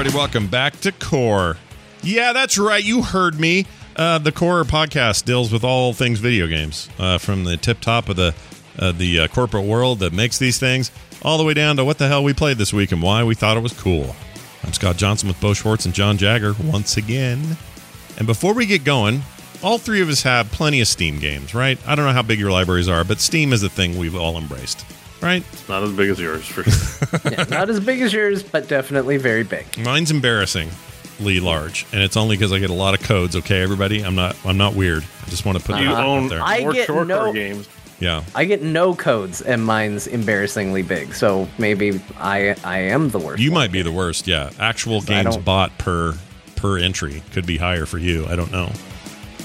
everybody. Welcome back to Core. Yeah, that's right. You heard me. Uh, the Core podcast deals with all things video games, uh, from the tip top of the uh, the uh, corporate world that makes these things, all the way down to what the hell we played this week and why we thought it was cool. I'm Scott Johnson with Bo Schwartz and John Jagger once again. And before we get going, all three of us have plenty of Steam games, right? I don't know how big your libraries are, but Steam is a thing we've all embraced, right? It's not as big as yours, for sure. Yeah, not as big as yours, but definitely very big. Mine's embarrassingly large, and it's only because I get a lot of codes. Okay, everybody, I'm not I'm not weird. I just want to put you that out own there. I more get short no- games. yeah, I get no codes, and mine's embarrassingly big. So maybe I I am the worst. you might be the worst. Yeah, actual games bought per per entry could be higher for you. I don't know.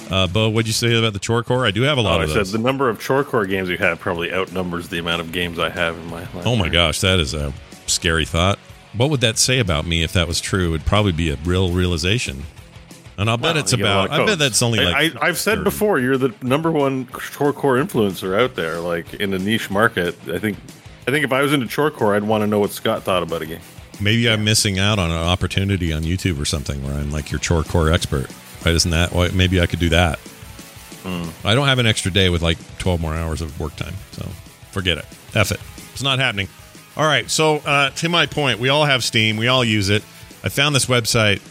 Uh, Bo, what'd you say about the chore core? I do have a lot Oh, I of said the number of chore core games you have probably outnumbers the amount of games I have in my life. oh my gosh, that is a scary thought. What would that say about me if that was true? It'd probably be a real realization. And I'll bet it's you get a lot about. I bet that's only like. I, I've said 30. before, you're the number one chore core influencer out there, like in a niche market. I think, I think if I was into chore core, I'd want to know what Scott thought about a game. Maybe I'm missing out on an opportunity on YouTube or something where I'm like your chore core expert. Right? Isn't that why? Maybe I could do that. I don't have an extra day with like 12 more hours of work time. So forget it. F it. It's not happening. All right. So, uh, to my point, we all have Steam, we all use it. I found this website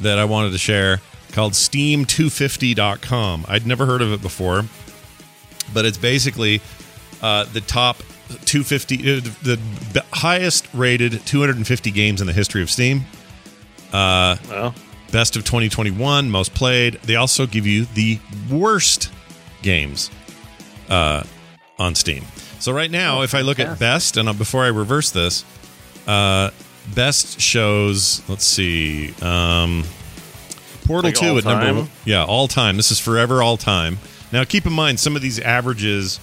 that I wanted to share called steam250.com. I'd never heard of it before, but it's basically uh, the top 250, uh, the b- highest rated 250 games in the history of Steam. Well, Best of 2021, most played. They also give you the worst games uh, on Steam. So right now, if I look at best, and uh, before I reverse this, uh, best shows. Let's see, um, Portal Like Two at number time? one. Yeah, all time. This is forever all time. Now, keep in mind some of these averages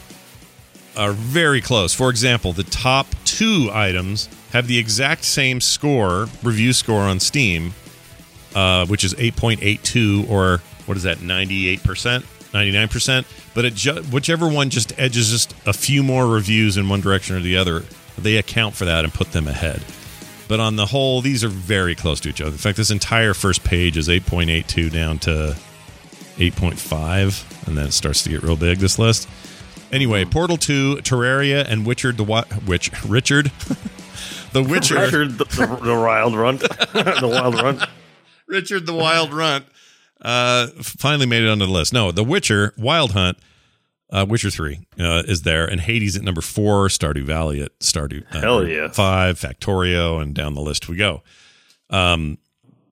are very close. For example, the top two items have the exact same score, review score on Steam, uh, which is 8.82 or what is that, 98%, 99%. But ju- whichever one just edges just a few more reviews in one direction or the other, they account for that and put them ahead. But on the whole, these are very close to each other. In fact, this entire first page is 8.82 down to 8.5, and then it starts to get real big, this list. Anyway, Portal 2, Terraria, and Witcher the Wi- Witch Richard. the Witcher. Richard, the, the, the wild runt, the wild runt. Richard the Wild Runt uh, finally made it onto the list. No, The Witcher, Wild Hunt, uh, Witcher 3 uh, is there, and Hades at number four, Stardew Valley at Stardew uh, Hell yeah. five, Factorio, and down the list we go.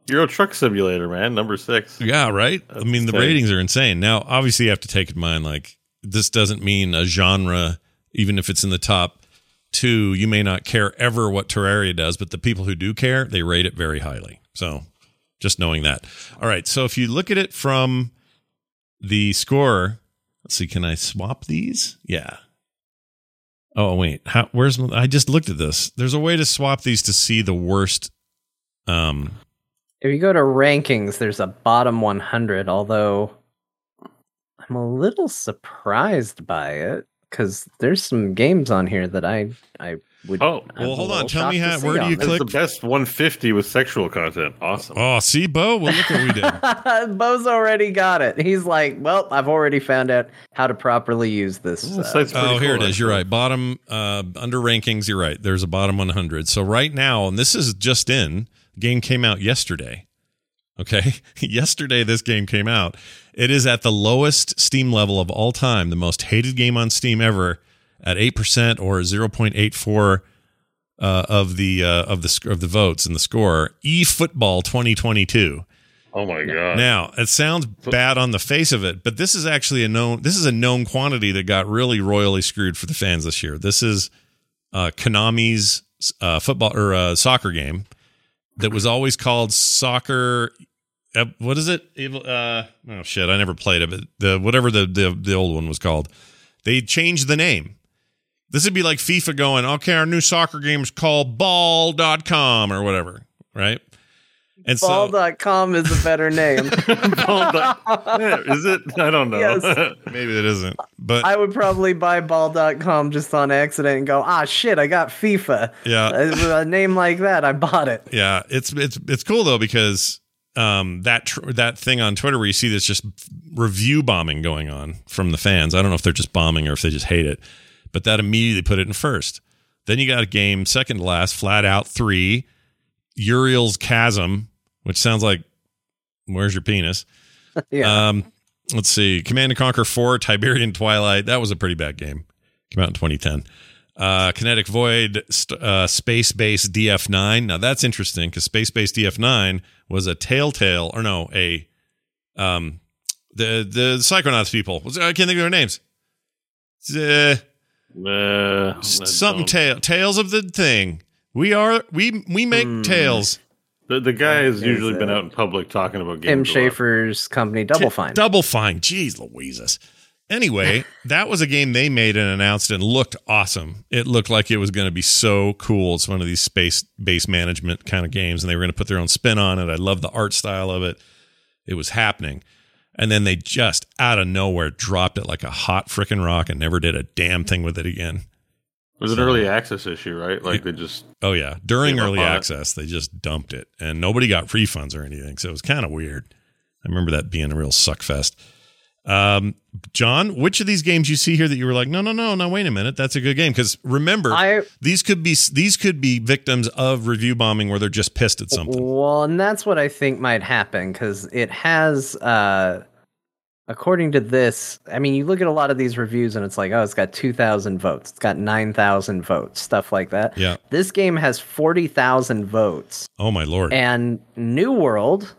Euro Truck Simulator, man, number six. Yeah, right. I mean, the insane. ratings are insane. Now, obviously, you have to take in mind like this doesn't mean a genre, even if it's in the top two. You may not care ever what Terraria does, but the people who do care, they rate it very highly. So, just knowing that. All right. So, if you look at it from the score, let's see. Can I swap these? Yeah. Oh wait, how, where's I just looked at this. There's a way to swap these to see the worst. Um, If you go to rankings, there's a bottom 100. Although I'm a little surprised by it because there's some games on here that I I would. Oh, I'm well, hold on. Tell me how- where do you click? That's the best 150 with sexual content. Awesome. oh, see, Bo. Well, look what we did. Bo's already got it. He's like, well, I've already found out how to properly use this. The uh, site's pretty Oh, here it is. You're right. Bottom uh, under rankings. You're right. There's a bottom 100. So right now, and this is just in. The game came out yesterday. Okay, yesterday this game came out. It is at the lowest Steam level of all time, the most hated game on Steam ever, at eight percent or zero point eight four uh, of the uh, of the sc- of the votes and the score. E Football 2022. Oh my god. Now, it sounds bad on the face of it, but this is actually a known this is a known quantity that got really royally screwed for the fans this year. This is uh Konami's uh football or uh, soccer game that was always called soccer uh, what is it? Evil- Uh oh shit, I never played it, but the whatever the the, the old one was called. They changed the name. This would be like FIFA going, "Okay, our new soccer game is called ball.com or whatever." Right? And so Ball.com is a better name. Yeah, is it? I don't know. Yes. maybe it isn't, but I would probably buy ball.com just on accident and go, ah, shit, I got FIFA. yeah, Uh, a name like that, I bought it. Yeah, it's it's it's cool though because um that tr- that thing on Twitter where you see this just review bombing going on from the fans. I don't know if they're just bombing or if they just hate it, but that immediately put it in first. Then you got a game second to last, flat out three, Uriel's Chasm, which sounds like where's your penis? Yeah. Um, let's see, Command and Conquer Four, Tiberian Twilight. That was a pretty bad game. Came out in 2010. Uh, Kinetic Void, st- uh, Space Base DF9. Now that's interesting because Space Base DF9 was a Telltale, or no, a um, the the Psychonauts people. I can't think of their names. Uh, Uh, something don't- tail tales of the thing. We are we we make Hmm. tales. the, the guy has Is usually been out in public talking about Tim games. a lot. Schafer's company, Double Fine. Double Fine. Jeez Louises. Anyway, that was a game they made and announced and looked awesome. It looked like it was going to be so cool. It's one of these space based management kind of games, and they were going to put their own spin on it. I love the art style of it. It was happening. And then they just out of nowhere dropped it like a hot freaking rock and never did a damn thing with it again. It was an early access issue, right? Like they just Oh yeah, during early it. access, they just dumped it, and nobody got refunds or anything. So it was kind of weird. I remember that being a real suck fest. Um, John, which of these games you see here that you were like, no, no, no, no, wait a minute, that's a good game? Because remember, I these could be these could be victims of review bombing where they're just pissed at something. Well, and that's what I think might happen because it has, uh, according to this, I mean, you look at a lot of these reviews and it's like, oh, it's got 2,000 votes, it's got 9,000 votes, stuff like that. Yeah. This game has 40,000 votes, Oh my lord. and New World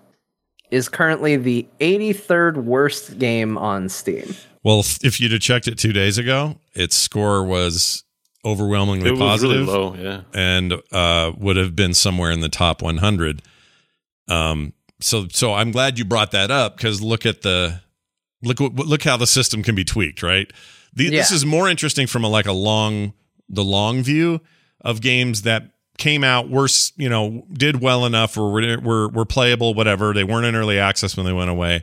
is currently the 83rd worst game on Steam. well, if, if you'd have checked it two days ago, its score was overwhelmingly it was positive. really low. Yeah, and uh, would have been somewhere in the top 100. Um, so so I'm glad you brought that up because look at the look what look how the system can be tweaked, right? The, This is more interesting from a like a long the long view of games that came out were s- you know did well enough or were were, were playable whatever they weren't in early access when they went away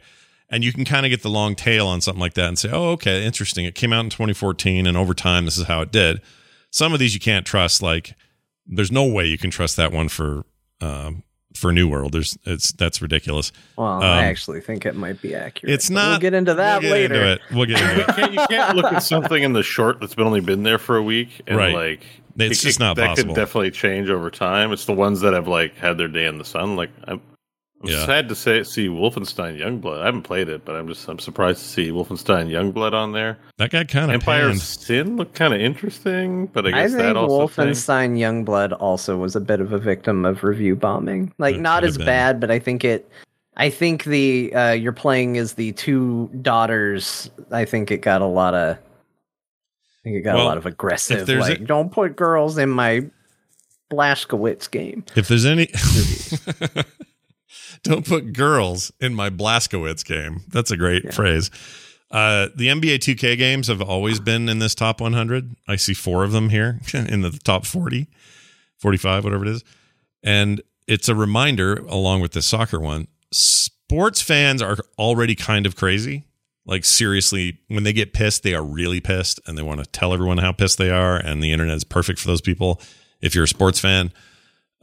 and you can kind of get the long tail on something like that and say oh okay interesting it came out in 2014 and over time this is how it did some of these you can't trust like there's no way you can trust that one for um for new world there's it's that's ridiculous Well, Um, I actually think it might be accurate. it's not We'll get into that we'll get later. into it. we'll get into you it can't, you can't look at something in the short that's been only been there for a week and Right. like It's just not that possible. could definitely change over time. It's the ones that have like had their day in the sun. Like I'm, I'm Yeah. sad to say see Wolfenstein Youngblood. I haven't played it, but I'm just I'm surprised to see Wolfenstein Youngblood on there. that guy kind of Empire panned. Sin looked kind of interesting, but I I guess think that also thing. Wolfenstein Youngblood also was a bit of a victim of review bombing. Like It not as been. bad, but I think it. I think the uh, you're playing as the two daughters. I think it got a lot of. I think it got Well, a lot of aggressive. Like, a- don't put girls in my Blazkowicz game. if there's any don't put girls in my Blazkowicz game. That's a great phrase. Uh the nba 2k games have always been in this top 100 i see four of them here in the top 40 45 whatever it is. And it's a reminder along with the soccer one sports fans are already kind of crazy like seriously when they get pissed they are really pissed and they want to tell everyone how pissed they are and the internet is perfect for those people if you're a sports fan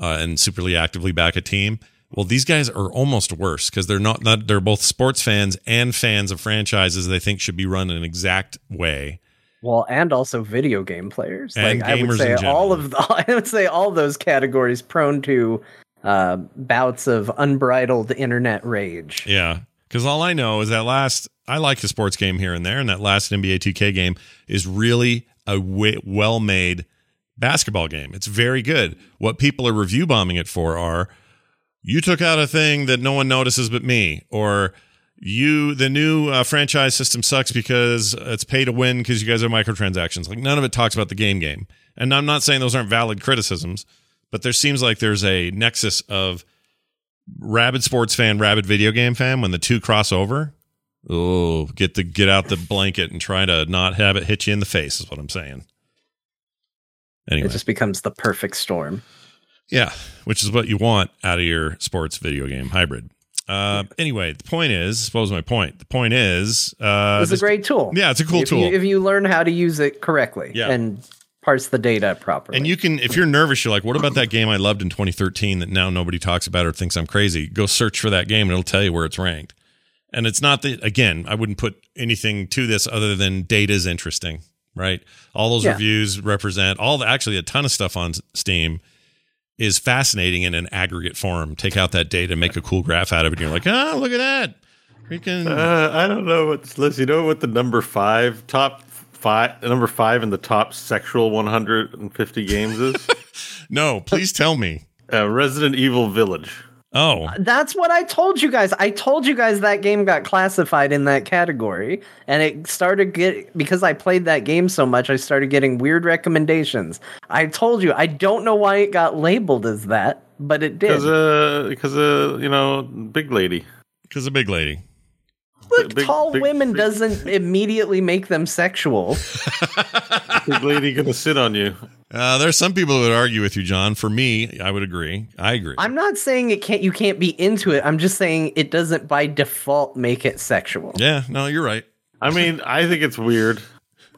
uh, and superly actively back a team well these guys are almost worse because they're not, not they're both sports fans and fans of franchises they think should be run in an exact way Well, and also video game players. And like I would say, all of the, I would say all those categories prone to uh, bouts of unbridled internet rage. Yeah. Because all I know is that last, I like a sports game here and there, and that last NBA 2K game is really a well made basketball game. It's very good. What people are review bombing it for are you took out a thing that no one notices but me, or you, the new uh, franchise system sucks because it's pay to win because you guys are microtransactions. Like none of it talks about the game game. And I'm not saying those aren't valid criticisms, but there seems like there's a nexus of rabid sports fan, rabid video game fan, when the two cross over, oh, get the get out the blanket and try to not have it hit you in the face is what I'm saying. Anyway, It just becomes the perfect storm. Yeah, which is what you want out of your sports video game hybrid. Uh, anyway, the point is, suppose my point. The point is, uh, it's a great tool. Yeah, it's a cool if tool. You, if you learn how to use it correctly Yeah. and parse the data properly. And you can, if you're nervous, you're like, what about that game I loved in 2013 that now nobody talks about or thinks I'm crazy? Go search for that game and it'll tell you where it's ranked. And it's not that, again, I wouldn't put anything to this other than data is interesting, right? All those Yeah. reviews represent all the, actually a ton of stuff on Steam is fascinating in an aggregate form. Take out that data, make a cool graph out of it. And you're like, oh, look at that. Freaking. Uh, I don't know what's, this list. You know what the number five top five number five in the top sexual 150 games is? no, please tell me. uh, Resident Evil Village. Oh, That's what I told you guys. I told you guys that game got classified in that category, and it started get because I played that game so much. I started getting weird recommendations. I told you I don't know why it got labeled as that, but it did. Because uh, because uh, you know, big lady. because a big lady. Look, big- tall big- women big- doesn't immediately make them sexual. Big lady gonna sit on you. Uh, there's some people who would argue with you, John. For me, I would agree. I agree. I'm not saying it can't. You can't be into it. I'm just saying it doesn't by default make it sexual. yeah, no, you're right. I mean, I think it's weird.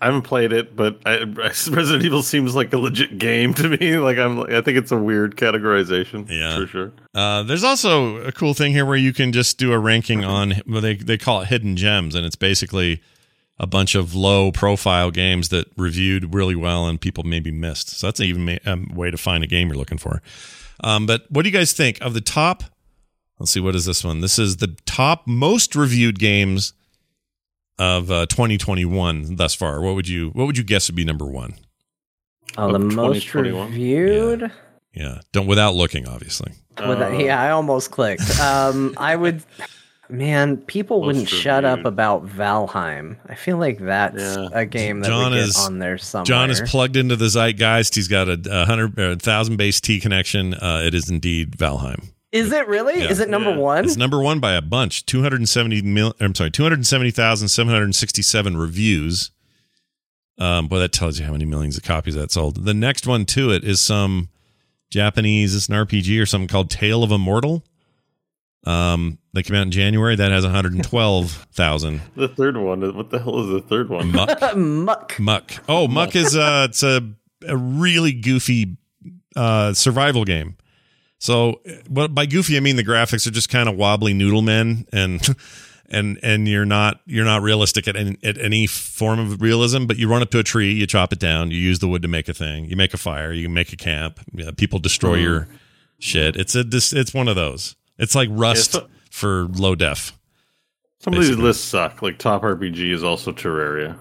I haven't played it, but I, Resident Evil seems like a legit game to me. Like I'm, I think it's a weird categorization. Yeah. for sure. Uh, there's also a cool thing here where you can just do a ranking on. Well, they they call it hidden gems, and it's basically a bunch of low profile games that reviewed really well and people maybe missed. So that's an even ma- um, way to find a game you're looking for. Um, but what do you guys think of the top? Let's see, what is this one? This is the top most reviewed games of uh, 2021 thus far. What would you What would you guess would be number one? Oh, the most 2021? reviewed. Yeah, don't without looking, obviously. With that- yeah, I almost clicked. Um, I would. Man, people wouldn't shut up about Valheim. I feel like that's Yeah. a game that John would get is- on there somewhere. John is plugged into the zeitgeist. He's got a, a hundred, a thousand base T connection. Uh, it is indeed Valheim. Is it really? Yeah. Is it number Yeah. one? It's number one by a bunch. Two hundred and seventy mil. I'm sorry, two hundred seventy thousand seven hundred sixty-seven reviews. Um, boy, that tells you how many millions of copies that sold. The next one to it is some Japanese. It's an RPG or something called Tale of Immortal. Um, that came out in January. That has one hundred and twelve thousand. The third one. What the hell is the third one? Muck. Muck. Muck. Oh, Muck is uh it's a a really goofy uh survival game. So what by goofy I mean the graphics are just kind of wobbly noodle men and and and you're not you're not realistic at any, at any form of realism, but you run up to a tree, you chop it down, you use the wood to make a thing, you make a fire, you make a camp, yeah, people destroy your mm-hmm. shit. It's a this it's one of those. It's like Rust so- for low def. Some of these lists suck. Like top RPG is also Terraria.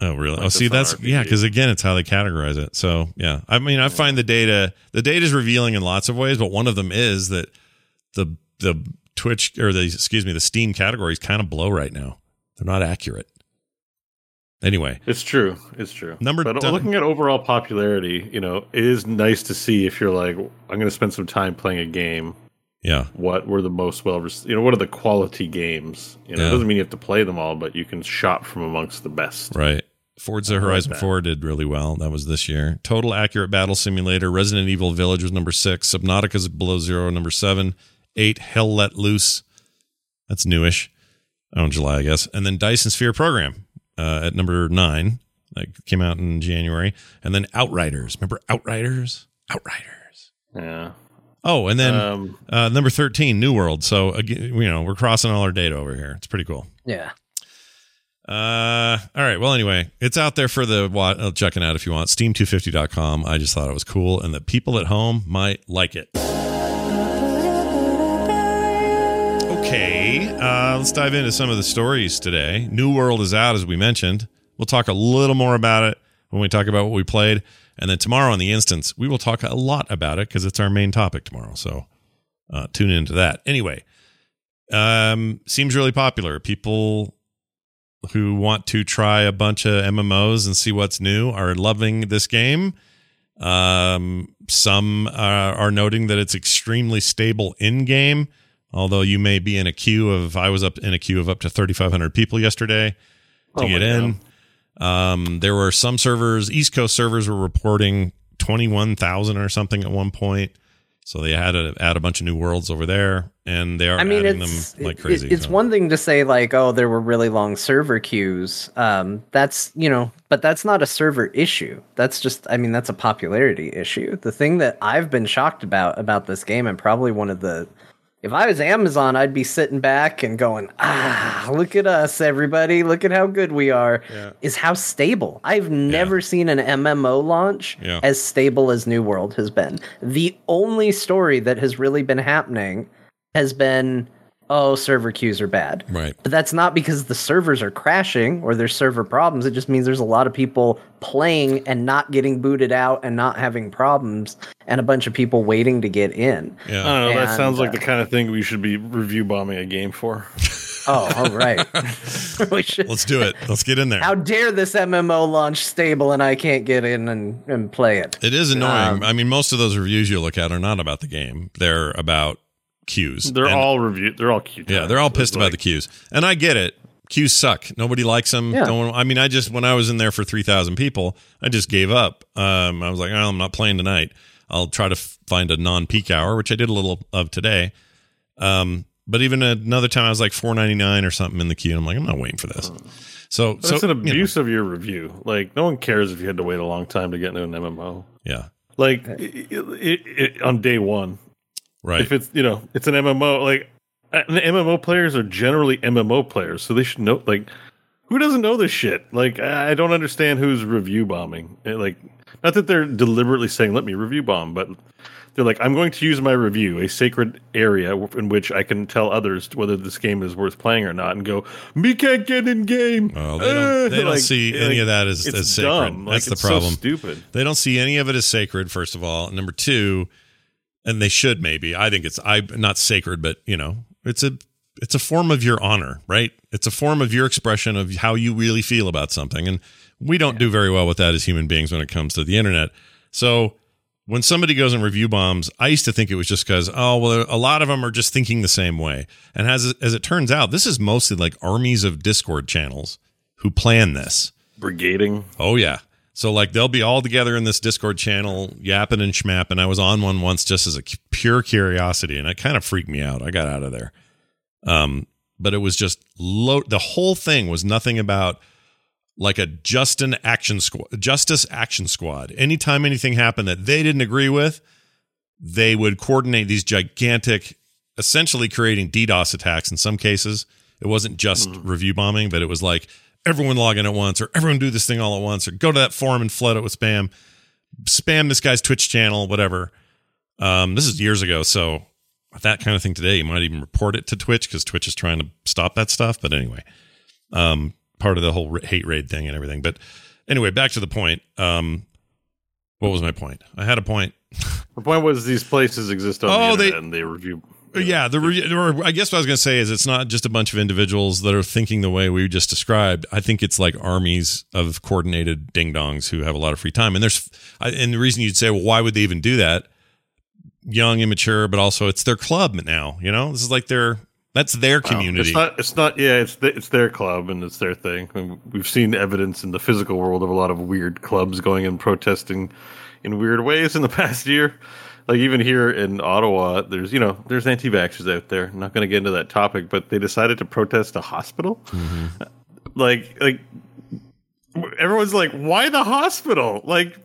Oh, really? Like oh, see, that's not yeah, because again, it's how they categorize it. So, yeah, I mean, I find the data, the data is revealing in lots of ways, but one of them is that the the Twitch or the excuse me, the Steam categories kind of blow right now. They're not accurate. Anyway, It's true. It's true. Number but done. looking at overall popularity, you know, it is nice to see if you're like, I'm going to spend some time playing a game. Yeah, What were the most well, rec- you know, what are the quality games? You know, Yeah. it doesn't mean you have to play them all, but you can shop from amongst the best. right. Forza Horizon that. 4 did really well. That was this year. Total Accurate Battle Simulator, Resident Evil Village was number six. Subnautica's Below Zero, number seven. Eight, Hell Let Loose. That's newish. Oh, in July, I guess. And then Dyson Sphere Program uh, at number nine. Like came out in January. And then Outriders. Remember Outriders? Outriders. Yeah. Oh, and then Um, uh, number 13, New World. So, again, you know, we're crossing all our data over here. It's pretty cool. Yeah. Uh, all right. Well, anyway, it's out there for the uh, checking out if you want. Steam250.com. I just thought it was cool and that people at home might like it. Okay. Uh, let's dive into some of the stories today. New World is out, as we mentioned. We'll talk a little more about it when we talk about what we played. And then tomorrow on the instance, we will talk a lot about it because it's our main topic tomorrow. So uh, tune into that. Anyway, um, seems really popular. People who want to try a bunch of MMOs and see what's new are loving this game. Um, some are, are noting that it's extremely stable in game, although you may be in a queue of. I was up in a queue of up to 3,500 people yesterday to Oh get in. Um, there were some servers, East Coast servers were reporting twenty one thousand or something at one point. So they had to add a bunch of new worlds over there, and they are I mean, adding it's them like crazy. it's so. one thing to say like, oh, there were really long server queues. Um, that's you know, but that's not a server issue. That's just, I mean, that's a popularity issue. The thing that I've been shocked about about this game, and probably one of the, if I was Amazon, I'd be sitting back and going, ah, look at us, everybody, look at how good we are. Yeah. Is how stable. I've never seen an MMO launch Yeah. as stable as New World has been. The only story that has really been happening has been oh server queues are bad right. but that's not because the servers are crashing or there's server problems it just means there's a lot of people playing and not getting booted out and not having problems and a bunch of people waiting to get in I Yeah. don't know. that sounds like uh, the kind of thing we should be review bombing a game for. oh all right we should Let's do it. Let's get in there. how dare this mmo launch stable and i can't get in and, and play it It is annoying. Um, I mean, most of those reviews you look at are not about the game; they're about queues. They're And- all review. They're all cute. yeah, they're all pissed about the queues, and I get it. Queues suck. Nobody likes them. Yeah. No one, I mean, I just when I was in there for three thousand people, I just gave up. Um, I was like, oh, I'm not playing tonight. I'll try to f- find a non-peak hour, which I did a little of today. Um, but even another time, I was like four ninety nine or something in the queue. And I'm like, I'm not waiting for this. So, That's so an you know, abuse of your review. Like no one cares if you had to wait a long time to get into an MMO. yeah, Like it, it, it, on day one, right. if it's you know it's an MMO. Like uh, the MMO players are generally MMO players, so they should know. Like who doesn't know this shit? Like I don't understand who's review bombing. Uh, Like not that they're deliberately saying let me review bomb, but they're like I'm going to use my review, a sacred area in which I can tell others whether this game is worth playing or not, and go me can't get in game. Well, they don't, they don't Like, see any like, of that as, as sacred. dumb. Like, That's the it's so problem. stupid. They don't see any of it as sacred, first of all. Number two, and they should maybe. I think it's I not sacred, but you know, it's a it's a form of your honor, right? It's a form of your expression of how you really feel about something. And we don't do very well with that as human beings when it comes to the internet. So when somebody goes and review bombs, I used to think it was just because, oh, well, a lot of them are just thinking the same way. And as, as it turns out, this is mostly like armies of Discord channels who plan this. Brigading. Oh yeah. So like they'll be all together in this Discord channel, yapping and schmapping. I was on one once just as a pure curiosity, and it kind of freaked me out. I got out of there. Um, but it was just low. The whole thing was nothing about like a Justin action squad, Justice action squad. Anytime anything happened that they didn't agree with, they would coordinate these gigantic, essentially creating DDoS attacks. In some cases, it wasn't just review bombing, but it was like everyone log in at once, or everyone do this thing all at once, or go to that forum and flood it with spam, spam this guy's Twitch channel, whatever. Um, this is years ago, so that kind of thing today, you might even report it to Twitch because Twitch is trying to stop that stuff. But anyway, um, part of the whole hate raid thing and everything. But anyway, back to the point. Um, what was my point? I had a point. The point was these places exist on Oh, the they- internet and they review. Yeah, the re- or I guess what I was going to say is it's not just a bunch of individuals that are thinking the way we just described. I think it's like armies of coordinated ding dongs who have a lot of free time. And there's and the reason you'd say, well, why would they even do that? Young, immature, but also it's their club now. You know, this is like their that's their community. It's not. It's not. Yeah, it's the, it's their club and it's their thing. And we've seen evidence in the physical world of a lot of weird clubs going and protesting in weird ways in the past year. Like even here in Ottawa, there's you know there's anti-vaxxers out there. I'm not going to get into that topic, but they decided to protest a hospital. Mm-hmm. Like like everyone's like, why the hospital? Like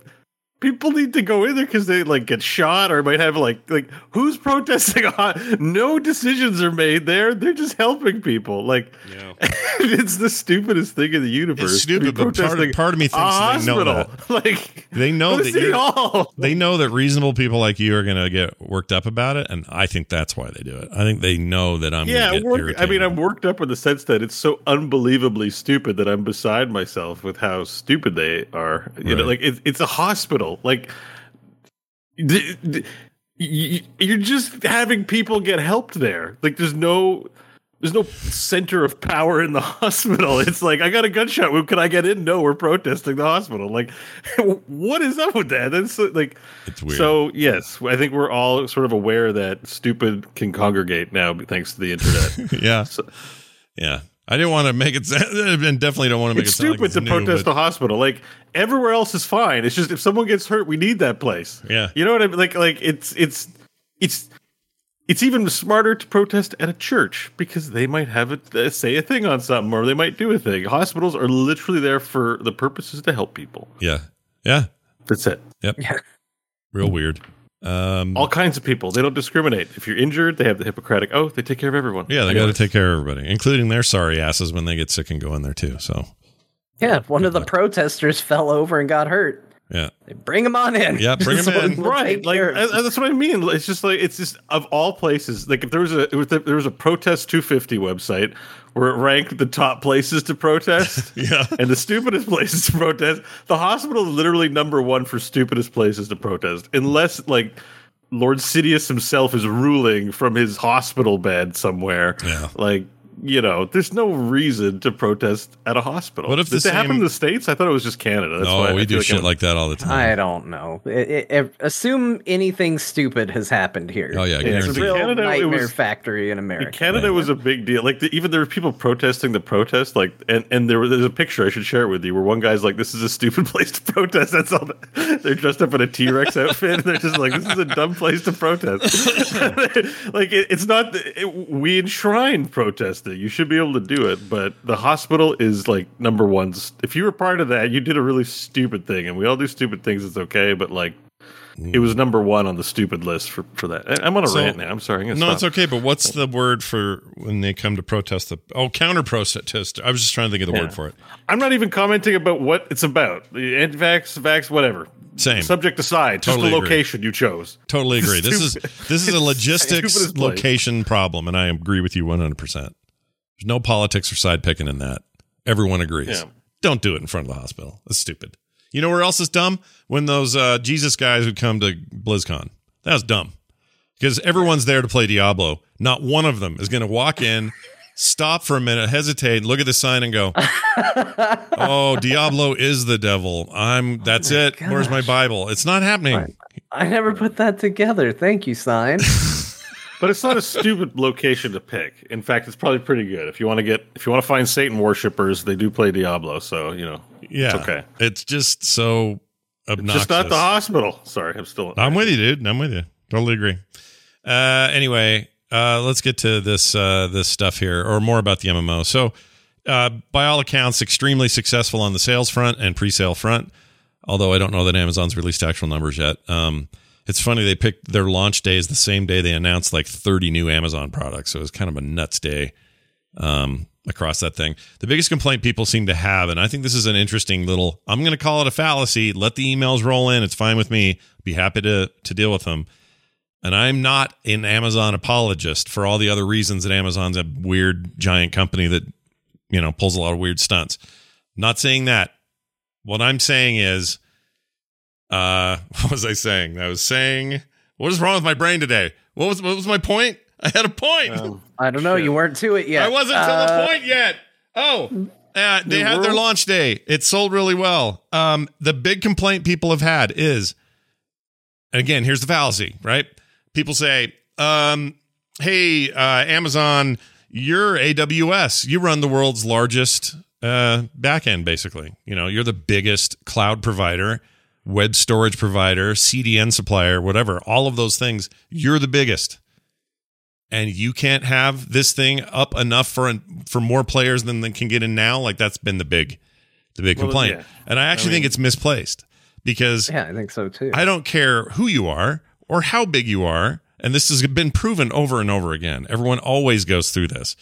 people need to go in there because they like get shot or might have like like who's protesting on uh, no decisions are made there they're just helping people like Yeah. it's the stupidest thing in the universe It's stupid, but part of- part of me thinks they know hospital. like They know that you're- Hall. they know that reasonable people like you are going to get worked up about it, and I think that's why they do it. I think they know that I'm. yeah gonna get work, i mean i'm worked up in the sense that it's so unbelievably stupid that i'm beside myself with how stupid they are you know like it's, it's a hospital like d- d- you're just having people get helped there. Like there's no there's no center of power in the hospital. It's like i got a gunshot wound. Can i get in? No we're protesting the hospital. Like what is up with that? That's like It's weird. so yes i think we're all sort of aware that stupid can congregate now thanks to the internet. Yeah, So- yeah. I didn't want to make it, sound, and definitely don't want to make It's it sound stupid like to it's protest new, a hospital. Like everywhere else is fine. It's just if someone gets hurt, we need that place. Yeah. you know what I mean. Like, like it's it's it's it's even smarter to protest at a church because they might have a, uh, say a thing on something or they might do a thing. Hospitals are literally there for the purposes to help people. yeah, yeah, That's it. yep, Yeah. real weird. Um, All kinds of people. They don't discriminate. If you're injured, they have the Hippocratic oath. They take care of everyone. yeah, they got to take care of everybody, including their sorry asses when they get sick and go in there too. So Yeah, one of the protesters fell over and got hurt. Yeah, bring him on in. Yeah, bring him Someone in. right like care of uh, that's what i mean it's just like it's just of all places like if there was a if there was a protest 250 website where it ranked the top places to protest yeah. and the stupidest places to protest the hospital is literally number one for stupidest places to protest unless like lord sidious himself is ruling from his hospital bed somewhere Yeah. like you know, there's no reason to protest at a hospital. What if this the that happen same- in the states? I thought it was just Canada. That's No, I we feel do like shit I'm- like that all the time. I don't know. I- I- I- assume anything stupid has happened here. Oh, yeah, it's a real Canada, it nightmare was- factory in In America. Canada was a big deal. Like the, even there were people protesting the protest. Like and and there was there's a picture I should share it with you where one guy's like, "This is a stupid place to protest." That's all. They're dressed up in a T Rex outfit. And they're just like, "This is a dumb place to protest." like it, it's not. It, we enshrine protesting. You should be able to do it, but the hospital is like number one. If you were part of that, you did a really stupid thing, and we all do stupid things. It's okay, but like. It was mm. number one on the stupid list for, for that. I- I'm on a So- rant now. I'm sorry. I'm No, stop. it's okay. But what's the word for when they come to protest? The oh, counter protest. I was just trying to think of the Yeah. word for it. I'm not even commenting about what it's about. The anti-vax, vax, whatever. Same. Subject aside, just Totally the agree. location you chose. Totally agree. This is this is a logistics location problem, and I agree with you one hundred percent. There's no politics or side picking in that. Everyone agrees. Yeah. Don't do it in front of the hospital. That's stupid. You know where else is dumb? When those uh, Jesus guys would come to BlizzCon. That was dumb because everyone's there to play Diablo. Not one of them is going to walk in, stop for a minute, hesitate, look at the sign, and go, "Oh, Diablo is the devil." I'm. That's it. Where's my Bible? It's not happening. I never put that together. Thank you, sign. But it's not a stupid location to pick. In fact, it's probably pretty good. If you want to get if you want to find Satan worshippers, they do play Diablo, so you know. Yeah. It's okay. It's just so obnoxious. Just not the hospital. Sorry, I'm still I'm with you, dude. I'm with you. Totally agree. Uh, anyway, uh, let's get to this uh, this stuff here, or more about the MMO. So, uh, by all accounts, extremely successful on the sales front and pre-sale front. Although I don't know that Amazon's released actual numbers yet. Um, it's funny they picked their launch day is the same day they announced like 30 new Amazon products. So it was kind of a nuts day um, across that thing. The biggest complaint people seem to have, and I think this is an interesting little. I'm going to call it a fallacy. Let the emails roll in. It's fine with me. Be happy to to deal with them. And I'm not an Amazon apologist for all the other reasons that Amazon's a weird giant company that you know pulls a lot of weird stunts. Not saying that. What I'm saying is, uh, what was I saying? I was saying, what is wrong with my brain today? What was what was my point? I had a point. Um, I don't know. Shit. You weren't to it yet. I wasn't to Uh, the point yet. Oh, uh, they the had their launch day. It sold really well. Um, the big complaint people have had is, and again, here's the fallacy, right? People say, um, "Hey, uh, Amazon, you're AWS. You run the world's largest uh, backend, basically. You know, you're the biggest cloud provider." Web storage provider, CDN supplier, whatever, all of those things, you're the biggest. And you can't have this thing up enough for for more players than they can get in now. Like that's been the big the big Well, complaint. Yeah. and i actually I think it's misplaced because Yeah, I think so too. i don't care who you are or how big you are. And this has been proven over and over again. Everyone always goes through this.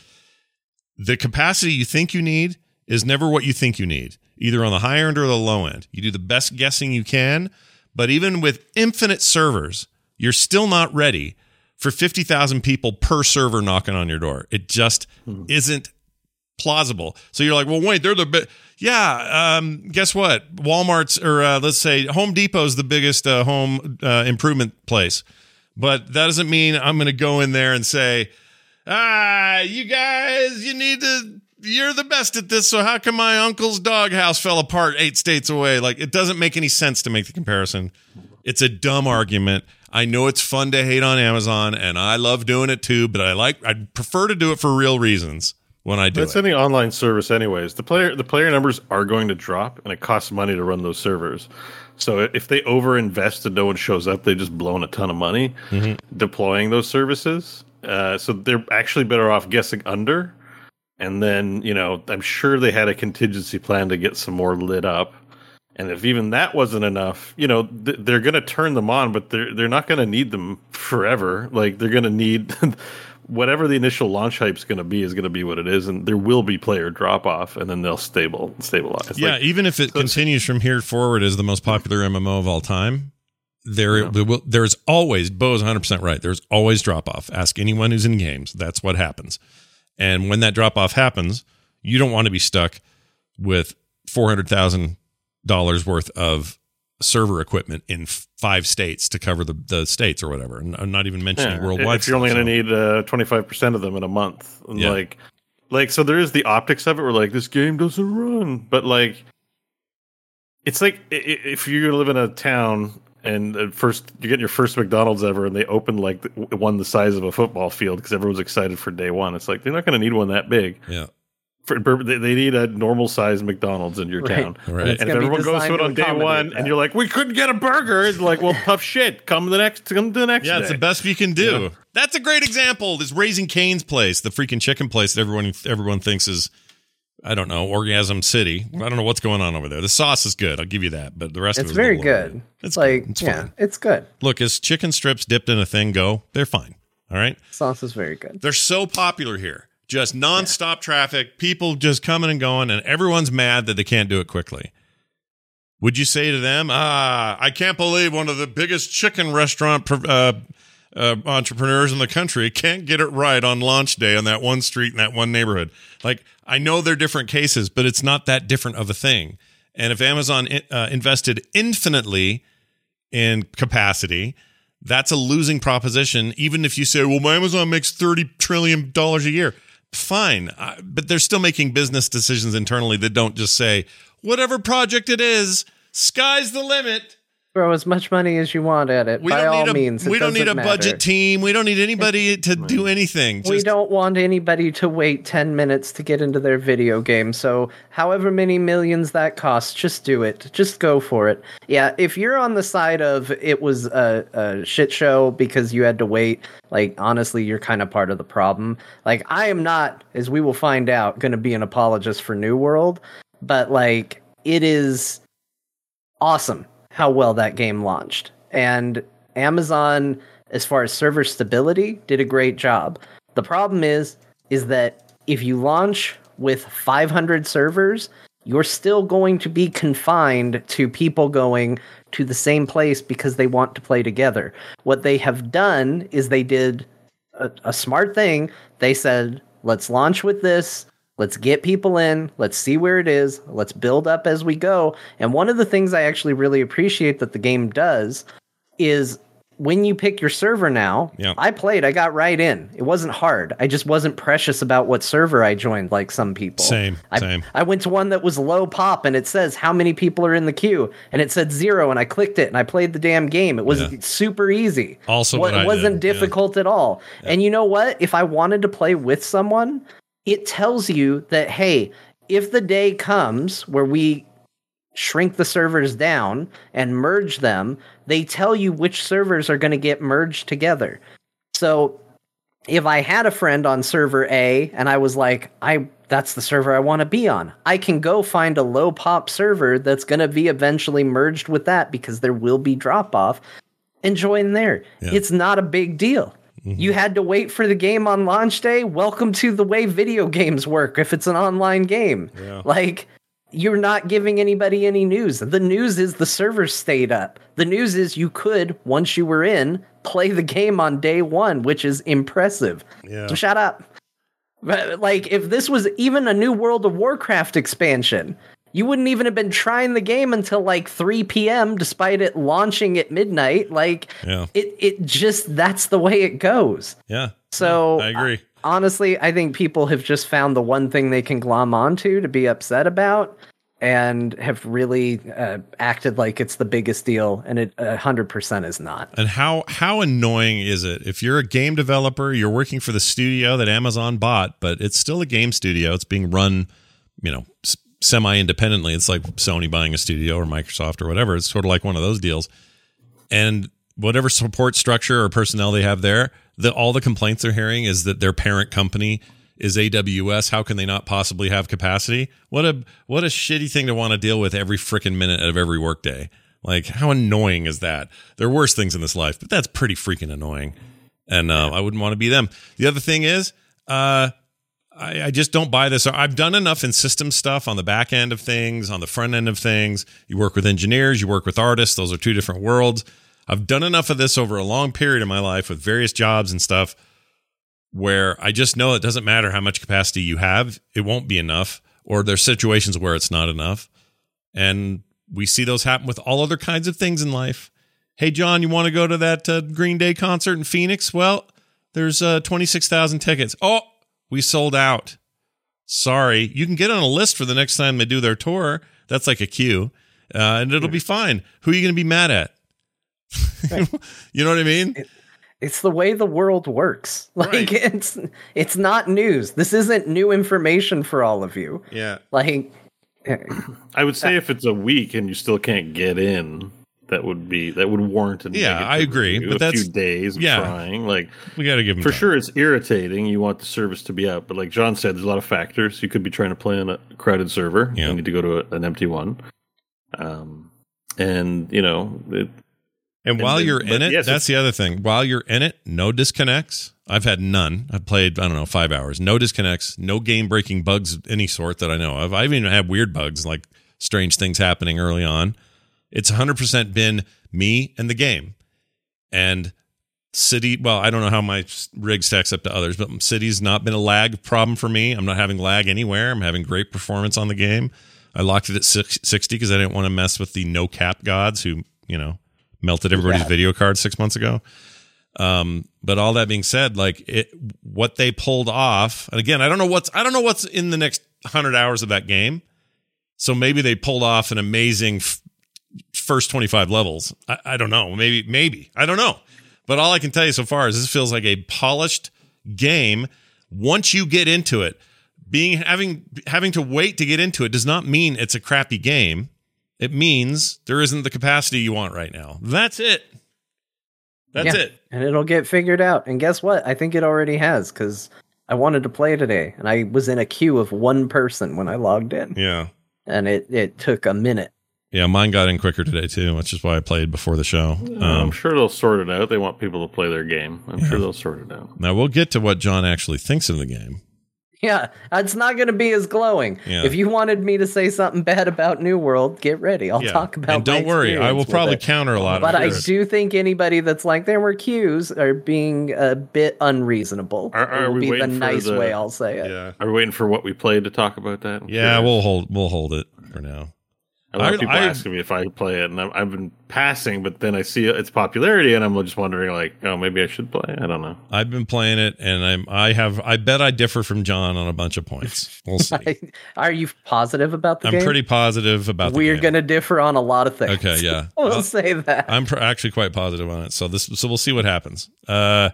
The capacity you think you need is never what you think you need either on the high end or the low end you do the best guessing you can but even with infinite servers you're still not ready for 50,000 people per server knocking on your door. It just isn't plausible. So you're like, well, wait, they're the big. Yeah. Um, guess what? Walmart's or uh, let's say Home Depot's the biggest uh, home uh, improvement place. But that doesn't mean I'm going to go in there and say, ah, you guys, you need to. You're the best at this, so how come my uncle's doghouse fell apart eight states away? Like, it doesn't make any sense to make the comparison. It's a dumb argument. I know it's fun to hate on Amazon, and I love doing it too, but I like, I prefer to do it for real reasons, when I do That's it. any online service, anyways. The player the player numbers are going to drop, and it costs money to run those servers. So if they overinvest and no one shows up, they've just blown a ton of money Mm-hmm. deploying those services. Uh, so they're actually better off guessing under, and then you know I'm sure they had a contingency plan to get some more lit up. And if even that wasn't enough, you know th- they're going to turn them on, but they're they're not going to need them forever. Like they're going to need whatever the initial launch hype is going to be is going to be what it is, and there will be player drop off, and then they'll stable stabilize. yeah, Like, even if it continues from here forward as the most popular MMO of all time, there, there will, there's always Bo's 100 percent right. There's always drop off. Ask anyone who's in games. That's what happens. And when that drop off happens, you don't want to be stuck with four hundred thousand dollars worth of server equipment in five states to cover the, the states or whatever. And I'm not even mentioning yeah, worldwide. If you're only going to need uh, five percent of them in a month, and Yeah. like, like so there is the optics of it. Where like this game doesn't run, but like, it's like if you live in a town and at first you get your first McDonald's ever, and they open like the- one the size of a football field because everyone's excited for day one. It's like they're not going to need one that big. yeah, For, they they need a normal sized McDonald's in your Right. town. Right. It's And if everyone goes to it on day one, that. and you're like, "We couldn't get a burger," it's like, "Well, tough shit. Come the next. Come to the next." Yeah, it's the best you can do. Yeah. That's a great example. This Raising Cane's place, the freaking chicken place that everyone everyone thinks is, I don't know, Orgasm City. I don't know what's going on over there. The sauce is good. I'll give you that, but the rest It's of it is very good. It's good. like It's yeah, fine. it's good. Look, as chicken strips dipped in a thing go, they're fine. All right, Sauce is very good. they're so popular here. Just nonstop traffic, people just coming and going, and everyone's mad that they can't do it quickly. Would you say to them, "Ah, I can't believe one of the biggest chicken restaurant uh, uh, entrepreneurs in the country can't get it right on launch day on that one street in that one neighborhood"? Like, I know they're different cases, but it's not that different of a thing. And if Amazon uh, invested infinitely in capacity, that's a losing proposition. Even if you say, "Well, my Amazon makes thirty trillion dollars a year," fine, uh, but they're still making business decisions internally that don't just say, "Whatever project it is, sky's the limit." Throw as much money as you want at it. We by don't all need a means, it we don't need a matter. budget team. We don't need anybody to do anything. we don't want anybody to wait 10 minutes to get into their video game. So, however many millions that costs, just do it. Just go for it. Yeah, if you're on the side of it was a, a shit show because you had to wait, like, honestly, you're kind of part of the problem. Like, I am not, as we will find out, going to be an apologist for New World, but, like, it is awesome how well that game launched. And Amazon, as far as server stability, did a great job. The problem is, is that if you launch with 500 servers, you're still going to be confined to people going to the same place because they want to play together. What they have done is they did a, a smart thing. They said, let's launch with this. Let's get people in. Let's see where it is. Let's build up as we go. And one of the things I actually really appreciate that the game does is when you pick your server now, Yeah. I played, I got right in. It wasn't hard. I just wasn't precious about what server I joined like some people. Same, I, same. I went to one that was low pop and it says how many people are in the queue and it said zero and I clicked it and I played the damn game. It was Yeah. super easy. Also What- it wasn't did, yeah. difficult at all. And you know what? If I wanted to play with someone, it tells you that hey, if the day comes where we shrink the servers down and merge them, they tell you which servers are going to get merged together. So if I had a friend on server A and I was like, I that's the server I want to be on. I can go find a low pop server that's going to be eventually merged with that because there will be drop off and join there. Yeah. It's not a big deal. Mm-hmm. You had to wait for the game on launch day. Welcome to the way video games work if it's an online game. Yeah. Like you're not giving anybody any news. The news is the servers stayed up. The news is you could, once you were in, play the game on day one, which is impressive. Yeah. So shut up. But, Like, if this was even a new World of Warcraft expansion, you wouldn't even have been trying the game until like 3 p.m. despite it launching at midnight. Like, Yeah. it, it just, that's the way it goes. Yeah. So I agree. honestly, I think people have just found the one thing they can glom onto to be upset about. and have really uh, acted like it's the biggest deal, and it hundred percent is not. And how how annoying is it if you're a game developer, you're working for the studio that Amazon bought, but it's still a game studio. It's being run, you know, semi independently. It's like Sony buying a studio or Microsoft or whatever. It's sort of like one of those deals. And whatever support structure or personnel they have there, the all the complaints they're hearing is that their parent company is AWS. How can they not possibly have capacity? What a what a shitty thing to want to deal with every freaking minute of every workday. Like how annoying is that? There are worse things in this life, but that's pretty freaking annoying. And uh, I wouldn't want to be them. The other thing is, uh, I, I, just don't buy this. I've done enough in system stuff on the back end of things, on the front end of things. You work with engineers, you work with artists. Those are two different worlds. I've done enough of this over a long period of my life with various jobs and stuff where I just know it doesn't matter how much capacity you have, it won't be enough, or there's situations where it's not enough. And we see those happen with all other kinds of things in life. Hey, John, you want to go to that uh, Green Day concert in Phoenix? Well, there's uh, 26,000 tickets. Oh, we sold out. Sorry. You can get on a list for the next time they do their tour. That's like a queue, uh, and it'll be fine. Who are you going to be mad at? Right. you know what I mean? It, it's the way the world works. Like right. it's it's not news. This isn't new information for all of you. Yeah. Like I would say if it's a week and you still can't get in, that would be that would warrant a yeah i agree but a that's few days of yeah, trying like we got to give them for time. sure it's irritating you want the service to be out but like john said there's a lot of factors you could be trying to play on a crowded server yeah. you need to go to a, an empty one um and you know it, and while you're in it, yes, that's the other thing. While you're in it, no disconnects. I've had none. I've played, I don't know, five hours. No disconnects, no game breaking bugs of any sort that I know of. I've even had weird bugs like strange things happening early on. It's 100% been me and the game. And City, well, I don't know how my rig stacks up to others, but City's not been a lag problem for me. I'm not having lag anywhere. I'm having great performance on the game. I locked it at 60 because I didn't want to mess with the no cap gods who, you know, melted everybody's yeah. video card six months ago. Um, but all that being said, like it, what they pulled off, and again, I don't know what's, I don't know what's in the next hundred hours of that game. So maybe they pulled off an amazing f- first 25 levels. I, I don't know. Maybe, maybe, I don't know. But all I can tell you so far is this feels like a polished game. Once you get into it, being having having to wait to get into it does not mean it's a crappy game. It means there isn't the capacity you want right now. That's it. That's yeah, it. And it'll get figured out. And guess what? I think it already has because I wanted to play today and I was in a queue of one person when I logged in. Yeah. And it, it took a minute. Yeah, mine got in quicker today too, which is why I played before the show. Um, I'm sure they'll sort it out. They want people to play their game. I'm yeah. sure they'll sort it out. Now we'll get to what John actually thinks of the game. Yeah, it's not going to be as glowing. Yeah. If you wanted me to say something bad about New World, get ready. I'll yeah. talk about. And don't worry, I will probably it. counter a lot. But I do think anybody that's like there were cues are being a bit unreasonable. Are, are will be the nice the, way I'll say it. Yeah. Are we waiting for what we played to talk about that? Yeah, we'll hold we'll hold it for now. A lot of people I, asking me if I play it, and i have been passing, but then I see its popularity, and I'm just wondering, like, oh, maybe I should play. I don't know. I've been playing it, and I'm I have I bet I differ from John on a bunch of points. We'll see. Are you positive about the I'm game? pretty positive about. We're going to differ on a lot of things. Okay, yeah, we'll I'll, say that. I'm pr- actually quite positive on it. So this, so we'll see what happens. Uh,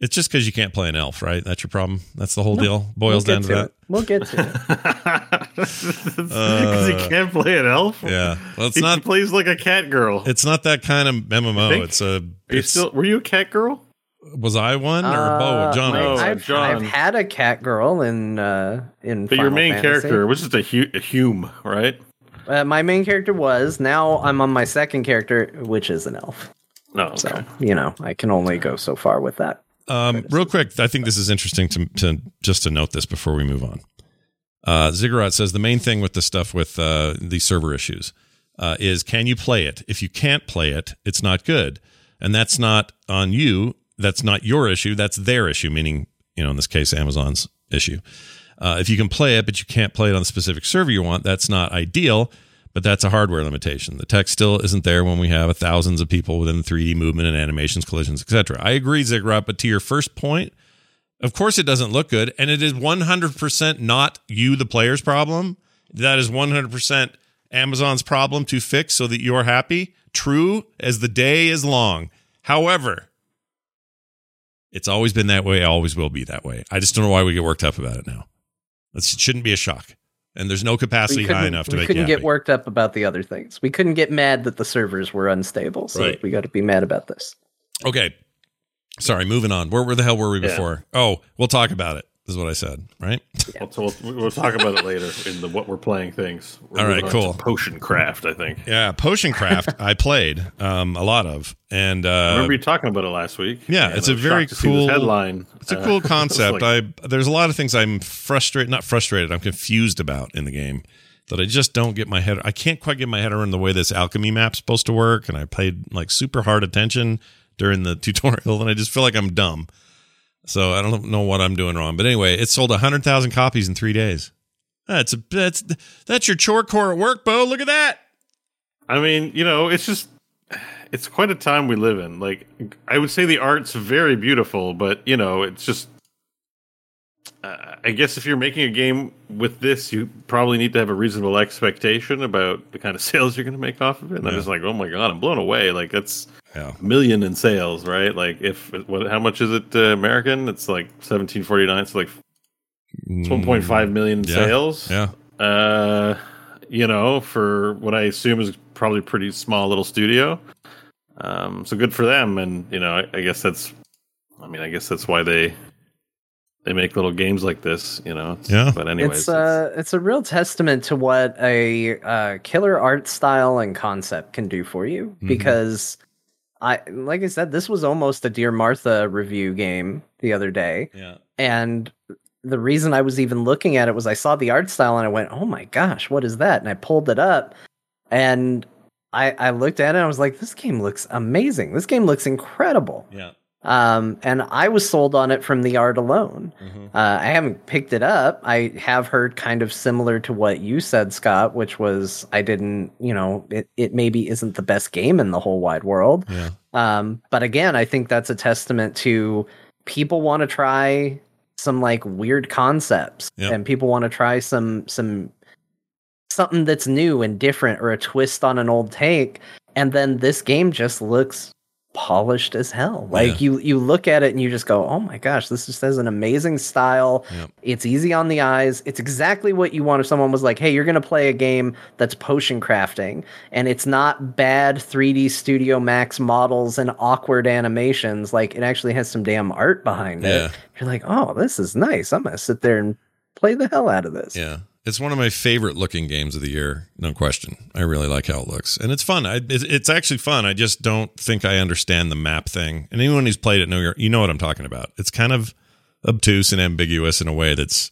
it's just because you can't play an elf, right? That's your problem. That's the whole no, deal. Boils we'll down to, to that. We'll get to it. Because uh, he can't play an elf. Yeah, well, it's he not. plays like a cat girl. It's not that kind of MMO. It's a. It's, still, were you a cat girl? Was I one or uh, Bo? John? No, I've, John. I've had a cat girl in uh, in. But Final your main Fantasy. character was just a, hu- a Hume, right? Uh, my main character was. Now I'm on my second character, which is an elf. No, okay. so you know I can only go so far with that. Um, real quick, I think this is interesting to, to just to note this before we move on. Uh, Ziggurat says the main thing with the stuff with uh, the server issues uh, is can you play it? If you can't play it, it's not good, and that's not on you. That's not your issue. That's their issue. Meaning, you know, in this case, Amazon's issue. Uh, if you can play it, but you can't play it on the specific server you want, that's not ideal but that's a hardware limitation. The tech still isn't there when we have thousands of people within 3D movement and animations, collisions, etc. I agree, Ziggurat, but to your first point, of course it doesn't look good, and it is 100% not you, the player's problem. That is 100% Amazon's problem to fix so that you're happy. True as the day is long. However, it's always been that way, always will be that way. I just don't know why we get worked up about it now. It shouldn't be a shock. And there's no capacity high enough to we make We couldn't get worked up about the other things. We couldn't get mad that the servers were unstable. So Right. we got to be mad about this. Okay. Sorry, moving on. Where, where the hell were we Yeah. before? Oh, we'll talk about it. Is what I said, right? Well, so we'll, talk about it later in the what we're playing things. We're All right, cool. Potion craft, I think. Yeah, Potion Craft. I played um, a lot of, and uh, I remember you talking about it last week. yeah, it's a very shocked to see this cool- headline. It's a cool I concept. like, I there's a lot of things I'm frustrated, not frustrated. I'm confused about in the game that I just don't get my head. I can't quite get my head around the way this alchemy map's supposed to work, and I paid like super hard attention during the tutorial, and I just feel like I'm dumb. So I don't know what I'm doing wrong. But anyway, it sold hundred thousand copies in three days. That's a that's that's your chore core at work, Bo. Look at that. I mean, you know, it's just it's quite a time we live in. Like I would say the art's very beautiful, but you know, it's just uh, I guess if you're making a game with this, you probably need to have a reasonable expectation about the kind of sales you're going to make off of it. And I'm just like, oh my god, I'm blown away. Like that's Yeah. a million in sales, right? Like if what? How much is it uh, American? It's like 1749. It's like it's 1.5 million in Yeah. sales. Yeah. Uh, you know, for what I assume is probably a pretty small little studio. Um, so good for them, and you know, I, I guess that's, I mean, I guess that's why they they make little games like this. You know, Yeah. But anyways, it's uh, it's a real testament to what a uh, killer art style and concept can do for you. Mhm. Because I, like I said, this was almost a Dear Martha review game the other day, Yeah. and the reason I was even looking at it was I saw the art style and I went, "Oh my gosh, what is that?" And I pulled it up, and I I looked at it and I was like, "This game looks amazing. This game looks incredible." Yeah. Um, and I was sold on it from the art alone. Mhm. Uh, I haven't picked it up. I have heard kind of similar to what you said, Scott, which was I didn't, you know, it, it maybe isn't the best game in the whole wide world. Yeah. Um, but again, I think that's a testament to people want to try some like weird concepts Yep. and people want to try some some something that's new and different or a twist on an old take and then this game just looks polished as hell like Yeah. you you look at it and you just go oh my gosh this just has an amazing style Yep. it's easy on the eyes it's exactly what you want if someone was like hey you're going to play a game that's potion crafting and it's not bad 3d studio max models and awkward animations like it actually has some damn art behind Yeah. it you're like oh this is nice i'm going to sit there and play the hell out of this Yeah. It's one of my favorite looking games of the year, no question. I really like how it looks, and it's fun. I, it's, actually fun. I just don't think I understand the map thing. And anyone who's played it know you know what I'm talking about. It's kind of obtuse and ambiguous in a way that's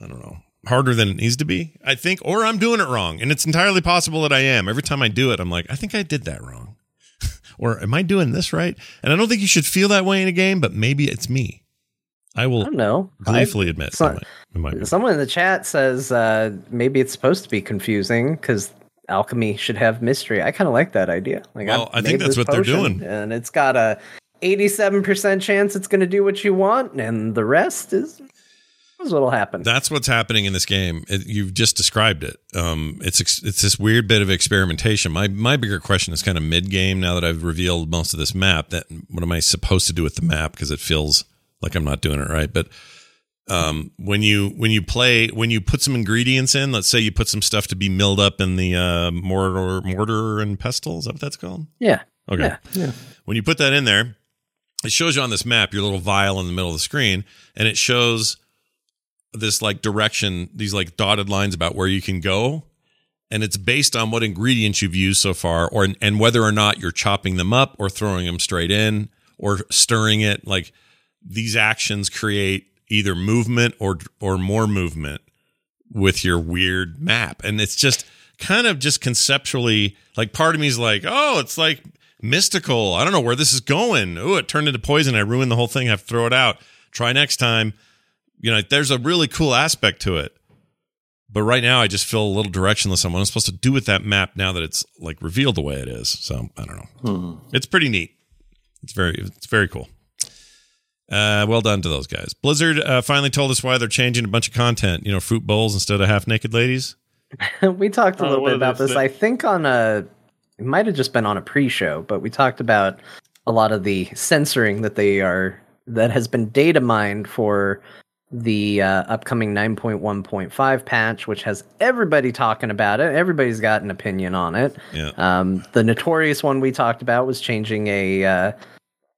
I don't know harder than it needs to be. I think, or I'm doing it wrong, and it's entirely possible that I am. Every time I do it, I'm like, I think I did that wrong, or am I doing this right? And I don't think you should feel that way in a game, but maybe it's me. I will. i don't know I- gleefully admit it's it might- it might. Someone in the chat says uh, maybe it's supposed to be confusing because alchemy should have mystery. I kind of like that idea. Like, Well, I've think that's what they're doing. and it's got a eighty-seven percent chance it's going to do what you want, and the rest is what'll happen. That's what's happening in this game. It, you've just described it. Um, it's ex- it's this weird bit of experimentation. My my bigger question is kind of mid game. Now that I've revealed most of this map, that what am I supposed to do with the map? Because it feels like I'm not doing it right. But um, when you when you play when you put some ingredients in, let's say you put some stuff to be milled up in the uh, mortar mortar and pestle. Is that what that's called? yeah, Okay. yeah, When you put that in there, it shows you on this map your little vial in the middle of the screen, and it shows this like direction, these like dotted lines about where you can go. And it's based on what ingredients you've used so far, or and whether or not you're chopping them up or throwing them straight in or stirring it. Like these actions create either movement or or more movement with your weird map. And it's just kind of just conceptually like part of me is like, oh, it's like mystical. I don't know where this is going. Oh, it turned into poison. I ruined the whole thing. I have to throw it out. Try next time. You know, there's a really cool aspect to it. But right now, I just feel a little directionless on what I'm supposed to do with that map now that it's like revealed the way it is. So I don't know. Hmm. It's pretty neat. It's very, it's very cool. Uh, well done to those guys. Blizzard uh, finally told us why they're changing a bunch of content. You know, fruit bowls instead of half naked ladies. we talked a Oh, little what bit about this. say? I think on a, it might have just been on a pre-show, but we talked about a lot of the censoring that they are that has been data mined for the uh, upcoming 9.1.5 patch, which has everybody talking about it. Everybody's got an opinion on it. Yeah. Um, the notorious one we talked about was changing a uh,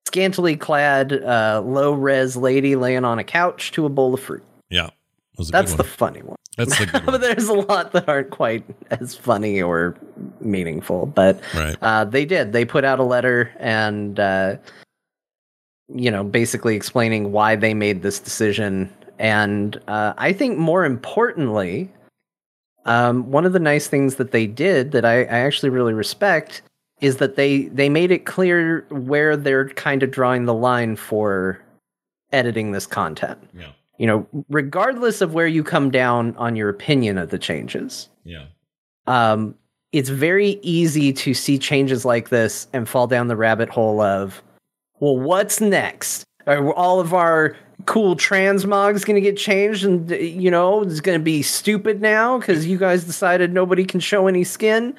scantily clad, uh, low res lady laying on a couch to a bowl of fruit. Yeah. That's the funny one. That's the good but one. there's a lot that aren't quite as funny or meaningful. But Right. uh, they did. They put out a letter and, uh, you know, basically explaining why they made this decision. And uh, I think more importantly, um, one of the nice things that they did that I, I actually really respect is that they they made it clear where they're kind of drawing the line for editing this content Yeah. you know, regardless of where you come down on your opinion of the changes, Yeah. um, it's very easy to see changes like this and fall down the rabbit hole of, well, what's next? Are all of our cool transmogs going to get changed and, you know, it's going to be stupid now because you guys decided nobody can show any skin?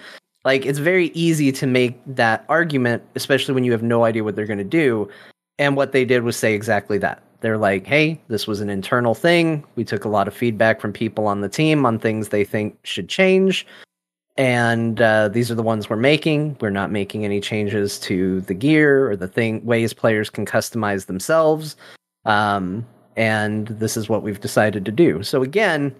Like, it's very easy to make that argument, especially when you have no idea what they're going to do. And what they did was say exactly that. They're like, hey, this was an internal thing. We took a lot of feedback from people on the team on things they think should change. And uh, these are the ones we're making. We're not making any changes to the gear or the thing ways players can customize themselves. Um, and this is what we've decided to do. So again,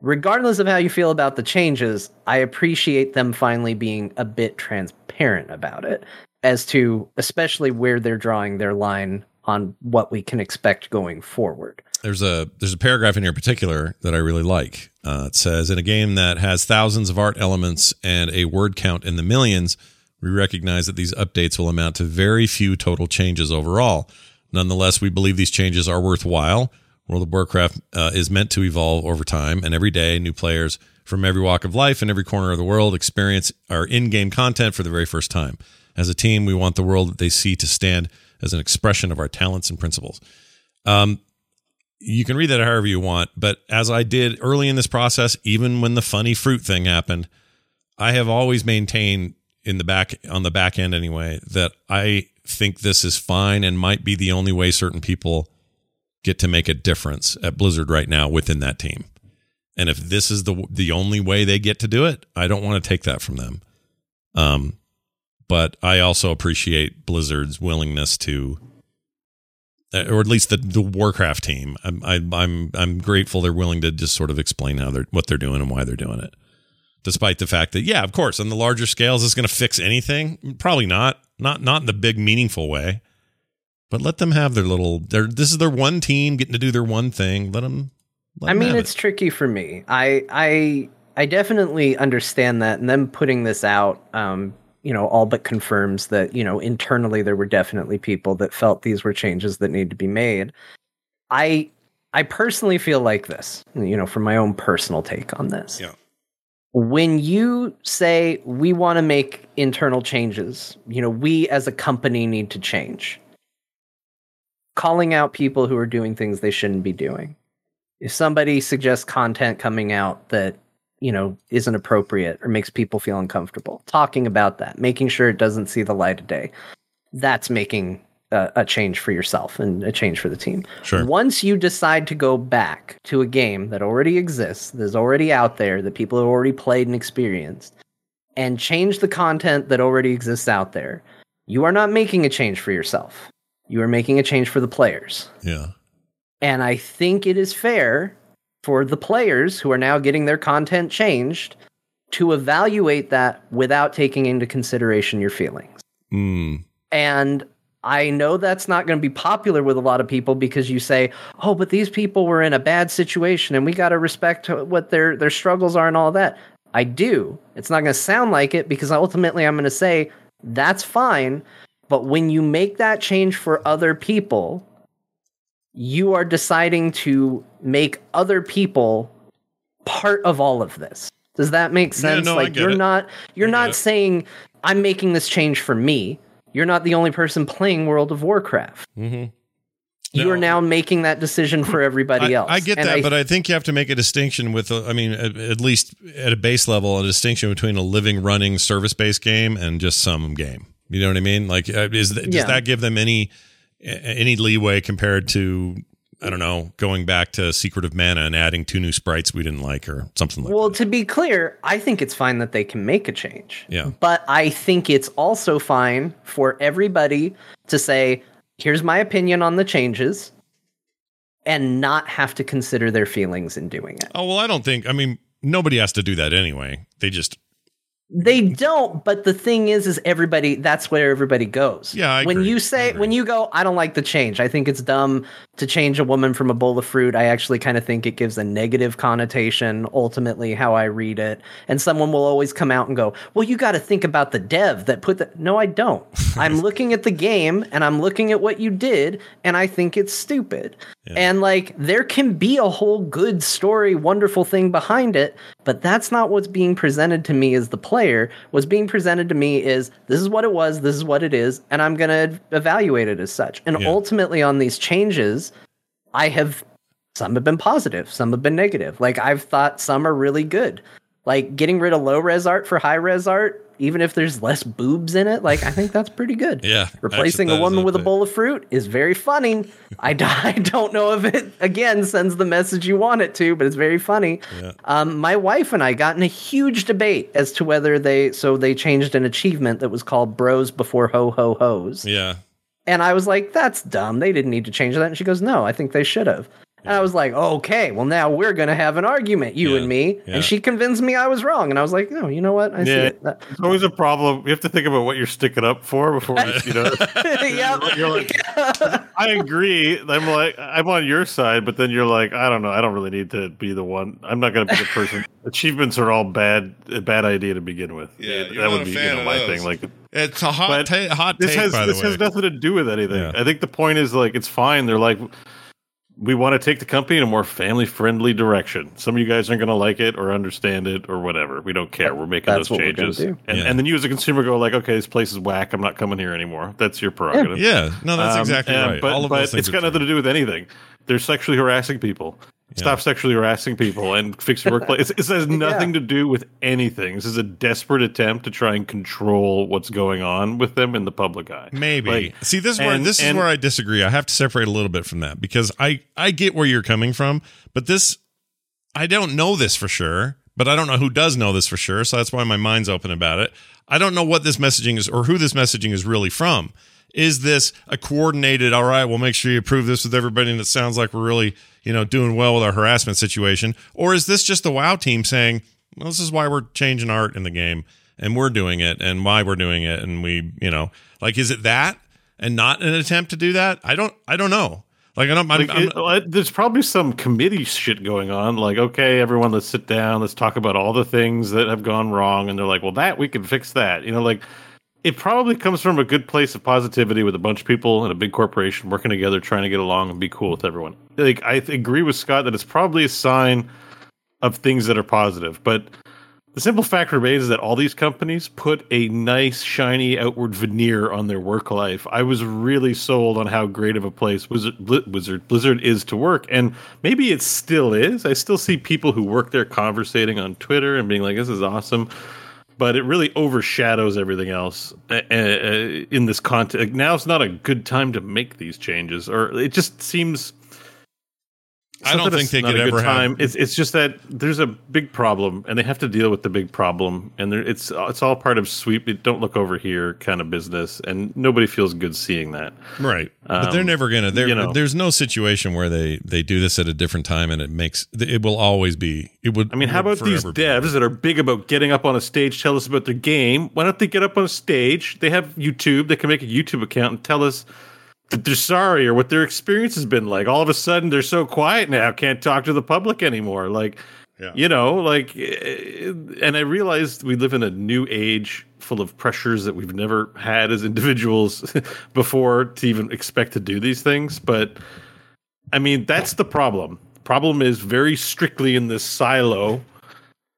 regardless of how you feel about the changes, I appreciate them finally being a bit transparent about it as to especially where they're drawing their line on what we can expect going forward. There's a there's a paragraph in here in particular that I really like. Uh, it says in a game that has thousands of art elements and a word count in the millions, we recognize that these updates will amount to very few total changes overall. Nonetheless, we believe these changes are worthwhile. World of Warcraft uh, is meant to evolve over time, and every day, new players from every walk of life and every corner of the world experience our in-game content for the very first time. As a team, we want the world that they see to stand as an expression of our talents and principles. Um, you can read that however you want, but as I did early in this process, even when the funny fruit thing happened, I have always maintained in the back on the back end anyway that I think this is fine and might be the only way certain people get to make a difference at Blizzard right now within that team. And if this is the the only way they get to do it, I don't want to take that from them. Um but I also appreciate Blizzard's willingness to uh, or at least the, the Warcraft team. I'm I, I'm I'm grateful they're willing to just sort of explain how they're what they're doing and why they're doing it, despite the fact that yeah, of course, on the larger scales, is going to fix anything. Probably not, not not in the big meaningful way. But let them have their little. Their this is their one team getting to do their one thing. Let them. Let I 'em mean, it's it. tricky for me. I I I definitely understand that, and them putting this out, um, you know, all but confirms that you know internally there were definitely people that felt these were changes that need to be made. I I personally feel like this, you know, from my own personal take on this. Yeah. When you say we want to make internal changes, you know, we as a company need to change. Calling out people who are doing things they shouldn't be doing. If somebody suggests content coming out that you know isn't appropriate or makes people feel uncomfortable talking about that making sure it doesn't see the light of day that's making a, a change for yourself and a change for the team. Sure. once you decide to go back to a game that already exists that's already out there that people have already played and experienced and change the content that already exists out there you are not making a change for yourself you are making a change for the players Yeah. and I think it is fair for the players who are now getting their content changed to evaluate that without taking into consideration your feelings. Mm. And I know that's not going to be popular with a lot of people because you say, "Oh, but these people were in a bad situation and we got to respect what their their struggles are and all that." I do. It's not going to sound like it because ultimately I'm going to say that's fine, but when you make that change for other people, you are deciding to make other people part of all of this. Does that make sense? no, I like you're it. not you're not it. saying I'm making this change for me. You're not the only person playing World of Warcraft. hmm you are now making that decision for everybody I, else. I get And that, but I think you have to make a distinction with, I mean, at, at least at a base level, a distinction between a living, running, service-based game and just some game. You know what I mean? Like, uh, is th- does Yeah. that give them any any leeway compared to, I don't know, going back to Secret of Mana and adding two new sprites we didn't like or something like well, that? to be clear, I think it's fine that they can make a change. Yeah. But I think it's also fine for everybody to say, here's my opinion on the changes and not have to consider their feelings in doing it. Oh well, I don't think. I mean, nobody has to do that anyway. They just They don't, but the thing is, is everybody. That's where everybody goes. Yeah, I when agree. you say, when you go, I don't like the change. I think it's dumb to change a woman from a bowl of fruit. I actually kind of think it gives a negative connotation. Ultimately, how I read it, and someone will always come out and go, "Well, you got to think about the dev that put that." No, I don't. I'm looking at the game and I'm looking at what you did, and I think it's stupid. And like, there can be a whole good story, wonderful thing behind it, but that's not what's being presented to me as the player. What's being presented to me is this is what it was, this is what it is, and I'm going to evaluate it as such. And Yeah. ultimately, on these changes, I have some have been positive, some have been negative. Like, I've thought some are really good. Like, getting rid of low res art for high res art, even if there's less boobs in it, like, I think that's pretty good. Yeah, Replacing a woman with a bowl of fruit is very funny. I, d- I don't know if it, again, sends the message you want it to, but it's very funny. Yeah. Um, my wife and I got in a huge debate as to whether they, so they changed an achievement that was called Bros Before Ho Ho Ho's. yeah. And I was like, that's dumb. They didn't need to change that. And she goes, no, I think they should have. And I was like, okay, well, now we're going to have an argument, you Yeah, and me. yeah. And she convinced me I was wrong. And I was like, no, you know what? I see Yeah. it. That- It's always a problem. You have to think about what you're sticking up for before you know. Yep. You're like, I agree. I'm like, I'm on your side, but then you're like, I don't know. I don't really need to be the one. I'm not going to be the person. Achievements are all bad, a bad idea to begin with. Yeah, you're that would be you know, my those. thing. Like, It's a hot, ta- hot this take, has by the this way. has nothing to do with anything. Yeah. I think the point is like it's fine. They're like, we want to take the company in a more family friendly direction. Some of you guys aren't going to like it or understand it or whatever. We don't care. We're making That's those what we're changes, do. and Yeah. and then you as a consumer go like, okay, this place is whack. I'm not coming here anymore. That's your prerogative. yeah, no, that's Um, exactly and- right. But, All of but those things it's are got true. nothing to do with anything. They're sexually harassing people. Stop sexually harassing people and fix your workplace. It, has nothing to do with anything. This is a desperate attempt to try and control what's going on with them in the public eye. Maybe. Like, See, this is where and- this is where I disagree. I have to separate a little bit from that because I I get where you're coming from, but this I don't know this for sure, but I don't know who does know this for sure, so that's why my mind's open about it. I don't know what this messaging is or who this messaging is really from. Is this a coordinated, all right, we'll make sure you approve this with everybody and it sounds like we're really, you know, doing well with our harassment situation? Or is this just the WoW team saying, well, this is why we're changing art in the game and we're doing it and why we're doing it and we, you know, like is it that and not an attempt to do that? I don't I don't know. Like I don't I'm, Like, I'm there's probably some committee shit going on. Like, okay, everyone, let's sit down. Let's talk about all the things that have gone wrong. And they're like, well, that we can fix that. You know, like it probably comes from a good place of positivity with a bunch of people and a big corporation working together, trying to get along and be cool with everyone. Like, I agree with Scott that it's probably a sign of things that are positive, but. The simple fact remains that all these companies put a nice, shiny outward veneer on their work life. I was really sold on how great of a place Wizard, Bli- Wizard Blizzard is to work, and maybe it still is. I still see people who work there conversating on Twitter and being like, "This is awesome," but it really overshadows everything else uh, uh, in this context. Now's not a good time to make these changes, or it just seems. I don't think they could a good have- time. It's it's just that there's a big problem, and they have to deal with the big problem, and there, it's it's all part of sweep. It, don't look over here kind of business, and nobody feels good seeing that. Right, but they're Um, never gonna. You know. there's no situation where they they do this at a different time, and it makes it will always be. It would. I mean, how about these forever be. devs that are big about getting up on a stage, tell us about their game? Why don't they get up on a stage? They have YouTube. They can make a YouTube account and tell us that they're sorry or what their experience has been like. All of a sudden, they're so quiet now, can't talk to the public anymore. Like, Yeah. you know, like, eh, and I realized we live in a new age full of pressures that we've never had as individuals before to even expect to do these things. But I mean, that's the problem. Problem is very strictly in this silo,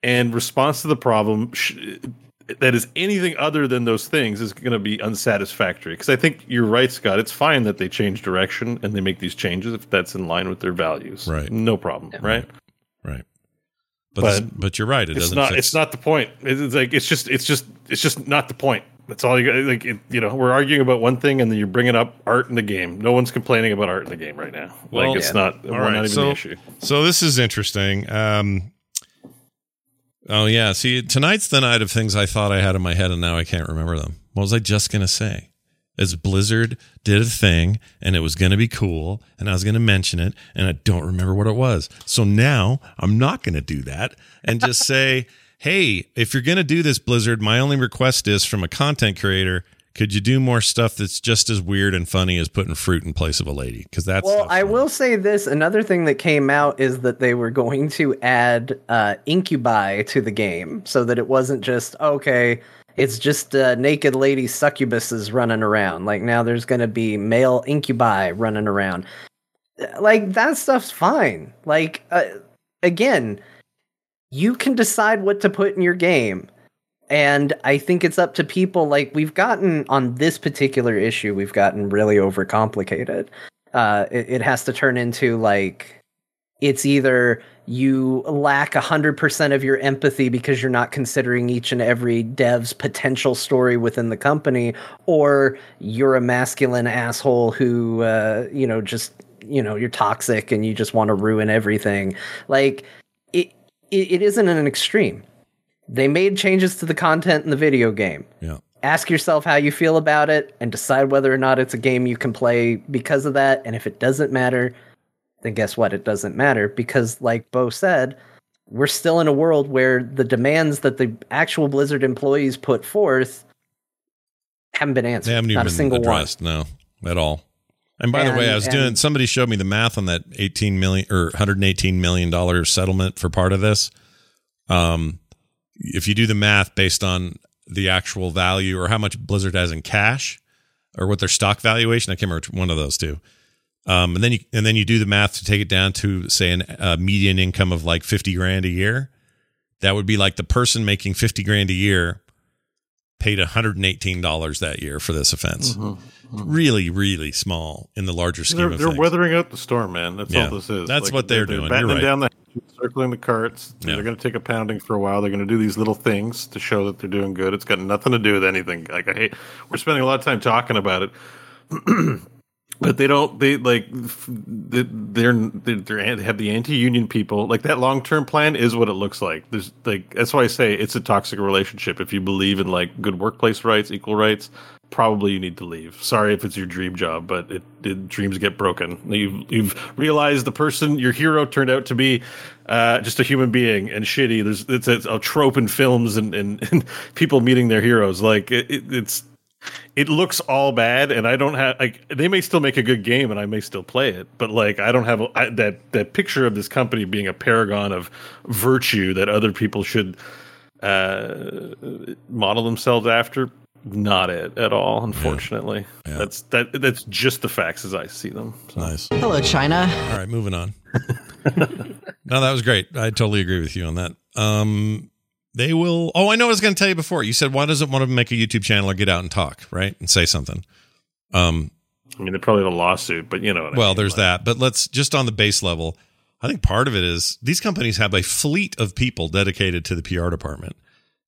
and response to the problem sh- that is anything other than those things is going to be unsatisfactory. Because I think you're right, Scott. It's fine that they change direction and they make these changes if that's in line with their values. Right. No problem. Yeah. Right. Right. But But this- but you're right. It It's doesn't. not. fix- It's not the point. It's it's like it's just. It's just. It's just not the point. That's all you got. Like it, you know, we're arguing about one thing, and then you're bringing up art in the game. No one's complaining about art in the game right now. Well, like it's yeah. not. All we're right, not even so- the issue. So this is interesting. Um, oh yeah, see, tonight's the night of things I thought I had in my head, and now I can't remember them. What was I just gonna say? As Blizzard did a thing, and it was gonna be cool, and I was gonna mention it, and I don't remember what it was. So now I'm not gonna do that, and just say, hey, if you're gonna do this, Blizzard, my only request is from a content creator. Could you do more stuff that's just as weird and funny as putting fruit in place of a lady? Because that's Well, I will say this. Another thing that came out is that they were going to add uh, incubi to the game so that it wasn't just, okay, it's just uh, naked lady succubuses running around. Like now there's going to be male incubi running around. Like that stuff's fine. Like, uh, again, you can decide what to put in your game. And I think it's up to people. Like we've gotten on this particular issue, we've gotten really overcomplicated uh, it, it has to turn into like it's either you lack 100% of your empathy because you're not considering each and every dev's potential story within the company or you're a masculine asshole who uh, you know just you know you're toxic and you just want to ruin everything like it, it it isn't an extreme they made changes to the content in the video game yeah. ask yourself how you feel about it and decide whether or not it's a game you can play because of that. And if it doesn't matter, then guess what? It doesn't matter because, like Bo said, we're still in a world where the demands that the actual Blizzard employees put forth haven't been answered. They haven't even Not a been single addressed, no, at all. And by the way, I was and- doing. Somebody showed me the math on that eighteen million or one hundred eighteen million dollars settlement for part of this. Um, if you do the math based on the actual value or how much Blizzard has in cash or what their stock valuation, I can't remember one of those two. Um, and then you and then you do the math to take it down to say a uh, median income of like fifty grand a year. That would be like the person making fifty grand a year paid $118 that year for this offense. Really, really small in the larger scheme They're, of they're things. weathering out the storm, man. That's Yeah. all this is. That's what they're doing. battening You're right. down the circling the carts. Yeah. They're going to take a pounding for a while. They're going to do these little things to show that they're doing good. It's got nothing to do with anything. Like I hate, we're spending a lot of time talking about it. But they don't. They like they're they're, they're they have the anti-union people. Like that long-term plan is what it looks like. There's like that's why I say it's a toxic relationship. If you believe in like good workplace rights, equal rights, probably you need to leave. Sorry if it's your dream job, but it, it dreams get broken. You've you've realized the person your hero turned out to be uh, just a human being and shitty. There's it's a, a trope in films and, and, and people meeting their heroes. Like it, it, it's it looks all bad and i don't have like they may still make a good game and i may still play it but like i don't have a, I, that that picture of this company being a paragon of virtue that other people should uh model themselves after not it at all unfortunately Yeah. that's that that's just the facts as i see them So- nice. Hello, China. All right, moving on. no, that was great. I totally agree with you on that. Um, they will. Oh, I know. I was going to tell you before. You said, "Why doesn't one of them make a YouTube channel or get out and talk, right, and say something?" Um, i mean they probably have a lawsuit but you know what I well, mean, there's like- that. But let's just on the base level. I think part of it is these companies have a fleet of people dedicated to the PR department.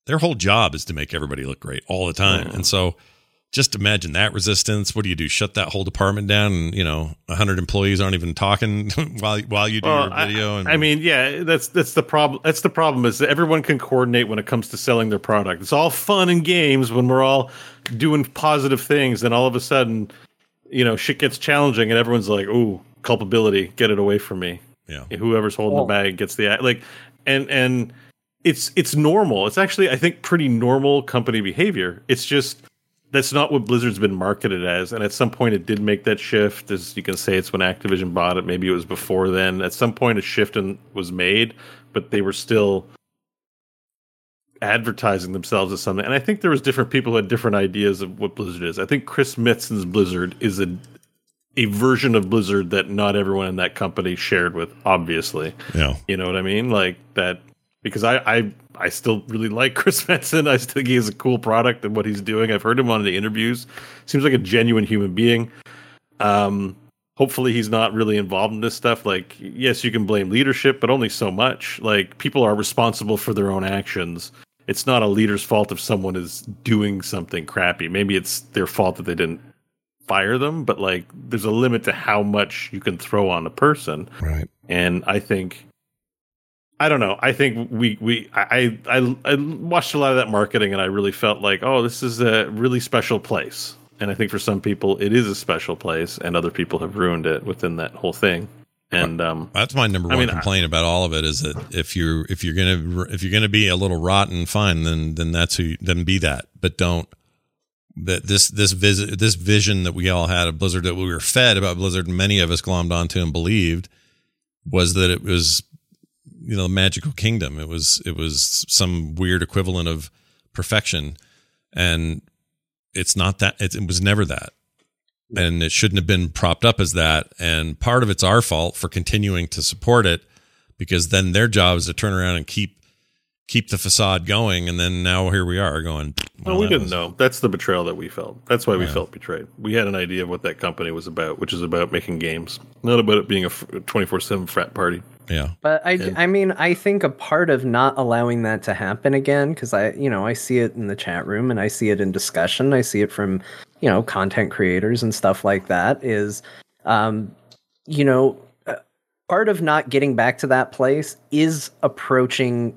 Their whole job is to make everybody look great all the time, and so just imagine that resistance. What do you do? Shut that whole department down, and you know, hundred employees aren't even talking while while you do Well, your video. I, and I mean, yeah, that's that's the problem. That's the problem is that everyone can coordinate when it comes to selling their product. It's all fun and games when we're all doing positive things, then all of a sudden, you know, shit gets challenging, and everyone's like, "Ooh, culpability, get it away from me." yeah, Whoever's holding Well- the bag gets the like, and and it's it's normal. It's actually I think pretty normal company behavior. It's just that's not what Blizzard's been marketed as. And at some point, it did make that shift. As you can say, it's when Activision bought it. Maybe it was before then. At some point, a shift in, was made, but they were still advertising themselves as something. And I think there was different people who had different ideas of what Blizzard is. I think Chris Metzen's Blizzard is a a version of Blizzard that not everyone in that company shared with. Obviously, yeah, you know what I mean? Like that because I, I I still really like Chris Metzen. I still think he has a cool product and what he's doing. I've heard him on the interviews. Seems like a genuine human being. Um, hopefully he's not really involved in this stuff. Like, yes, you can blame leadership, but only so much. Like, people are responsible for their own actions. It's not a leader's fault if someone is doing something crappy. Maybe it's their fault that they didn't fire them, but like, there's a limit to how much you can throw on a person. Right. And I think I don't know. I think we we I, I I watched a lot of that marketing and I really felt like, oh, this is a really special place. And I think for some people it is a special place, and other people have ruined it within that whole thing. And um, that's my number I one mean, I- complaint about all of it is that if you're if you're gonna if you're gonna be a little rotten, fine, then then that's who then be that, but don't that this this visit this vision that we all had of Blizzard that we were fed about Blizzard, and many of us glommed onto and believed was that it was you know magical kingdom. It was it was some weird equivalent of perfection, and it's not that. It, it was never that and it shouldn't have been propped up as that. And part of it's our fault for continuing to support it because then their job is to turn around and keep keep the facade going. And then now here we are going. well, we didn't was- know. That's the betrayal that we felt. That's why we Yeah. felt betrayed. We had an idea of what that company was about, which is about making games, not about it being a twenty four seven frat party. Yeah, But I, And- I mean, I think a part of not allowing that to happen again, because I, you know, I see it in the chat room and I see it in discussion. I see it from, you know, content creators and stuff like that. Is, um, you know, uh, part of not getting back to that place is approaching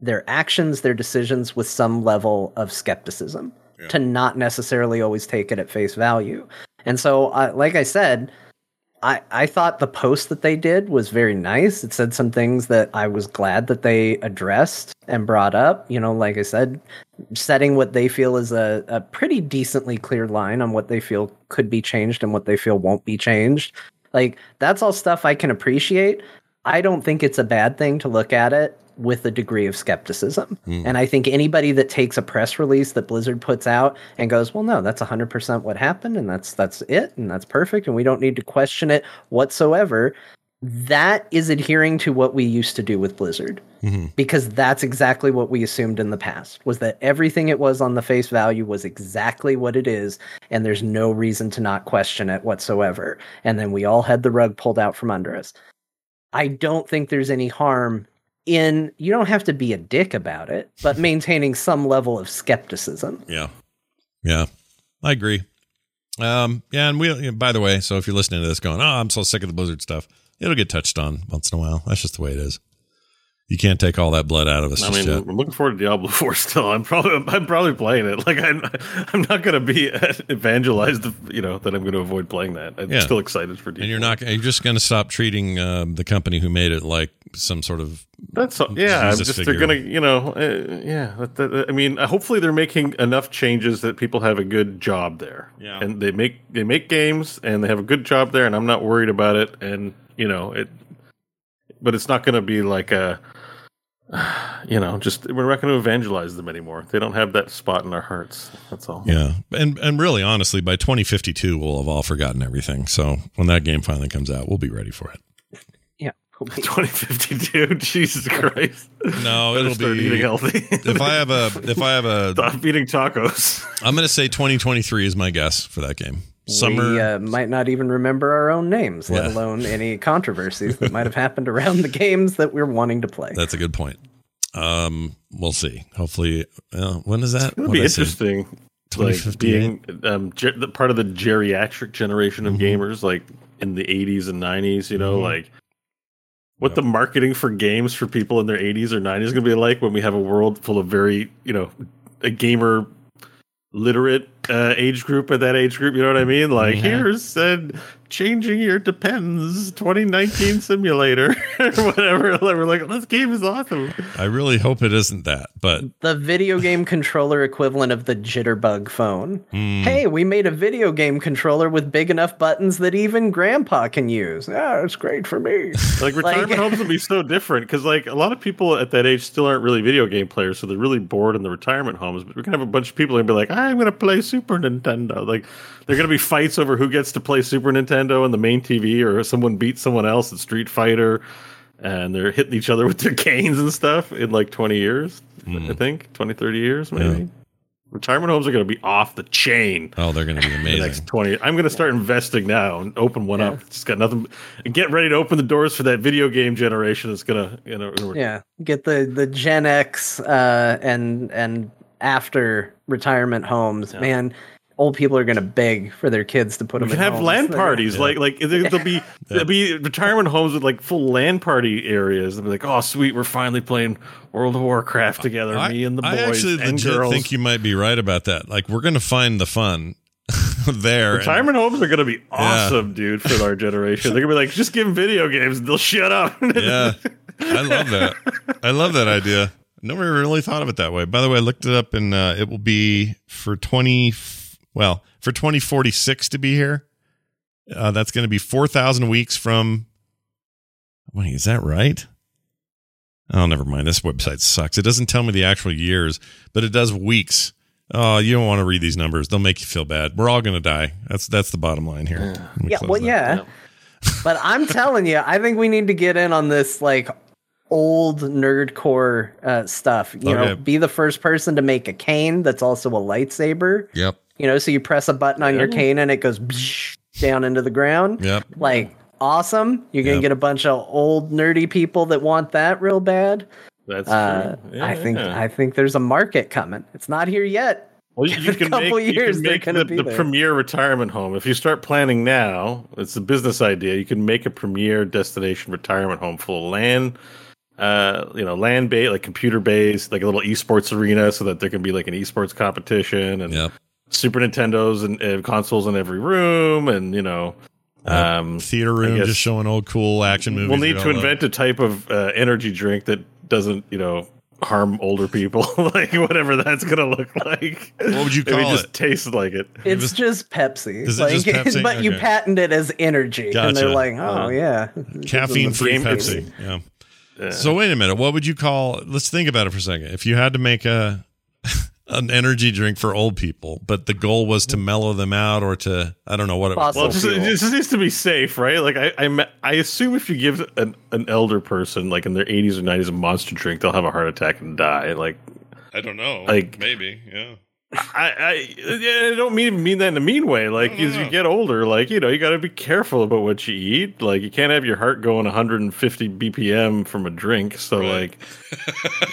their actions, their decisions with some level of skepticism Yeah. to not necessarily always take it at face value. And so, uh, like I said, I, I thought the post that they did was very nice. It said some things that I was glad that they addressed and brought up. You know, like I said, setting what they feel is a, a pretty decently clear line on what they feel could be changed and what they feel won't be changed. Like, that's all stuff I can appreciate. I don't think it's a bad thing to look at it with a degree of skepticism. And I think anybody that takes a press release that Blizzard puts out and goes, "Well, no, that's 100% what happened and that's that's it and that's perfect and we don't need to question it whatsoever." That is adhering to what we used to do with Blizzard. Mhm. Because that's exactly what we assumed in the past was that everything it was on the face value was exactly what it is and there's no reason to not question it whatsoever. And then we all had the rug pulled out from under us. I don't think there's any harm in you don't have to be a dick about it, but maintaining some level of skepticism. yeah, yeah. I agree. Um, yeah, and we. By the way, so if you're listening to this, going, "Oh, I'm so sick of the Blizzard stuff," it'll get touched on once in a while. That's just the way it is. You can't take all that blood out of us I mean, yet. I'm looking forward to Diablo 4 still. I'm probably I'm probably playing it. Like I'm I'm not going to be evangelized, you know, that I'm going to avoid playing that. I'm Yeah. still excited for Diablo. And you're not. You're just going to stop treating um, the company who made it like some sort of That's yeah. I'm just figure. they're gonna, you know, uh, yeah. That, that, I mean, uh, hopefully they're making enough changes that people have a good job there. Yeah. and they make they make games and they have a good job there, and I'm not worried about it. And you know it, but it's not going to be like a, you know, just we're not going to evangelize them anymore. They don't have that spot in our hearts. That's all. Yeah, and and really, honestly, by 2052, we'll have all forgotten everything. So when that game finally comes out, we'll be ready for it. Yeah. 2052. Jesus Christ. No, it'll start be. eating healthy. If I have a, if I have a, Stop eating tacos. I'm going to say 2023 is my guess for that game. Summer. We uh, might not even remember our own names, let Yeah. alone any controversies that might have happened around the games that we're wanting to play. That's a good point. Um, we'll see. Hopefully, uh, when is that? It would What'd be interesting, like being um, ge- the part of the geriatric generation of Mm-hmm. gamers, like in the 80s and 90s. You know, like what the marketing for games for people in their 80s or 90s is going to be like when we have a world full of very, you know, a gamer literate uh, age group at that age group. You know what I mean? Like Mhm. here's said changing your depends 2019 simulator or whatever. Like, we're like, this game is awesome. I really hope it isn't that, but the video game controller equivalent of the jitterbug phone. mm, Hey, we made a video game controller with big enough buttons that even grandpa can use. Yeah, it's great for me. Like retirement homes will be so different because like a lot of people at that age still aren't really video game players, so they're really bored in the retirement homes. But we're gonna have a bunch of people and be like, I'm gonna play Super Nintendo. Like they're gonna be fights over who gets to play Super Nintendo on the main TV, or someone beats someone else in Street Fighter, and they're hitting each other with their canes and stuff in like 20 years. I think 20, 30 years maybe. Retirement homes are going to be off the chain. Oh, they're going to be the amazing. next 20 i'm going to start investing now and open one up Yeah. it's got nothing get ready to open the doors for that video game generation that's going to you know Yeah, get the the Gen X uh, and and after retirement homes. Yeah. Man, old people are gonna beg for their kids to put we them. can in have homes. LAN parties Yeah. like like there- there'll be there'll be retirement homes with like full LAN party areas they'll be like oh sweet we're finally playing world of warcraft together I, me and the boys I actually and legit girls think you might be right about that. Like, we're going to find the fun there. and- Retirement homes are going to be awesome, dude, for our generation. They're going to be like, just give them video games and they'll shut up. yeah, I love that. I love that idea. Nobody really thought of it that way. By the way, I looked it up, and uh, it will be for twenty. Well, for twenty forty six to be here. Uh, that's going to be four thousand weeks from. Wait, is that right? Oh, never mind. This website sucks. It doesn't tell me the actual years, but it does weeks. Oh, you don't want to read these numbers. They'll make you feel bad. We're all going to die. That's that's the bottom line here. Let Yeah, well, that. yeah. but I'm telling you, I think we need to get in on this like old nerdcore uh, stuff. You know, be the first person to make a cane that's also a lightsaber. Yep. You know, so you press a button on your cane and it goes down into the ground. Yep. Like awesome. You're gonna Yep. get a bunch of old nerdy people that want that real bad. That's Uh, true. Yeah, I think yeah. I think there's a market coming. It's not here yet. Well, you, you it a can couple make, you years, can make the, be the premier retirement home. If you start planning now, it's a business idea. You can make a premier destination retirement home full of land, uh, you know, land based, like computer based, like a little esports arena, so that there can be like an esports competition and Yep. Super Nintendos and, and consoles in every room, and you know, Yep. um, Theater room guess- just showing old cool action movies. we'll need to love. invent a type of uh, energy drink that doesn't, you know, harm older people, like whatever that's gonna look like. What would you Maybe call just it? taste like it. It's was- just Pepsi. Is it like, just Pepsi? but you patent it as energy, and they're like, "Oh Uh, yeah, Caffeine free Pepsi. Pepsi. Yeah. Yeah. So wait a minute. What would you call? Let's think about it for a second. If you had to make a an energy drink for old people, but the goal was to mellow them out or to I don't know what it was. Well, it just, it just needs to be safe, right? Like I, I, me- I assume if you give an, an elder person, like in their 80s or 90s, a monster drink, they'll have a heart attack and die. Like I don't know. Like- maybe. Yeah. I, I, I don't mean mean that in a mean way. Like as you get older, like you know, you got to be careful about what you eat. Like you can't have your heart going 150 BPM from a drink. So Right. like,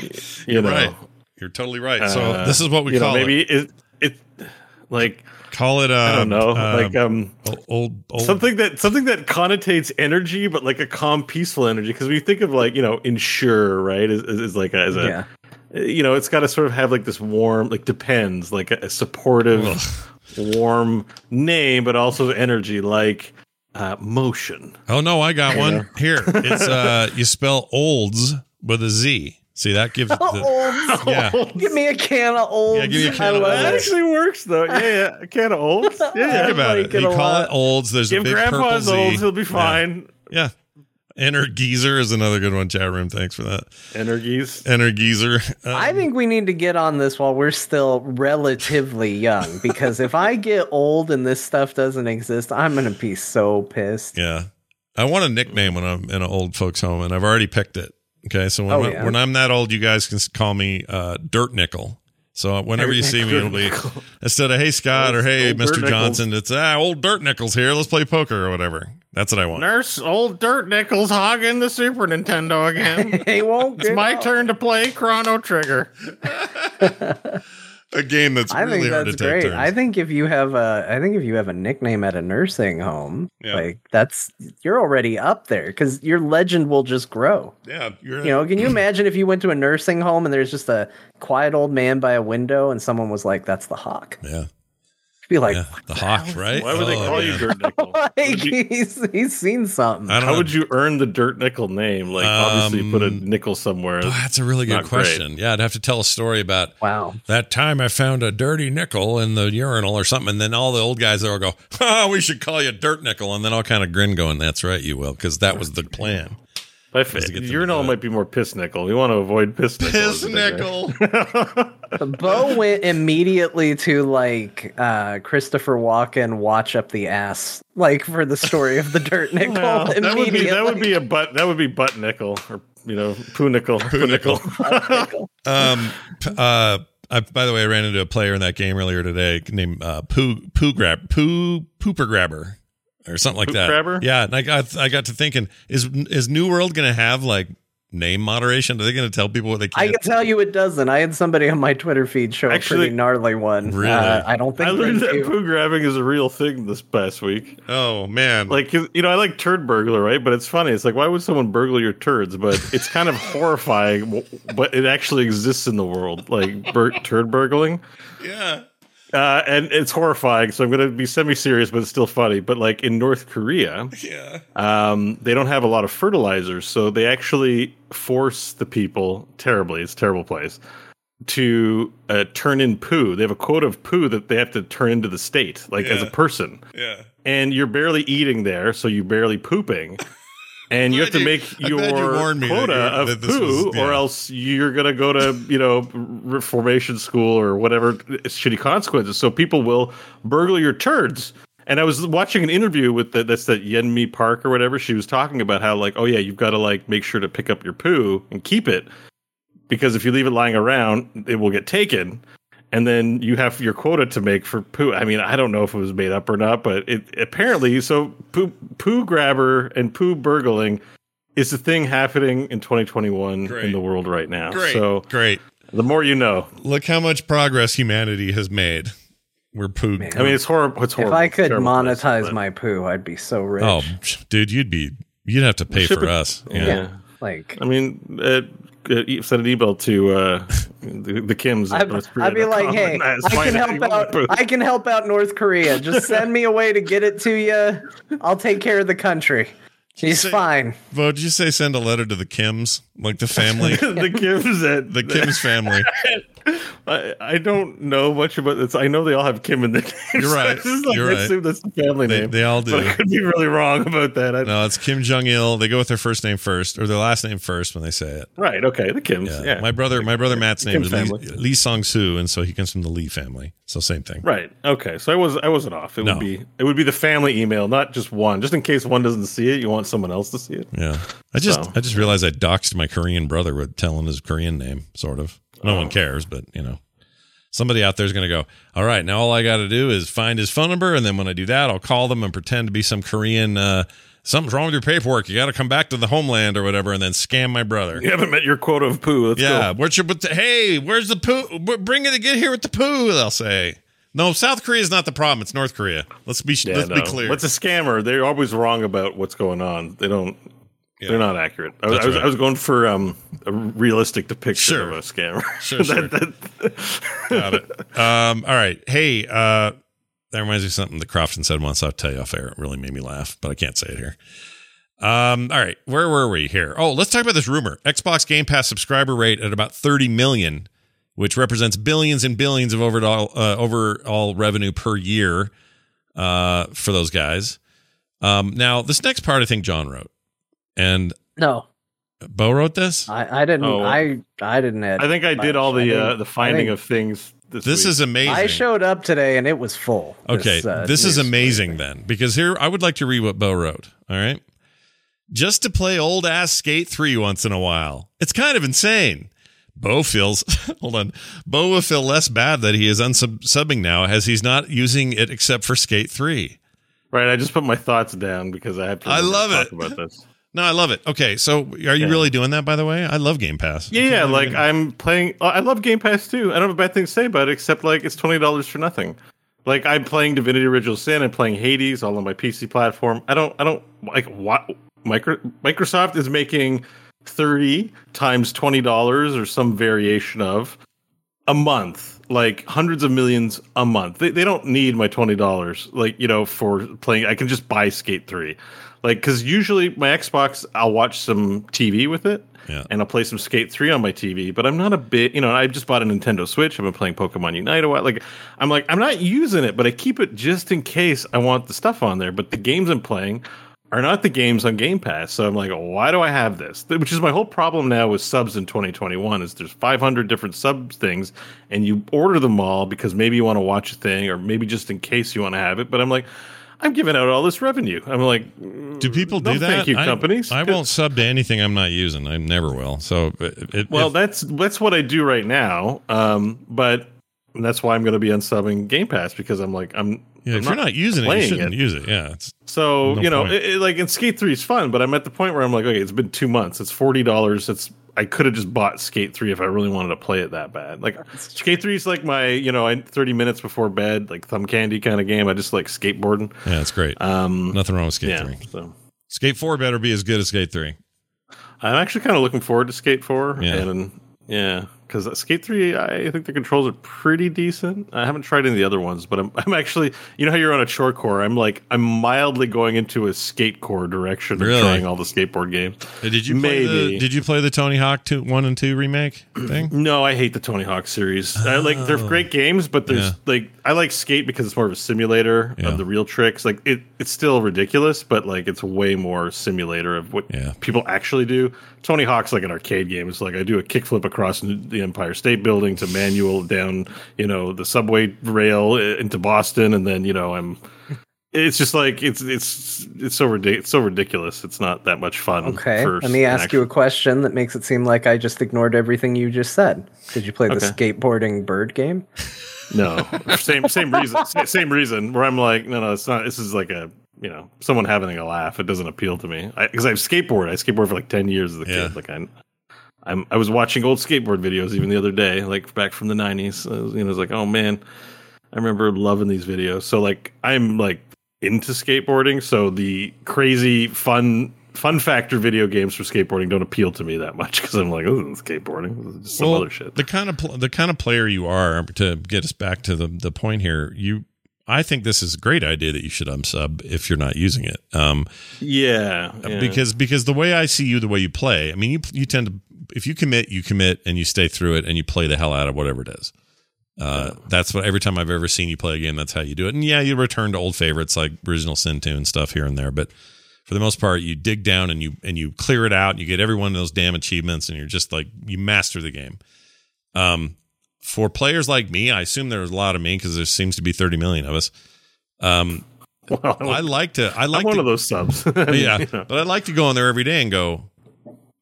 you You're know, right. You're totally right. so uh, this is what we you call know, maybe it. it. It like Call it. Uh, I don't know, uh, like um. old old. something that something that connotates energy, but like a calm, peaceful energy. Because when you think of like you know, Ensure, right, is, is, is like a, as a yeah. You know, it's got to sort of have like this warm, like depends, like a, a supportive, warm name, but also energy, like uh, motion. Oh no, I got one here. It's uh, you spell olds with a Z. See that gives. The, Olds. yeah. Give me a can of olds. Yeah, give me a can I of love That Olds. it. actually works though. Yeah, yeah, a can of olds. Yeah, Think about it. like it You call lot. it olds. There's Give a big purple grandpa's Z. olds, he'll be fine. Yeah. Enter geezer is another good one. Chat room. Thanks for that. Energies. Enter geezer. Um, I think we need to get on this while we're still relatively young because if I get old and this stuff doesn't exist, I'm gonna be so pissed. Yeah. I want a nickname when I'm in an old folks home, and I've already picked it. Okay, so when, Oh, yeah. when I'm that old, you guys can call me uh, Dirt Nickel. So whenever you see me, it'll be instead of Hey Scott or Hey Old Mister Johnson, it's ah old Dirt Nickels here. Let's play poker or whatever. That's what I want. Nurse, old dirt nickels hogging the Super Nintendo again. They won't. it's get my out. turn to play Chrono Trigger. A game that's I really think hard that's to take great. I think if you have a, I think if you have a nickname at a nursing home, Yeah. like that's you're already up there because your legend will just grow. yeah, You know, can you imagine if you went to a nursing home and there's just a quiet old man by a window and someone was like, "That's the hawk," yeah, be like, yeah. The hawk, right? Why would they Oh, call yeah. you Dirt Nickel? like you- he's he's seen something. How know. would you earn the Dirt Nickel name? Like, obviously, you put a Um, nickel somewhere. Oh, that's a really good Not great. question. Yeah, I'd have to tell a story about Wow. that time I found a dirty nickel in the urinal or something, and then all the old guys there will go, "Oh, we should call you Dirt Nickel," and then I'll kind of grin, going, "That's right, you will," because that was the plan. I to get them to urinal might be more piss nickel. We want to avoid piss nickel. Piss nickel. Bo went immediately to like uh Christopher Walken watch up the ass, like for the story of the dirt nickel. Well, that would be that would be a butt that would be butt nickel or you know, poo nickel, poo nickel. Um, uh, I, by the way, I ran into a player in that game earlier today named uh, Poo Poo Grab Poo Pooper Grabber or something like Poop that. Grabber? Yeah, and I got I got to thinking is is New World going to have like name moderation? Are they going to tell people what they can't? can tell you it doesn't. I had somebody on my Twitter feed show a Actually- pretty gnarly one. Really? Uh, I don't think I learned that do. poo grabbing is a real thing this past week. oh man, Like you know, I like turd burglar, right? But it's funny. It's like, why would someone burgle your turds? But it's kind of horrifying. But it actually exists in the world, like bur- turd burgling. yeah, Uh, and it's horrifying. So I'm going to be semi-serious, but it's still funny. But like in North Korea, yeah. um, they don't have a lot of fertilizers, so they actually force the people terribly. It's a terrible place to uh, turn in poo. They have a quota of poo that they have to turn into the state, like as a person. Yeah. And you're barely eating there, so you're barely pooping. And you have to you- make you your me quota you- of poo, yeah. or else you're gonna go to you know reformation school or whatever shitty consequences. So people will burgle your turds. And I was watching an interview with the, that's that Yeonmi Park or whatever. She was talking about how like, oh yeah, you've got to like make sure to pick up your poo and keep it because if you leave it lying around, it will get taken. And then you have your quota to make for poo. I mean, I don't know if it was made up or not, but it apparently so poo poo grabber and poo burgling is the thing happening in 2021 Great. in the world right now. Great, So great. the more you know. Look how much progress humanity has made. We're poo. I mean, it's horrible. It's If. I could Terrible place, monetize my poo, I'd be so rich. oh, dude, you'd be you'd have to pay Ship for it- us. Yeah. yeah. Like I mean, uh, send an email to uh, the, the Kims. at I'd, I'd be like, hey, I can help out. with. I can help out North Korea. Just send me a way to get it to you. I'll take care of the country. He's say- fine. Bo, did you say send a letter to the Kims, like the family, the Kims at the Kims family? I, I don't know much about this. I know they all have Kim in their names. You're right. Just, like, You're I right. that's the family They, name. they all but do. I could be really wrong about that. I, No, it's Kim Jong Il. They go with their first name first, or their last name first when they say it. Right. Okay. The Kims. Yeah. Yeah. My brother, my brother Matt's name Kim is Lee. Lee Song Soo, and so he comes from the Lee family. So same thing. right. Okay. So I was I wasn't off. It No. would be it would be the family email, not just one. Just in case one doesn't see it, you want someone else to see it. Yeah. I just So. I just realized I doxed my Korean brother with telling his Korean name, sort of. No Oh. one cares, but you know. Somebody out there is going to go, all right, now all I got to do is find his phone number. And then when I do that, I'll call them and pretend to be some Korean, uh, something's wrong with your paperwork. You got to come back to the homeland or whatever and then scam my brother. You haven't met your quota of poo. Let's Yeah. go. Where's your, but hey, where's the poo? Bring it to get here with the poo, they'll say. No, South Korea is not the problem. It's North Korea. Let's be, Yeah, let's no. be clear. What's a scammer? They're always wrong about what's going on. They don't. Yeah. They're not accurate. I, was, I, was, right. I was going for um, a realistic depiction Sure. of a scammer. Sure, sure. That- that- Got it. Um, all right. Hey, uh, that reminds me of something that Crofton said once. I'll tell you off air. It really made me laugh, but I can't say it here. Um, all right. Where were we here? Oh, let's talk about this rumor. Xbox Game Pass subscriber rate at about 30 million, which represents billions and billions of overall, uh, overall revenue per year, uh, for those guys. Um, now this next part, I think John wrote and No, Bo wrote this. I, I didn't. Oh. I I didn't. Add I think I did all the uh, the finding I of things. This, This week. is amazing. I showed up today and it was full. Okay, uh, this is amazing story. then, because here I would like to read what Bo wrote. All right. Just to play old ass Skate 3 once in a while. It's kind of insane. Bo feels, hold on, Bo will feel less bad that he is unsubbing now as he's not using it except for Skate 3. right. I just put my thoughts down because I have to. I love talk it. about this. No, I love it. Okay, so are you Yeah. really doing that, by the way? I love Game Pass. Yeah, yeah. Like I'm playing. Uh, I love Game Pass too. I don't have a bad thing to say about it, except like it's twenty dollars for nothing. Like I'm playing Divinity: Original Sin. I'm playing Hades all on my PC platform. I don't. I don't like what Micro, Microsoft is making thirty times twenty dollars or some variation of a month, like hundreds of millions a month. They, they don't need my twenty dollars, like you know, for playing. I can just buy Skate Three, like because usually my Xbox, I'll watch some TV with it, Yeah. and I'll play some Skate Three on my TV. But I'm not a bit, you know. I just bought a Nintendo Switch. I've been playing Pokemon Unite a while. Like I'm like I'm not using it, but I keep it just in case I want the stuff on there. But the games I'm playing are not the games on Game Pass. So I'm like, why do I have this? Which is my whole problem now with subs in 2021 is there's 500 different sub things and you order them all because maybe you want to watch a thing or maybe just in case you want to have it. But I'm like, I'm giving out all this revenue. I'm like, Do people do that? Thank you, I- companies. I, won't sub to anything I'm not using. I never will. So, it, it, Well, if- that's that's what I do right now. Um, but that's why I'm going to be unsubbing Game Pass because I'm like I'm. yeah, I'm if you're not using it, you shouldn't it. use it. Yeah, it's So No you know, like in Skate Three is fun, but I'm at the point where I'm like, okay, it's been two months. It's forty dollars. It's I could have just bought Skate Three if I really wanted to play it that bad. Like Skate Three is like my you know, thirty minutes before bed, like thumb candy kind of game. I just like skateboarding. yeah, it's great. Um, Nothing wrong with Skate yeah. Three. So Skate Four better be as good as Skate Three. I'm actually kind of looking forward to Skate Four. Yeah. and yeah, because Skate Three, I think the controls are pretty decent. I haven't tried any of the other ones, but I'm I'm actually, you know how you're on a chore core. I'm like I'm mildly going into a skate core direction Really? of trying all the skateboard games. Did you play the, Maybe. Did you play the Tony Hawk two, one and two remake thing? No, I hate the Tony Hawk series. I like they're oh. great games, but there's Yeah. like I like Skate because it's more of a simulator Yeah. of the real tricks. Like it, it's still ridiculous, but like it's way more simulator of what Yeah. people actually do. Tony Hawk's like an arcade game. It's like I do a kickflip across the Empire State Building to manual down, you know, the subway rail uh, into Boston, and then you know I'm. It's just like it's it's it's so ridiculous. It's so ridiculous. It's not that much fun. Okay, for let me ask actual- you a question that makes it seem like I just ignored everything you just said. Did you play the Okay. skateboarding bird game? No, same same reason. Same reason. Where I'm like, no, no, it's not. This is like a you know someone having a laugh. It doesn't appeal to me because I, have skateboard. I skateboard for like ten years as a Yeah. kid. Like I, I'm I was watching old skateboard videos even the other day, like back from the '90s. I was, you know, I was like, oh man, I remember loving these videos. So like I'm like into skateboarding. So the crazy fun. Fun factor video games for skateboarding don't appeal to me that much because I'm like, oh, skateboarding, this is just some Well, other shit. The kind of pl- the kind of player you are to get us back to the the point here. You, I think this is a great idea that you should unsub if you're not using it. Um, Yeah, yeah. because because the way I see you, the way you play, I mean, you you tend to if you commit, you commit, and you stay through it, and you play the hell out of whatever it is. Uh, That's what every time I've ever seen you play a game, that's how you do it. And yeah, you return to old favorites like original Sin 2 and stuff here and there, but for the most part, you dig down and you and you clear it out. And you get every one of those damn achievements, and you're just like you master the game. Um, for players like me, I assume there's a lot of me because there seems to be 30 million of us. Um, Well, I like to. I like I'm one to, of those subs. yeah, You know. but I like to go on there every day and go,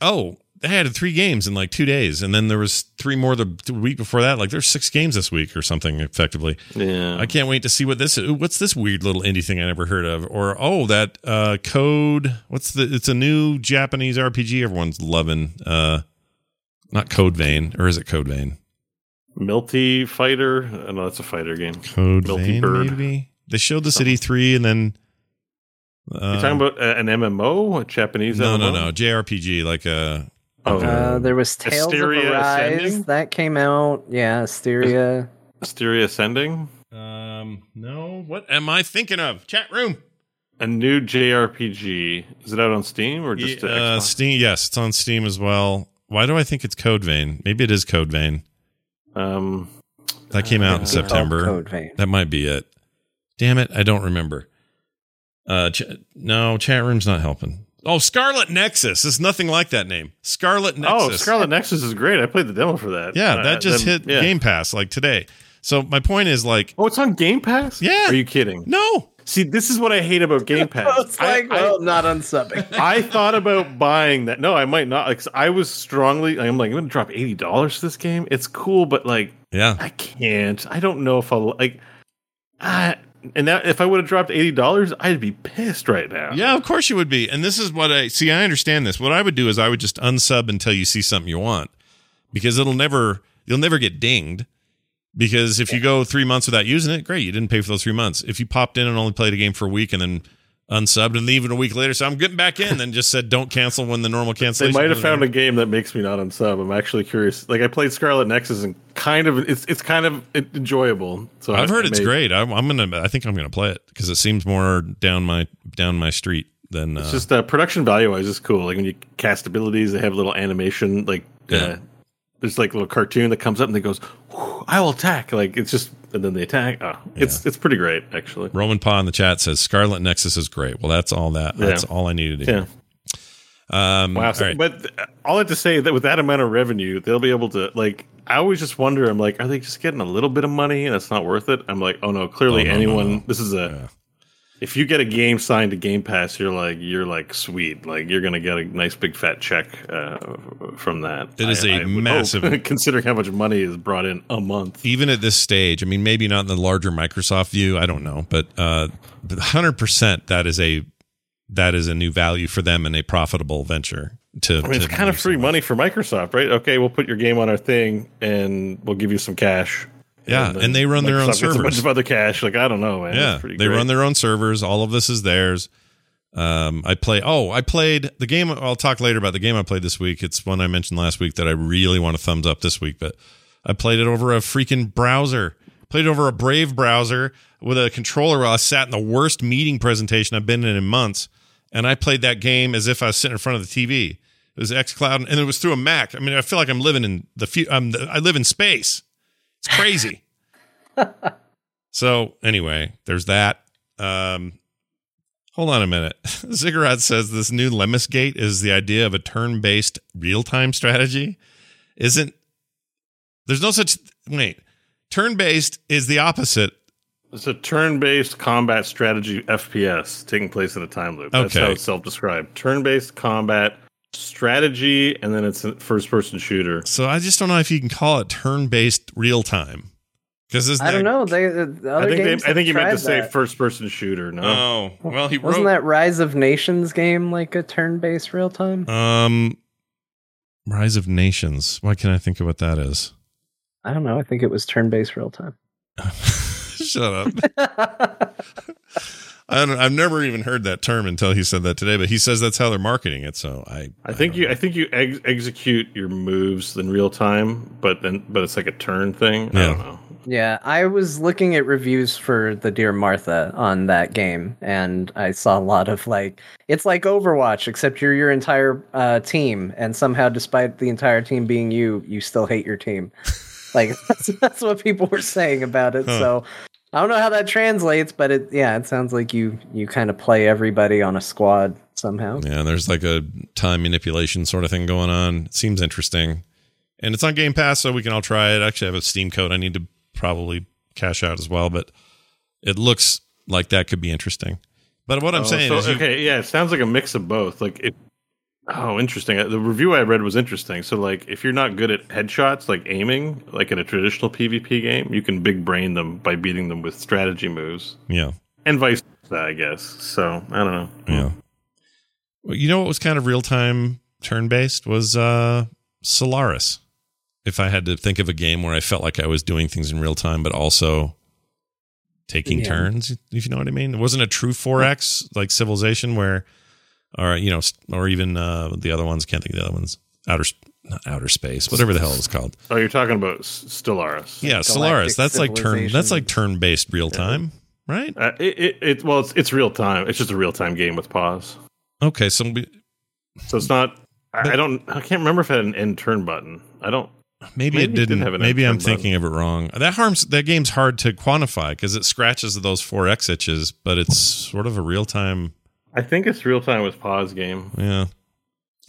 oh, they had three games in like two days, and then there was three more the, the week before that. Like there's six games this week or something. Effectively, yeah. I can't wait to see what this. is. What's this weird little indie thing I never heard of? Or oh, that uh, code. What's the? It's a new Japanese RPG everyone's loving. Uh, not Code Vein, or is it Code Vein? Milty Fighter. I know that's a fighter game. Code Milty Vein, Bird. maybe. They showed the City Three, and then. Uh, You're talking about uh, an MMO, a Japanese no, MMO? no, no, JRPG, like a Oh, Uh, there was Tales Astria of Arise Ascending? that came out. Yeah, Astria. Astria Ascending. Um, no. What am I thinking of? Chat room. A new JRPG. Is it out on Steam or just Yeah, uh, uh, Steam. Yes, it's on Steam as well. Why do I think it's Code Vein? Maybe it is Code Vein. Um, That came out in Uh, September. Oh, Code Vein. That might be it. Damn it, I don't remember. Uh, ch- no, chat room's not helping. Oh, Scarlet Nexus. It's nothing like that name. Scarlet Nexus. oh, Scarlet Nexus is great. I played the demo for that. Yeah, Uh, that just then- hit yeah. Game Pass like today. So my point is like, Oh, it's on Game Pass. Yeah. Are you kidding? no. See, this is what I hate about Game Pass. it's like, I, I- well, not unsubbing. I thought about buying that. No, I might not. Like, I was strongly. I'm like, I'm going to drop eighty dollars for this game. It's cool, but like, Yeah. I can't. I don't know if I'll like. I and that if I would have dropped eighty dollars, I'd be pissed right now. Yeah, of course you would be. And this is what I see. I understand this. What I would do is I would just unsub until you see something you want, because it'll never you'll never get dinged. Because if you go three months without using it, great, you didn't pay for those three months. If you popped in and only played a game for a week and then unsubbed and even a week later, so I'm getting back in, then just said don't cancel when the normal cancellation. They might have found there. a game that makes me not unsub. I'm actually curious. Like I played Scarlet Nexus and kind of it's it's kind of enjoyable. So I've I- heard I it's great. I'm, I'm gonna. I think I'm gonna play it because it seems more down my down my street than. Uh, It's just uh, production value wise is cool. Like when you cast abilities, they have a little animation. Like Yeah. uh, there's like a little cartoon that comes up and it goes, "I will attack." Like it's just and then they attack. Oh, it's it's pretty great actually. Roman Paw in the chat says Scarlet Nexus is great. Well, that's all that. Yeah. That's all I needed to Yeah. hear. Um, Wow. all So, right. But uh, all I have to say that with that amount of revenue, they'll be able to like. I always just wonder. I'm like, are they just getting a little bit of money and it's not worth it? I'm like, oh no, clearly Oh, no, no, anyone. no. This is a. If you get a game signed to Game Pass, you're like you're like sweet, like you're gonna get a nice big fat check uh, from that. It is a massive- hope, considering how much money is brought in a month. even at this stage, I mean, maybe not in the larger Microsoft view, I don't know, but uh, hundred percent that is a that is a new value for them and a profitable venture. To, I mean, it's kind of free money for Microsoft, right? Okay, we'll put your game on our thing, and we'll give you some cash. Yeah, then and they run their own gets A bunch servers. of other cash, like I don't know, man. Yeah, pretty they great. run their own servers. All of this is theirs. Um, I play. Oh, I played the game. I'll talk later about the game I played this week. It's one I mentioned last week that I really want to thumbs up this week. But I played it over a freaking browser. Played it over a Brave browser with a controller while I sat in the worst meeting presentation I've been in in months. And I played that game as if I was sitting in front of the TV. It was XCloud, and it was through a Mac. I mean, I feel like I'm living in the. fu- I'm. I live in space. It's crazy. So anyway, there's that. Um, hold on a minute. Ziggurat says this new Lemnis Gate is the idea of a turn-based real-time strategy. Isn't there's no such wait. Turn-based is the opposite. It's a turn-based combat strategy FPS taking place in a time loop. That's Okay. how it's self-described. Turn-based combat strategy, and then it's a first-person shooter. So I just don't know if you can call it turn-based real-time because I don't know. They the other I think games they, I think have he meant to tried say first-person shooter. No, Oh well, he Wasn't wrote. that Rise of Nations game like a turn-based real time? um, Rise of Nations. Why can't I think of what that is? I don't know. I think it was turn-based real time. Shut up. I don't, I've never even heard that term until he said that today, but he says that's how they're marketing it. So I, I think don't you. know. I think you ex- execute your moves in real time, but then but it's like a turn thing. I Yeah. don't know. Yeah, I was looking at reviews for the Dear Martha on that game, and I saw a lot of like, it's like Overwatch, except you're your entire uh, team, and somehow, despite the entire team being you, you still hate your team. like that's, that's what people were saying about it. Huh. So I don't know how that translates, but it yeah, it sounds like you you kind of play everybody on a squad somehow. Yeah, there's like a time manipulation sort of thing going on. It seems interesting. And it's on Game Pass, so we can all try it. I actually have a Steam code I need to probably cash out as well, but it looks like that could be interesting. But what I'm Oh, saying so, is, you, okay, yeah, it sounds like a mix of both. Like it. Oh, interesting. The review I read was interesting. So, like, if you're not good at headshots, like aiming, like in a traditional PvP game, you can big brain them by beating them with strategy moves, yeah, and vice versa, I guess. So, I don't know. yeah. Well, you know what was kind of real time turn based was uh Solaris. If I had to think of a game where I felt like I was doing things in real time, but also taking Yeah. turns, if you know what I mean. It wasn't a true 4X like Civilization where, or, you know, or even uh, the other ones, can't think of the other ones. Outer, not outer space, whatever the hell it's called. Oh, you're talking about S- Stellaris. Yeah, Galactic Solaris. That's like turn. That's like turn-based real time, right? Uh, it, it, it well, it's it's real time. It's just a real time game with pause. Okay, so we, So it's not. I, But- I don't. I can't remember if it had an end turn button. I don't. maybe, Maybe it it didn't didn't. have an maybe I'm end turn thinking of it wrong. That harms. That game's hard to quantify because it scratches those 4X itches, but it's sort of a real time. I think it's real time with pause game. Yeah.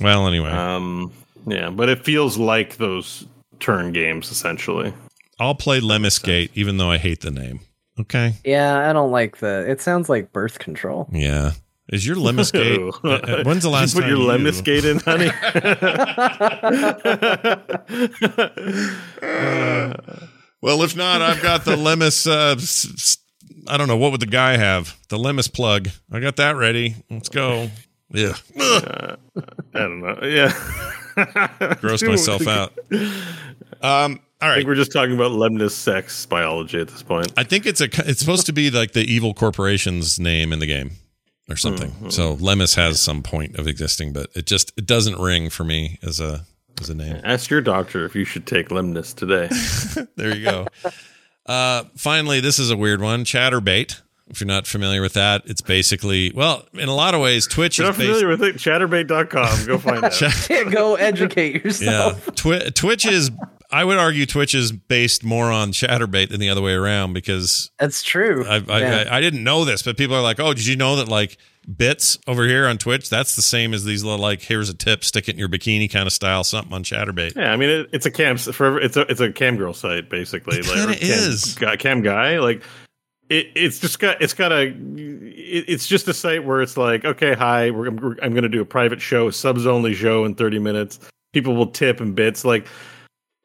Well, anyway, Um. Yeah, but it feels like those turn games essentially. I'll play Lemnis Gate, even though I hate the name. Okay. Yeah, I don't like the. It sounds like birth control. Yeah. Is your Lemnis Gate? Ew. uh, uh, when's the last you put time your you- Lemnis Gate in, honey? Well, if not, I've got the Lemnis. Uh, s- s- I don't know what would the guy have. The Lemnis plug. I got that ready. Let's go. Yeah. Ugh. I don't know. Yeah. Grossed Dude, myself out. Um. All I think we're just talking about Lemnis sex biology at this point. I think it's a. It's supposed to be like the evil corporation's name in the game, or something. Mm-hmm. So Lemnis has some point of existing, but it just it doesn't ring for me as a as a name. Ask your doctor if you should take Lemnis today. there you go. Uh, finally, this is a weird one. Chaturbate. If you're not familiar with that, it's basically well, in a lot of ways, Twitch If you're is not based. familiar with it, chaturbate.com. Go find out. Go educate Yeah, yourself. Twi- Twitch is. I would argue Twitch is based more on Chaturbate than the other way around because That's true. I I, Yeah. I I didn't know this, but people are like, "Oh, did you know that like bits over here on Twitch? That's the same as these little like here's a tip, stick it in your bikini kind of style something on Chaturbate." Yeah, I mean it, it's a cam for it's a it's a cam girl site basically. It like cam is. guy, cam guy like it, it's just got it's got a it, it's just a site where it's like okay hi we're, I'm, I'm going to do a private show subs only show in 30 minutes people will tip and bits like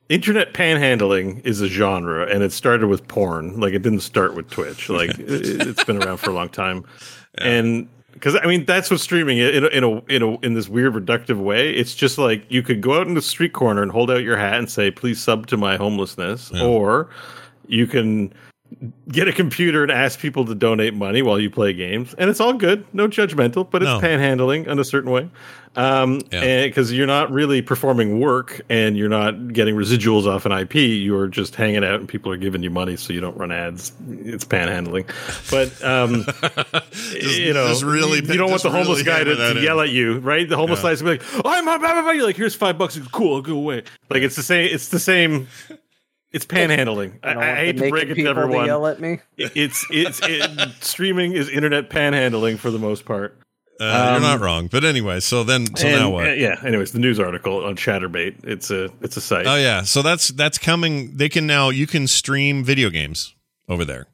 internet panhandling is a genre and it started with porn like it didn't start with twitch like it, it's been around for a long time yeah. and because I mean that's what streaming in a, in a in a in this weird reductive way. It's just like you could go out in the street corner and hold out your hat and say, "Please sub to my homelessness," yeah. or you can get a computer and ask people to donate money while you play games, and it's all good, no judgmental, but it's no. panhandling in a certain way. Um, because yeah. you're not really performing work and you're not getting residuals off an IP. You're just hanging out and people are giving you money so you don't run ads. It's panhandling, but um, just, you know, really, you, you don't want the homeless really guy to, to yell at you, right? The homeless yeah. guy's be like, "Oh, I'm. You're like, here's five bucks. Cool, I'll go away. Like it's the same. It's the same it's panhandling. I, I, I hate to break it to everyone. To yell at me. It's it's it, streaming is internet panhandling for the most part. Uh, um, you're not wrong, but anyway. So then, so and, now what? Uh, yeah. Anyways, the news article on Chaturbate. It's a it's a site. Oh yeah. So that's that's coming. They can now you can stream video games over there.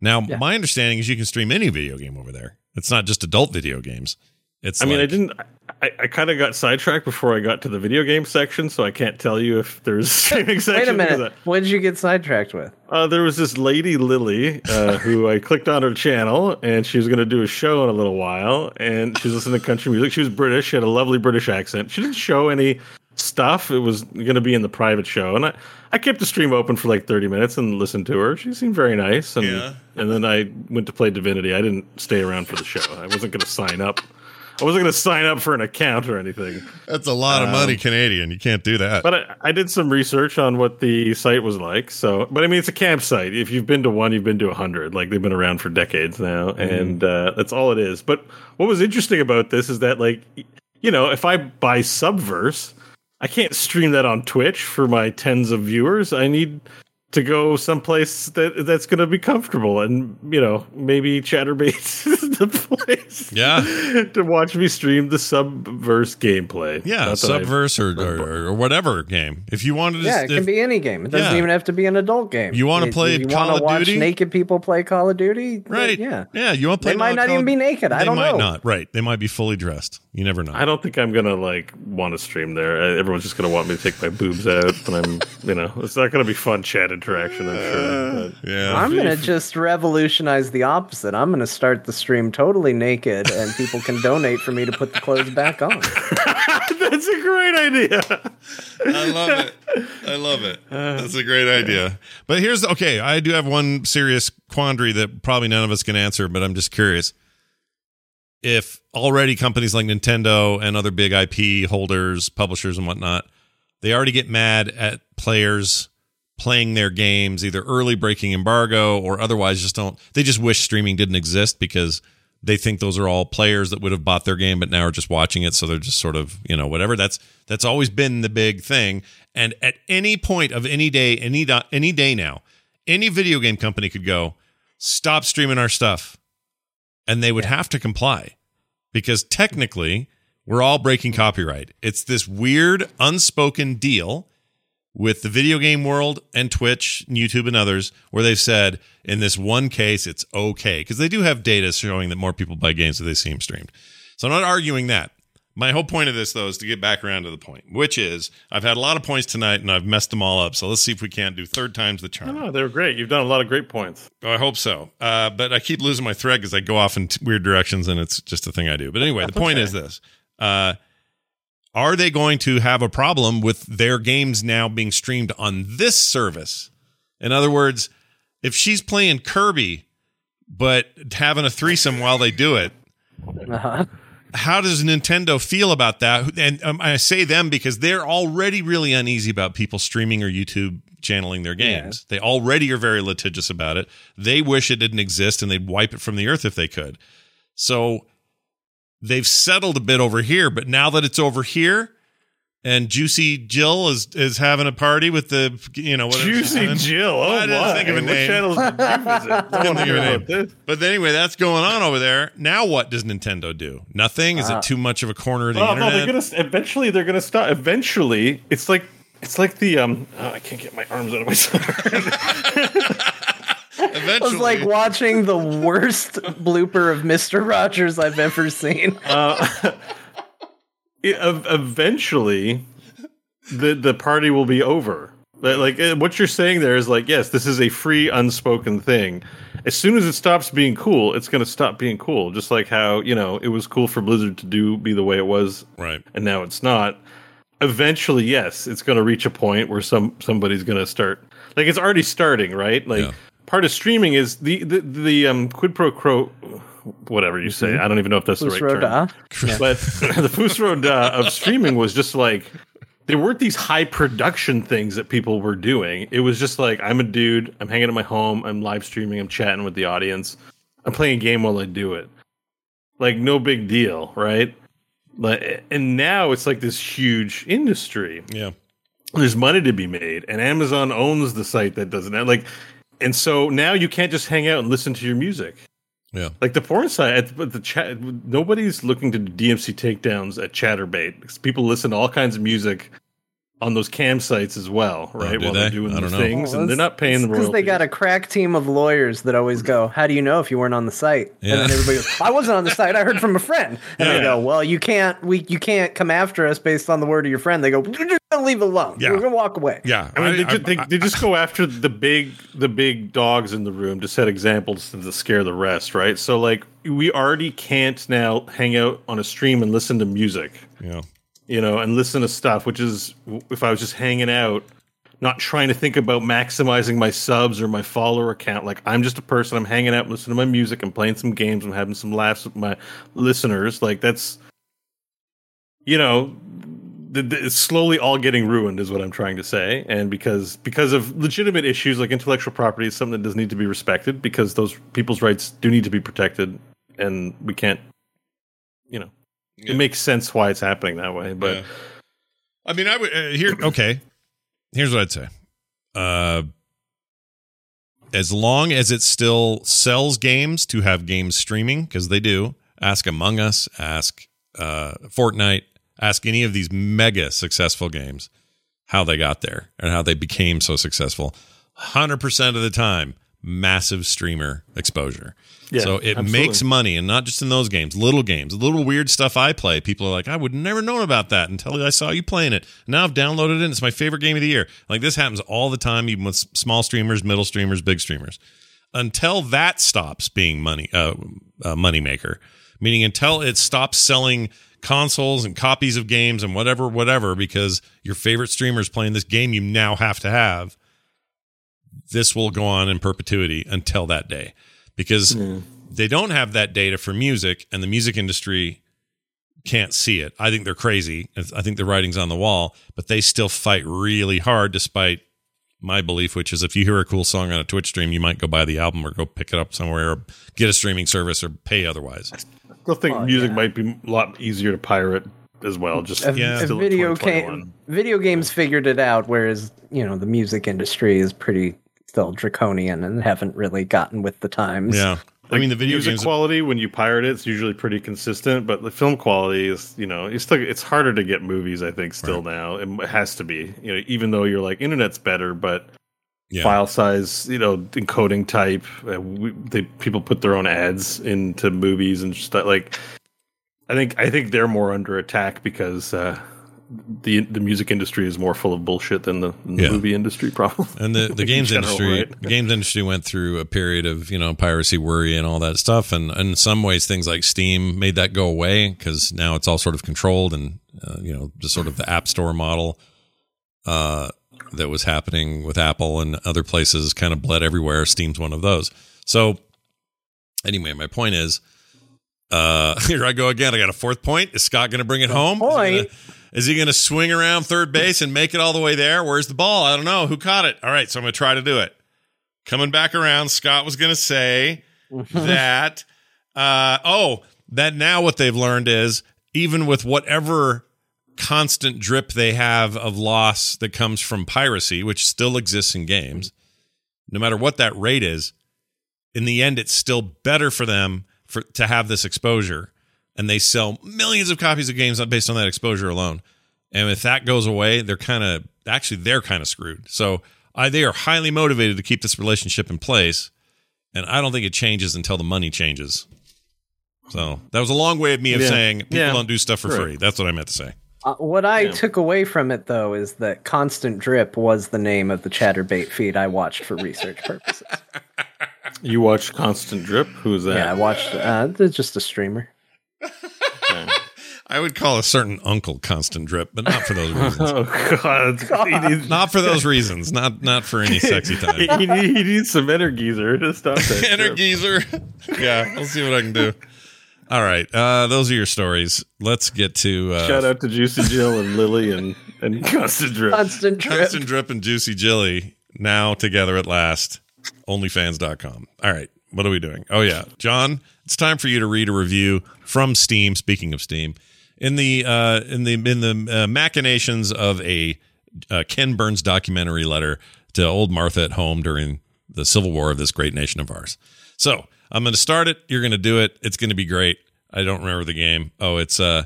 Now, yeah. my understanding is you can stream any video game over there. It's not just adult video games. It's. I like, mean, I didn't. I, I kind of got sidetracked before I got to the video game section, so I can't tell you if there's streaming section. Wait a minute. What did you get sidetracked with? Uh, there was this lady Lily uh, who I clicked on her channel, and she was going to do a show in a little while, and she's listening to country music. She was British. She had a lovely British accent. She didn't show any stuff. It was going to be in the private show, and I, I kept the stream open for like 30 minutes and listened to her. She seemed very nice, and yeah. and then I went to play Divinity. I didn't stay around for the show. I wasn't going to sign up. I wasn't going to sign up for an account or anything. That's a lot of money um, Canadian. You can't do that. But I, I, did some research on what the site was like. So, but I mean, it's a campsite. If you've been to one, you've been to a hundred. Like they've been around for decades now, mm. and uh, that's all it is. But what was interesting about this is that, like, you know, if I buy Subverse, I can't stream that on Twitch for my tens of viewers. I need to go someplace that that's going to be comfortable and you know maybe chaturbate is the place yeah. to watch me stream the subverse gameplay. Yeah subverse or, or, or, whatever game. If you wanted to yeah it if, can be any game. It doesn't yeah. even have to be an adult game. You want to play you call of watch duty? naked people play call of duty right. yeah. Yeah you want to play they might not even be naked. I don't know. they might not. Right. They might be fully dressed. You never know. I don't think i'm gonna like want to stream there. Everyone's just gonna want me to take my boobs out and i'm you know it's not gonna be fun chatting interaction. I'm sure. Uh, but. Yeah, I'm gonna just revolutionize the opposite. I'm gonna start the stream totally naked, and people can donate for me to put the clothes back on. That's a great idea. I love it. I love it. Uh. That's a great idea. But here's okay. I do have one serious quandary that probably none of us can answer, but I'm just curious. If already companies like Nintendo and other big IP holders, publishers, and whatnot, they already get mad at players playing their games either early breaking embargo or otherwise just don't they just wish streaming didn't exist because they think those are all players that would have bought their game but now are just watching it. So they're just sort of you know whatever. That's that's always been the big thing. And at any point of any day any any day now any video game company could go stop streaming our stuff. And they would have to comply because technically we're all breaking copyright. It's this weird unspoken deal with the video game world and Twitch, and YouTube, and others, where they've said in this one case it's okay because they do have data showing that more people buy games if they see them streamed. So I'm not arguing that. My whole point of this, though, is to get back around to the point, which is I've had a lot of points tonight and I've messed them all up. So let's see if we can't do third time's the charm. No, they were great. You've done a lot of great points. Oh, I hope so. Uh, but I keep losing my thread because I go off in t- weird directions and it's just a thing I do. But anyway, That's the point okay. is this. Uh, are they going to have a problem with their games now being streamed on this service? In other words, if she's playing Kirby but having a threesome while they do it, uh-huh. how does Nintendo feel about that? And um, I say them because they're already really uneasy about people streaming or YouTube channeling their games. Yeah. They already are very litigious about it. They wish it didn't exist and they'd wipe it from the earth if they could. So they've settled a bit over here, but now that it's over here, and Juicy Jill is is having a party with the you know whatever Juicy Jill. Oh I didn't think of a name. channels did you visit? Didn't think of a name. But anyway, that's going on over there. Now, what does Nintendo do? Nothing. Is uh, it too much of a corner of the internet? No, they're gonna eventually. They're gonna stop. Eventually, it's like it's like the um. Oh, I can't get my arms out of my sweater. It was like watching the worst blooper of Mr. Rogers I've ever seen. Uh, eventually, the the party will be over. Like, like, uh, what you're saying there is like, yes, this is a free, unspoken thing. As soon as it stops being cool, it's going to stop being cool. Just like how you know it was cool for Blizzard to do be the way it was, Right. and now it's not. Eventually, yes, it's going to reach a point where some somebody's going to start. Like it's already starting, right? Like Yeah. Part of streaming is the the, the um, quid pro quo, whatever you say. I don't even know if that's the right term. Fusroda. But the Fusro uh, of streaming was just like there weren't these high production things that people were doing. It was just like I'm a dude, I'm hanging at my home, I'm live streaming, I'm chatting with the audience, I'm playing a game while I do it. Like no big deal, right? But and now it's like this huge industry Yeah. there's money to be made and amazon owns the site that doesn't have like and so now you can't just hang out and listen to your music Yeah. like the porn site but the, chat nobody's looking to do dmc takedowns at chaturbate because people listen to all kinds of music on those cam sites as well oh, right Oh, do while they're doing I know. things Well, and they're not paying the Because they got a crack team of lawyers that always go, "How do you know if you weren't on the site?" Yeah. And then everybody goes, "I wasn't on the site. I heard from a friend." And Yeah. they go, "Well, you can't. We you can't come after us based on the word of your friend." They go, "You're just gonna leave it alone. Yeah. We're gonna walk away." Yeah. I mean, they, I- ju- they, I- they just go after the big, the big dogs in the room to set examples to scare the rest, right? So, like, we already can't now hang out on a stream and listen to music. yeah. You know, and listen to stuff, which is if I was just hanging out, not trying to think about maximizing my subs or my follower count. Like I'm just a person, I'm hanging out, listening to my music, I'm playing some games, I'm having some laughs with my listeners. Like that's, you know, it's slowly all getting ruined, is what I'm trying to say. And because because of legitimate issues like intellectual property is something that does need to be respected because those people's rights do need to be protected, and we can't, you know, Yeah. it makes sense why it's happening that way. But Yeah. I mean, I would uh, here. Okay, here's what I'd say. Uh, as long as it still sells games to have games streaming, because they do. Ask Among Us. Ask uh, Fortnite. Ask any of these mega successful games how they got there and how they became so successful. Hundred percent of the time, massive streamer exposure. Yeah, so it absolutely. makes money, and not just in those games, little games, little weird stuff I play. People are like, I would never known about that until I saw you playing it. Now I've downloaded it. and It's my favorite game of the year. Like this happens all the time, even with small streamers, middle streamers, big streamers. Until that stops being money, uh, uh, money maker, meaning until it stops selling consoles and copies of games and whatever, whatever, because your favorite streamer is playing this game you now have to have. This will go on in perpetuity until that day because they don't have that data for music and the music industry can't see it. I think they're crazy. I think the writing's on the wall, but they still fight really hard despite my belief, which is if you hear a cool song on a Twitch stream, you might go buy the album or go pick it up somewhere or get a streaming service or pay otherwise. I still think Oh, music yeah. might be a lot easier to pirate as well. Just If, Yeah. if video 2021. game, video games figured it out, whereas you know the music industry is pretty still draconian and haven't really gotten with the times. Yeah. I mean, the video music games. quality when you pirate it, it's usually pretty consistent. But the film quality is, you know, it's still it's harder to get movies. I think still now it has to be. You know, even though you're like internet's better, but yeah. file size, you know, encoding type, uh, we, they people put their own ads into movies and stuff. Like, I think I think they're more under attack because uh, the the music industry is more full of bullshit than the, than the Yeah. movie industry, probably. And the, the In games general, industry, right? the games industry went through a period of you know piracy worry and all that stuff, and, and in some ways things like Steam made that go away because now it's all sort of controlled and uh, you know just sort of the App Store model uh, that was happening with Apple and other places kind of bled everywhere. Steam's one of those. So anyway, my point is, uh, here I go again. I got a fourth point. Is Scott going to bring it home? Is he point. Is he going to swing around third base and make it all the way there? Where's the ball? I don't know. Who caught it? All right, so I'm going to try to do it. Coming back around, Scott was going to say that, uh, oh, that now what they've learned is even with whatever constant drip they have of loss that comes from piracy, which still exists in games, no matter what that rate is, in the end, it's still better for them for to have this exposure, and they sell millions of copies of games based on that exposure alone. And if that goes away, they're kind of actually they're kind of screwed. So I, they are highly motivated to keep this relationship in place and I don't think it changes until the money changes. So that was a long way of me of Yeah. saying people Yeah. don't do stuff for Right. free. That's what I meant to say. Uh, what I Yeah. took away from it, though, is that Constant Drip was the name of the Chaturbate feed I watched for research purposes. You watched Constant Drip? Who's that? yeah, I watched. Uh, they're just a streamer. Okay. I would call a certain uncle constant drip, but not for those reasons. oh God! He needs, not for those reasons. Not not for any sexy time. he, he need- he needs some Energizer to stop that. Enter geezer. yeah, I'll see what I can do. All right, uh, those are your stories. Let's get to uh, Shout out to Juicy Jill and Lily and and Constant Drip. Constant Drip. Constant Drip and Juicy Jilly now together at last. Onlyfans.com. All right, what are we doing? Oh yeah, John, it's time for you to read a review from Steam. Speaking of Steam, in the uh, in the in the uh, machinations of a uh, Ken Burns documentary letter to old Martha at home during the Civil War of this great nation of ours. So I'm going to start it. You're going to do it. It's going to be great. I don't remember the game. Oh, it's uh,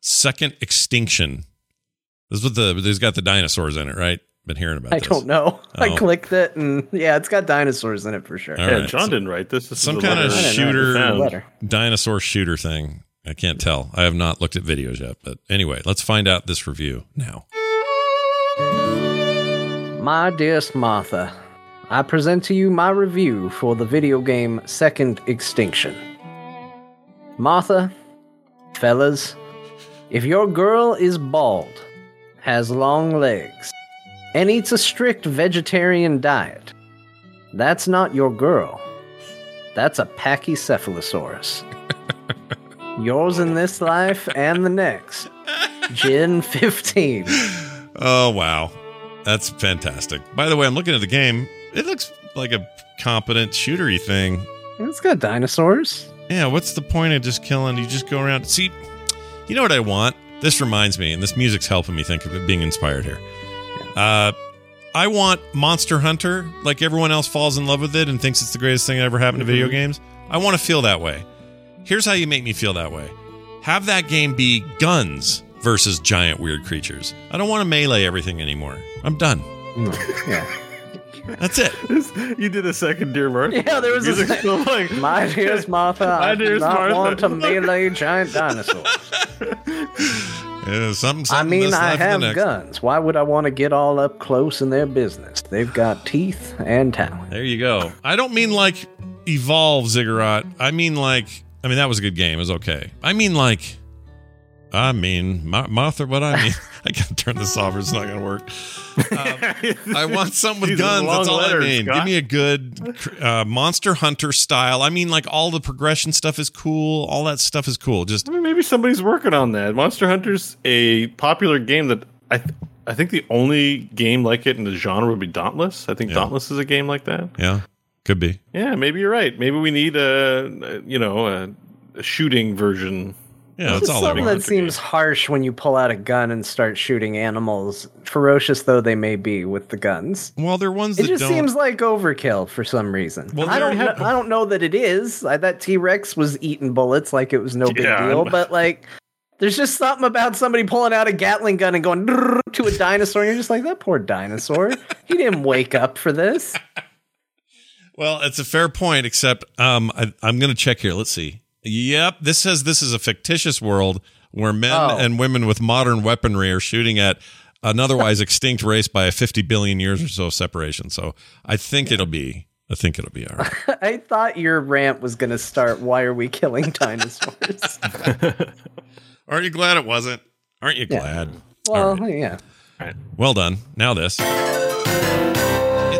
Second Extinction. This is what the there's got the dinosaurs in it, right? Been hearing about I this. don't know. I Oh. clicked it, and yeah, it's got dinosaurs in it for sure. All yeah, right. John didn't write this. this Some is kind of letter I didn't write shooter this in the found. letter. dinosaur shooter thing. I can't tell. I have not looked at videos yet, but anyway, let's find out this review now. My dearest Martha, I present to you my review for the video game Second Extinction. Martha, fellas, if your girl is bald, has long legs, and eats a strict vegetarian diet, that's not your girl. That's a Pachycephalosaurus. Yours in this life and the next. Gin 15. Oh wow, that's fantastic. By the way, I'm looking at the game. It looks like a competent shootery thing. It's got dinosaurs. Yeah, what's the point of just killing? You just go around. See, you know what I want? This reminds me, and this music's helping me think of it being inspired here. Uh, I want Monster Hunter, like everyone else falls in love with it and thinks it's the greatest thing that ever happened to video games. I want to feel that way. Here's how you make me feel that way have that game be guns versus giant weird creatures. I don't want to melee everything anymore. I'm done. Yeah. That's it. You did a second, dear Martha. Yeah, there was a Music's sec- still playing. My dearest Martha, My I do not Martha. want to melee giant dinosaurs. Yeah, something, I mean, I life and the have guns. Why would I want to get all up close in their business? They've got teeth and talent. There you go. I don't mean like evolve ziggurat. I mean like I mean that was a good game. It was okay. I mean like I mean Mar- Martha. What I mean, I gotta turn this off. or It's not gonna work. Um, I want something with guns. That's all letters, I mean. Give me a good uh, Monster Hunter style. I mean, like all the progression stuff is cool. All that stuff is cool. Just I mean, maybe somebody's working on that. Monster Hunter's a popular game that I th- I think the only game like it in the genre would be Dauntless. I think Yeah. Dauntless is a game like that. yeah, could be. Yeah, maybe you're right. Maybe we need a, you know a shooting version. Yeah, that's It's all something that seems harsh when you pull out a gun and start shooting animals, ferocious though they may be with the guns. Well, they're ones It that just don't. It just seems like overkill for some reason. Well, I don't. already Know, have- I don't know that it is. I, that T Rex was eating bullets like it was no big Yeah, deal. I'm- But like, there's just something about somebody pulling out a Gatling gun and going to a dinosaur. And you're just like that poor dinosaur. he didn't wake up for this. Well, it's a fair point, except um, I, I'm going to check here. Let's see. Yep, this says this is a fictitious world where men Oh. and women with modern weaponry are shooting at an otherwise extinct race by a 50 billion years or so separation. So I think it'll be. I think it'll be all right. I thought your rant was going to start. Why are we killing dinosaurs? Aren't you glad it wasn't? Aren't you Yeah. glad? well, yeah. Well done. Now this.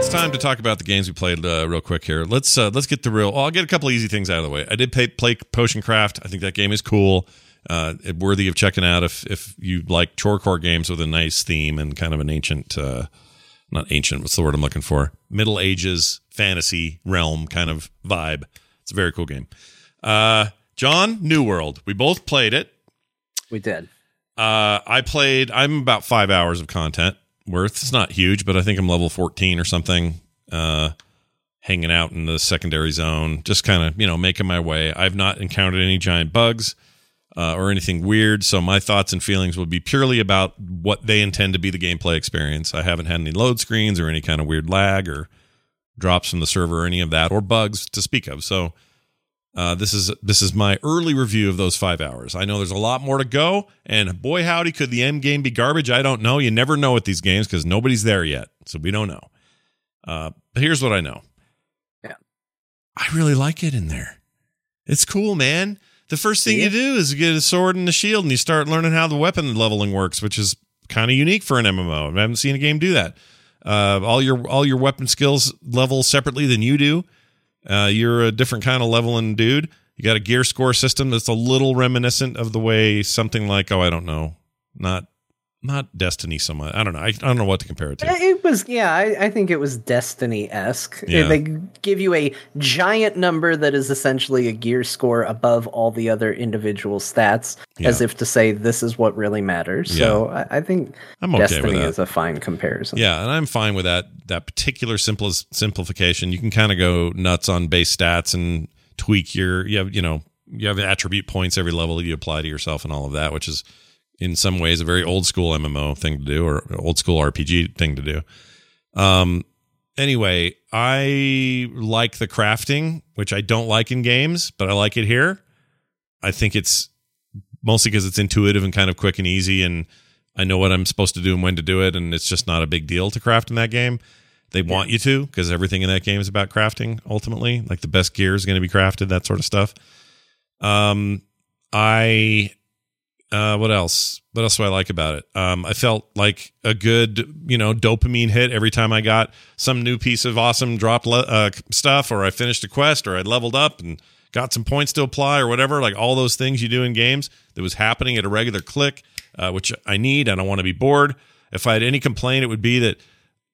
It's time to talk about the games we played uh, real quick here. Let's uh, let's get the real. Oh, I'll get a couple easy things out of the way. I did play, play Potion Craft. I think that game is cool, uh, worthy of checking out if if you like chorecore games with a nice theme and kind of an ancient, uh, not ancient. What's the word I'm looking for? Middle Ages fantasy realm kind of vibe. It's a very cool game. Uh, John, New World. We both played it. We did. Uh, I played. I'm about five hours of content worth. It's not huge, but I think I'm level 14 or something. Uh, hanging out in the secondary zone, just kind of you know making my way. I've not encountered any giant bugs uh, or anything weird, so my thoughts and feelings will be purely about what they intend to be the gameplay experience. I haven't had any load screens or any kind of weird lag or drops from the server or any of that, or bugs to speak of. So uh, this is this is my early review of those five hours. I know there's a lot more to go, and boy howdy, could the end game be garbage? I don't know. You never know with these games because nobody's there yet, so we don't know. Uh, but here's what I know. Yeah. I really like it in there. It's cool, man. The first thing Yeah. you do is get a sword and a shield, and you start learning how the weapon leveling works, which is kind of unique for an MMO. I haven't seen a game do that. Uh, all your all your weapon skills level separately than you do. Uh, you're a different kind of leveling dude. You got a gear score system that's a little reminiscent of the way something like oh I don't know, not not Destiny so much. I don't know. I, I don't know what to compare it to. Uh, it was, yeah, I, I think it was Destiny esque. Uh, yeah. They give you a giant number that is essentially a gear score above all the other individual stats, as if to say this is what really matters. So I, I think I'm okay with Destiny is a fine comparison. Yeah, and I'm fine with that that particular simple simplification. You can kind of go nuts on base stats and tweak your you have you know you have attribute points every level you apply to yourself and all of that, which is in some ways a very old school MMO thing to do or old school RPG thing to do. Um anyway, I like the crafting, which I don't like in games, but I like it here. I think it's mostly because it's intuitive and kind of quick and easy and I know what I'm supposed to do and when to do it, and it's just not a big deal to craft in that game. They want you to because everything in that game is about crafting. Ultimately, like the best gear is going to be crafted, that sort of stuff. Um, I, uh, what else? What else do I like about it? Um, I felt like a good, you know, dopamine hit every time I got some new piece of awesome dropped le- uh, stuff, or I finished a quest, or I leveled up and got some points to apply, or whatever. Like all those things you do in games that was happening at a regular click uh, which I need. I don't want to be bored. If I had any complaint, it would be that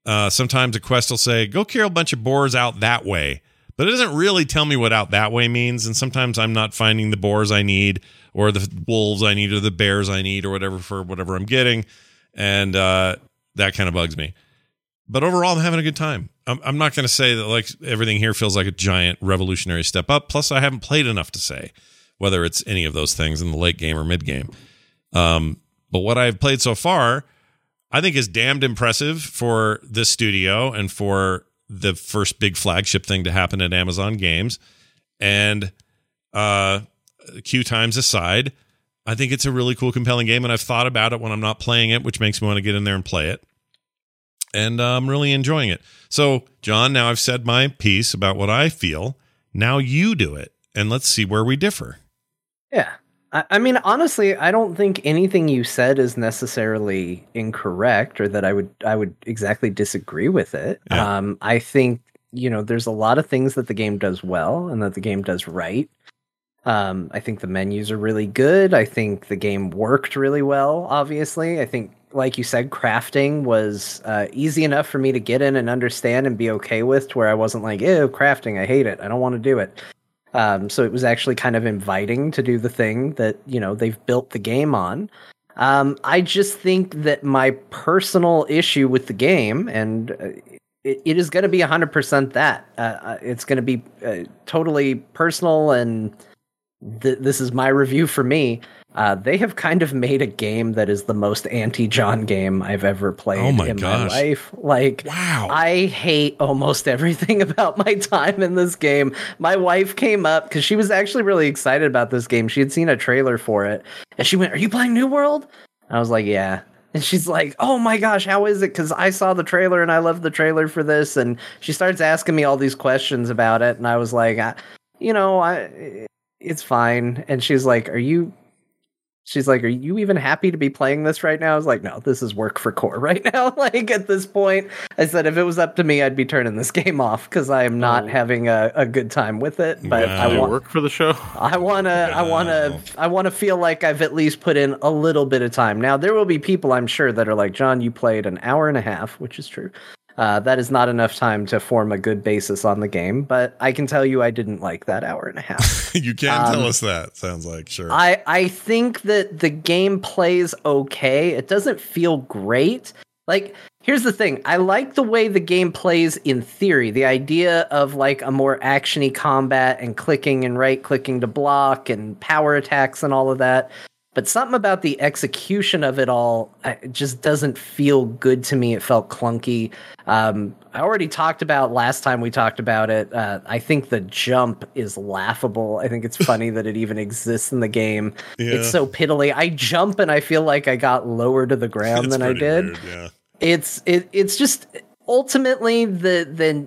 uh, sometimes a quest will say, go kill a bunch of boars out that way. But it doesn't really tell me what out that way means. And sometimes I'm not finding the boars I need or the wolves I need or the bears I need or whatever for whatever I'm getting. And uh, that kind of bugs me. But overall, I'm having a good time. I'm, I'm not going to say that like everything here feels like a giant revolutionary step up. Plus, I haven't played enough to say whether it's any of those things in the late game or mid game. Um, but what I've played so far, I think is damned impressive for this studio and for the first big flagship thing to happen at Amazon Games. And uh, queue times aside, I think it's a really cool, compelling game. And I've thought about it when I'm not playing it, which makes me want to get in there and play it. And uh, I'm really enjoying it. So, John, now I've said my piece about what I feel. Now you do it. And let's see where we differ. Yeah. I, I mean, honestly, I don't think anything you said is necessarily incorrect or that I would I would exactly disagree with it. Yeah. Um, I think you know there's a lot of things that the game does well and that the game does right. Um, I think the menus are really good. I think the game worked really well. Obviously, I think, like you said, crafting was uh, easy enough for me to get in and understand and be okay with, to where I wasn't like, "Ew, crafting, I hate it. I don't want to do it." Um, so it was actually kind of inviting to do the thing that you know they've built the game on. Um, I just think that my personal issue with the game, and uh, it, it is going to be 100% that. Uh, uh, it's going to be uh, totally personal, and th- this is my review for me. Uh, they have kind of made a game that is the most anti-John game I've ever played Oh my in gosh. my life. Like, Wow. I hate almost everything about my time in this game. My wife came up because she was actually really excited about this game. She had seen a trailer for it, and she went, "Are you playing New World?" I was like, "Yeah." And she's like, "Oh my gosh, how is it?" Because I saw the trailer and I love the trailer for this. And she starts asking me all these questions about it, and I was like, I, "You know, I, it's fine." And she's like, "Are you?" She's like, "Are you even happy to be playing this right now?" I was like, "No, this is work for core right now." like at this point, I said, "If it was up to me, I'd be turning this game off because I am not Oh. having a, a good time with it." But Wow. I Did want, work for the show? I want to, I wanna I want to feel like I've at least put in a little bit of time. Now there will be people I'm sure that are like, "John, you played an hour and a half," which is true. Uh, that is not enough time to form a good basis on the game, but I can tell you I didn't like that hour and a half. you can tell Um, us that. Sounds like sure. I I think that the game plays okay. It doesn't feel great. Like here's the thing. I like the way the game plays in theory. The idea of like a more actiony combat and clicking and right clicking to block and power attacks and all of that. But something about the execution of it all it just doesn't feel good to me. It felt clunky. Um, I already talked about last time we talked about it. Uh, I think the jump is laughable. I think it's funny that it even exists in the game. Yeah. It's so piddly. I jump and I feel like I got lower to the ground than I did weird, yeah. it's it it's just ultimately the the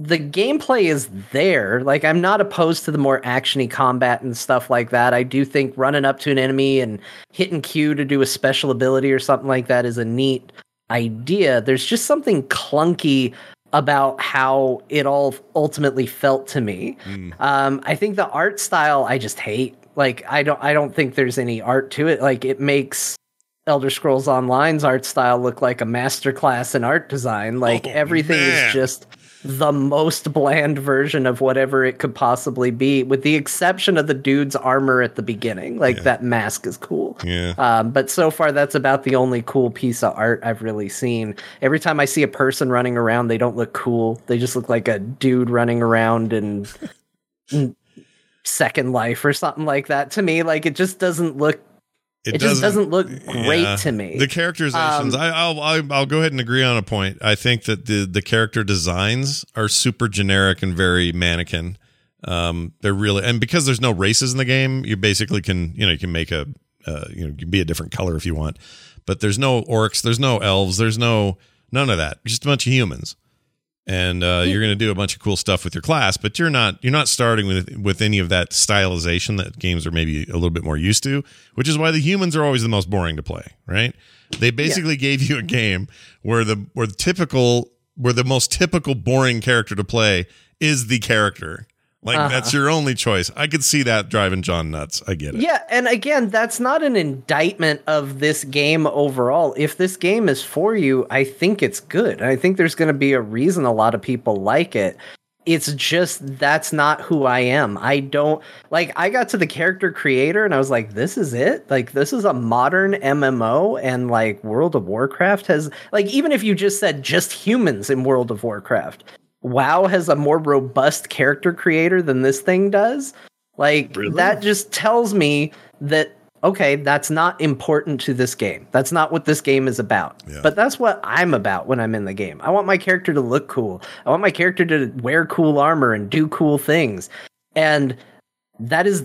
the gameplay is there like i'm not opposed to the more actiony combat and stuff like that i do think running up to an enemy and hitting q to do a special ability or something like that is a neat idea there's just something clunky about how it all ultimately felt to me Mm. um, I think the art style I just hate. Like I don't I don't think there's any art to it. Like it makes Elder Scrolls Online's art style look like a masterclass in art design. Like Oh, everything man. is just the most bland version of whatever it could possibly be, with the exception of the dude's armor at the beginning. Like Yeah. that mask is cool. Yeah. Um, but so far, that's about the only cool piece of art I've really seen. Every time I see a person running around, they don't look cool. They just look like a dude running around in, in Second Life or something like that. To me, like it just doesn't look. It, just doesn't look great yeah. to me. The characterizations, Um, I, I'll, I'll I'll go ahead and agree on a point. I think that the the character designs are super generic and very mannequin. Um, they're really and because there's no races in the game, you basically can you know you can make a uh, you know you can be a different color if you want, but there's no orcs, there's no elves, there's no none of that. Just a bunch of humans, and uh, you're going to do a bunch of cool stuff with your class, but you're not you're not starting with with any of that stylization that games are maybe a little bit more used to, which is why the humans are always the most boring to play, right? They basically gave you a game where the where the typical where the most typical boring character to play is the character. Like Uh-huh. that's your only choice. I could see that driving John nuts. I get it. Yeah, and again, that's not an indictment of this game overall. If this game is for you, I think it's good. I think there's going to be a reason a lot of people like it. It's just that's not who I am. I don't like I got to the character creator and I was like this is it? Like this is a modern MMO and like World of Warcraft has like even if you just said just humans in World of Warcraft, WoW has a more robust character creator than this thing does. Like Really? that just tells me that okay, that's not important to this game. That's not what this game is about. Yeah. But that's what I'm about when I'm in the game. I want my character to look cool. I want my character to wear cool armor and do cool things. And that is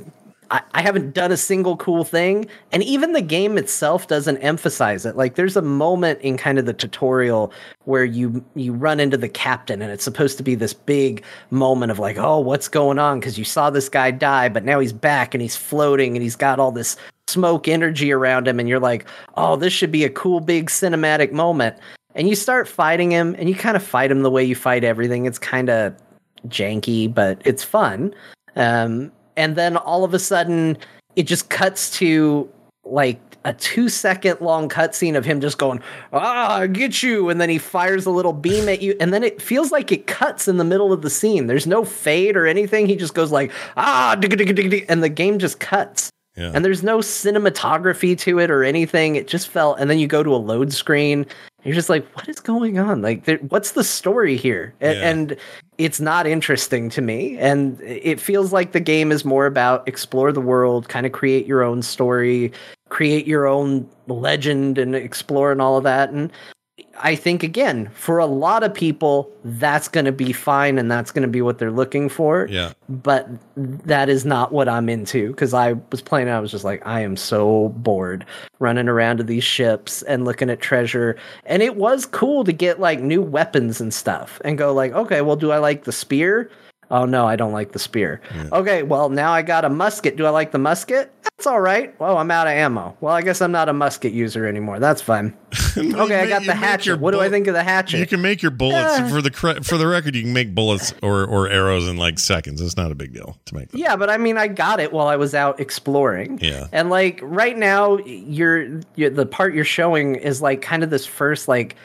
I, I haven't done a single cool thing. And even the game itself doesn't emphasize it. Like there's a moment in kind of the tutorial where you you run into the captain and it's supposed to be this big moment of like, oh, what's going on? Because you saw this guy die, but now he's back and he's floating and he's got all this smoke energy around him, and you're like, oh, this should be a cool big cinematic moment. And you start fighting him, and you kind of fight him the way you fight everything. It's kind of janky, but it's fun. Um, and then all of a sudden, it just cuts to like a two second long cutscene of him just going, ah, I get you. And then he fires a little beam at you. And then it feels like it cuts in the middle of the scene. There's no fade or anything. He just goes like, ah, digga, digga, digga, digga," and the game just cuts. Yeah. And there's no cinematography to it or anything. It just felt, and then you go to a load screen. You're just like, what is going on? Like, there, what's the story here? A- Yeah. And it's not interesting to me. And it feels like the game is more about explore the world, kind of create your own story, create your own legend, and explore and all of that. And I think again, for a lot of people, that's going to be fine, and that's going to be what they're looking for Yeah. but that is not what I'm into because I was playing. I was just like, I am so bored running around to these ships and looking at treasure. And it was cool to get like new weapons and stuff and go like, okay, well, do I like the spear? Oh no, I don't like the spear. Okay, well now I got a musket. Do I like the musket? That's all right. Well, I'm out of ammo. Well, I guess I'm not a musket user anymore. That's fine. Okay, I got the hatchet. What do I think of the hatchet? You can make your bullets Yeah. for the cre- for the record. You can make bullets or or arrows in like seconds. It's not a big deal to make. Them. Yeah, but I mean, I got it while I was out exploring. Yeah. And like right now, you're, you're the part you're showing is like kind of this first like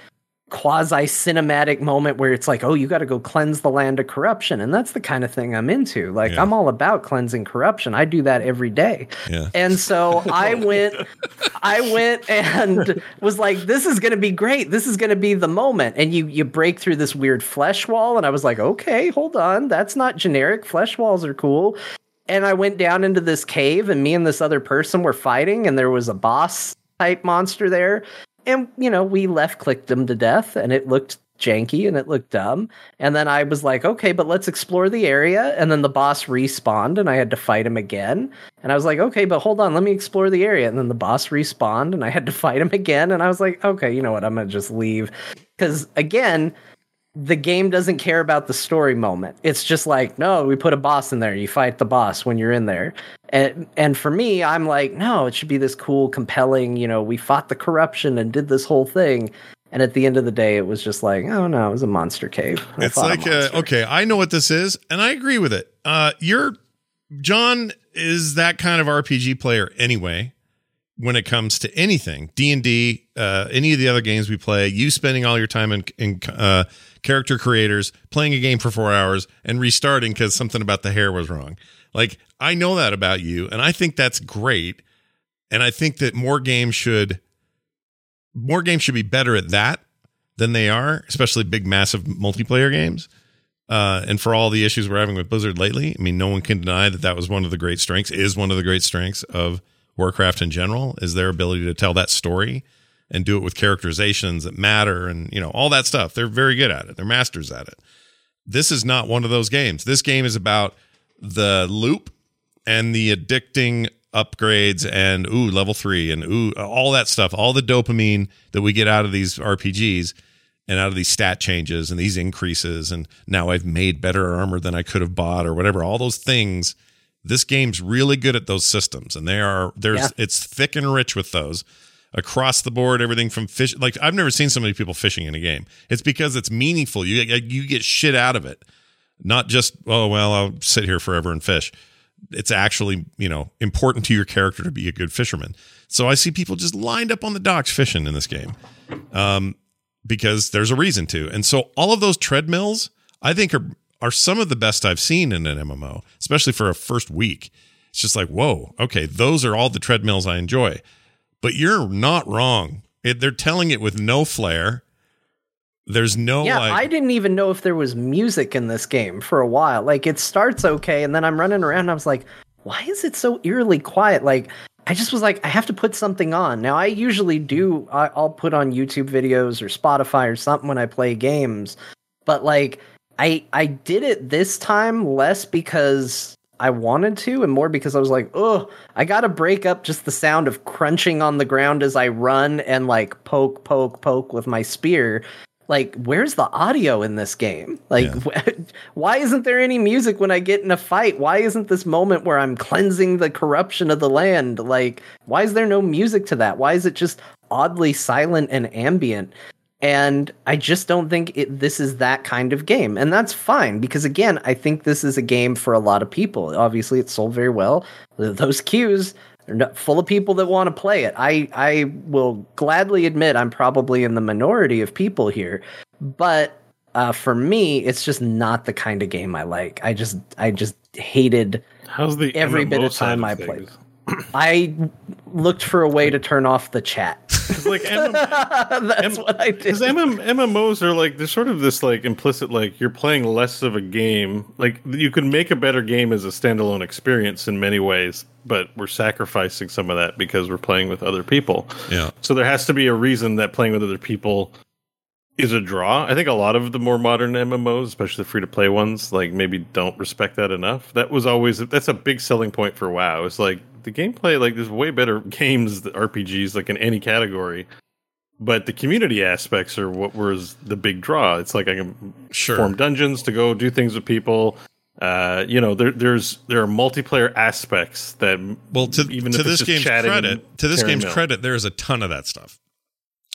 quasi cinematic moment where it's like, oh, you got to go cleanse the land of corruption, and that's the kind of thing I'm into. Like, Yeah. I'm all about cleansing corruption. I do that every day. Yeah. And so I went, I went and was like, this is going to be great. This is going to be the moment. And you, you break through this weird flesh wall. And I was like, okay, hold on. That's not generic. Flesh walls are cool. and I went down into this cave, and me and this other person were fighting, and there was a boss type monster there. And, you know, we left clicked them to death, and it looked janky and it looked dumb. And then I was like, okay, but let's explore the area. And then the boss respawned and I had to fight him again. And I was like, okay, but hold on, let me explore the area. And then the boss respawned and I had to fight him again. And I was like, okay, you know what? I'm to just leave. Because again, the game doesn't care about the story moment. It's just like, no, we put a boss in there. You fight the boss when you're in there. And and for me, I'm like, no, it should be this cool, compelling, you know, we fought the corruption and did this whole thing. And at the end of the day, it was just like, oh no, it was a monster cave. I it's like, uh, okay, I know what this is, and I agree with it. Uh, you're John is that kind of RPG player anyway. When it comes to anything, D and D, uh, any of the other games we play, you spending all your time in, in uh, character creators, playing a game for four hours, and restarting because something about the hair was wrong. Like I know that about you, and I think that's great. And I think that more games should more games should be better at that than they are, especially big, massive multiplayer games. Uh, and for all the issues we're having with Blizzard lately, I mean, no one can deny that that was one of the great strengths, is one of the great strengths of Warcraft in general, is their ability to tell that story and do it with characterizations that matter and, you know, all that stuff. They're very good at it. They're masters at it. This is not one of those games. This game is about the loop and the addicting upgrades and ooh level 3 and ooh all that stuff all the dopamine that we get out of these RPGs and out of these stat changes and these increases and now I've made better armor than I could have bought or whatever all those things this game's really good at those systems and they are there's yeah. it's thick and rich with those across the board everything from fish like I've never seen so many people fishing in a game it's because it's meaningful you you get shit out of it not just oh well I'll sit here forever and fish it's actually you know important to your character to be a good fisherman. So I see people just lined up on the docks fishing in this game, um, because there's a reason to. And so all of those treadmills, I think, are are some of the best I've seen in an MMO, especially for a first week. It's just like whoa, okay, those are all the treadmills I enjoy. But you're not wrong. It, they're telling it with no flair there's no yeah, like, I didn't even know if there was music in this game for a while. Like it starts okay, and then I'm running around. and I was like, why is it so eerily quiet? Like I just was like, I have to put something on. Now I usually do. I, I'll put on YouTube videos or Spotify or something when I play games, but like I I did it this time less because I wanted to and more because I was like, oh, I gotta break up just the sound of crunching on the ground as I run and like poke, poke, poke with my spear. Like where's the audio in this game? Like yeah. why isn't there any music when i get in a fight? Why isn't this moment where i'm cleansing the corruption of the land? Like why is there no music to that? Why is it just oddly silent and ambient and i just don't think it, this is that kind of game and that's fine because again i think this is a game for a lot of people obviously it sold very well those queues are full of people that want to play it. I I will gladly admit I'm probably in the minority of people here, but uh, for me, it's just not the kind of game I like. I just I just hated How's the every MMO bit of time I played. I looked for a way to turn off the chat. Like MM, that's M- what I did. Because MM, MMOs are like there's sort of this like implicit like you're playing less of a game. Like you could make a better game as a standalone experience in many ways, but we're sacrificing some of that because we're playing with other people. Yeah. So there has to be a reason that playing with other people is a draw. I think a lot of the more modern MMOs, especially the free to play ones, like maybe don't respect that enough. That was always that's a big selling point for WoW. It's like the gameplay, like there's way better games, RPGs, like in any category. But the community aspects are what was the big draw. It's like I can sure. form dungeons to go do things with people. Uh, you know, there, there's there are multiplayer aspects that well, to, even to this game's credit, to this game's credit, there is a ton of that stuff.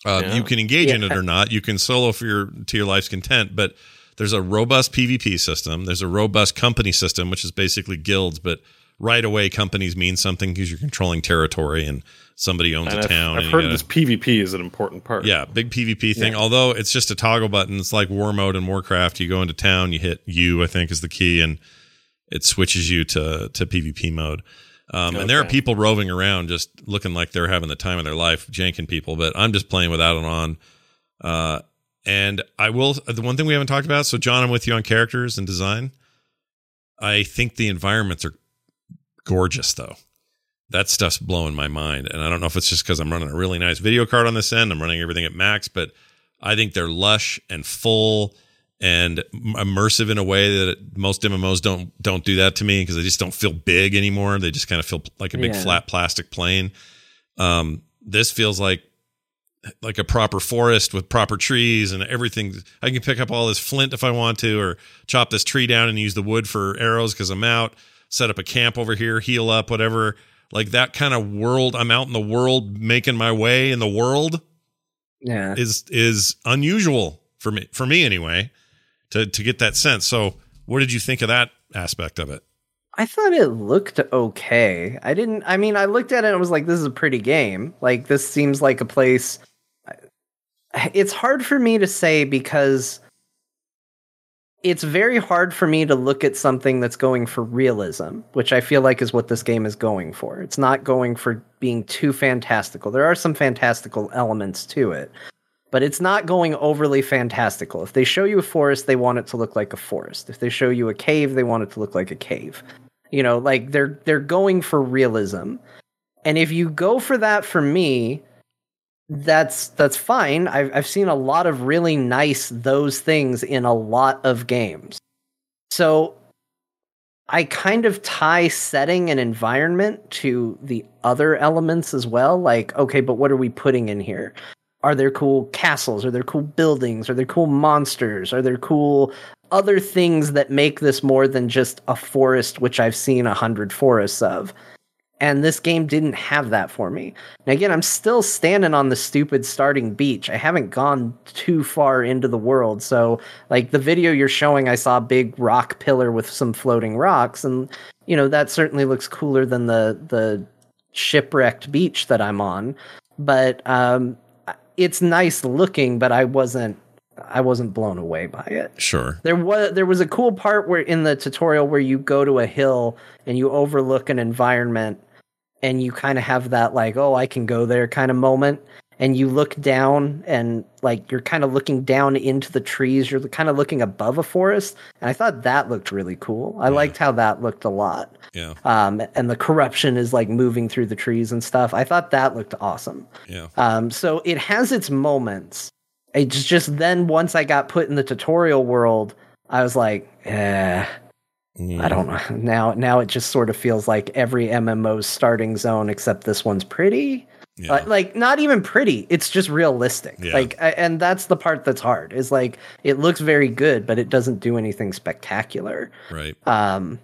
Uh, yeah. You can engage yeah. in it or not. You can solo for your to your life's content, but there's a robust PvP system. There's a robust company system, which is basically guilds, but right away companies mean something because you're controlling territory and somebody owns and a I've, town. I've heard gotta, this PvP is an important part. Yeah, big PvP thing. Yeah. Although it's just a toggle button. It's like war mode in Warcraft. You go into town, you hit U, I think is the key, and it switches you to to PvP mode. Um, okay. And there are people roving around just looking like they're having the time of their life, janking people. But I'm just playing without it on. Uh, and I will. The one thing we haven't talked about. So John, I'm with you on characters and design. I think the environments are gorgeous though. That stuff's blowing my mind, and I don't know if it's just because I'm running a really nice video card on this end. I'm running everything at max, but I think they're lush and full and immersive in a way that most MMOs don't don't do that to me because they just don't feel big anymore. They just kind of feel like a big Yeah. flat plastic plane. Um, this feels like like a proper forest with proper trees and everything. I can pick up all this flint if I want to, or chop this tree down and use the wood for arrows because I'm out. Set up a camp over here, heal up, whatever. Like that kind of world. I'm out in the world, making my way in the world Yeah. is is unusual for me for me anyway to to get that sense. So, what did you think of that aspect of it? I thought it looked okay. I didn't. I mean, I looked at it and was like, "This is a pretty game. Like, this seems like a place." It's hard for me to say because it's very hard for me to look at something that's going for realism, which I feel like is what this game is going for. It's not going for being too fantastical. There are some fantastical elements to it, but it's not going overly fantastical. If they show you a forest, they want it to look like a forest. If they show you a cave, they want it to look like a cave. You know, like they're they're going for realism. And if you go for that for me, that's that's fine. I've I've seen a lot of really nice those things in a lot of games. So I kind of tie setting and environment to the other elements as well. Like, okay, but what are we putting in here? Are there cool castles? Are there cool buildings? Are there cool monsters? Are there cool other things that make this more than just a forest, which I've seen a hundred forests of? And this game didn't have that for me. And again, I'm still standing on the stupid starting beach. I haven't gone too far into the world. So, like the video you're showing, I saw a big rock pillar with some floating rocks, and you know that certainly looks cooler than the the shipwrecked beach that I'm on. But um, it's nice looking, but I wasn't I wasn't blown away by it. Sure. There was there was a cool part where in the tutorial where you go to a hill and you overlook an environment and you kind of have that like oh I can go there kind of moment and you look down and like you're kind of looking down into the trees you're kind of looking above a forest and I thought that looked really cool. I liked how that looked a lot. Yeah. Um and the corruption is like moving through the trees and stuff. I thought that looked awesome. Yeah. Um, so it has its moments. It's just then once I got put in the tutorial world, I was like, eh, I don't know. Now, now it just sort of feels like every MMO's starting zone except this one's pretty. Yeah. Uh, like not even pretty. It's just realistic. Yeah. Like, I, and that's the part that's hard. Is like it looks very good, but it doesn't do anything spectacular. right. Um,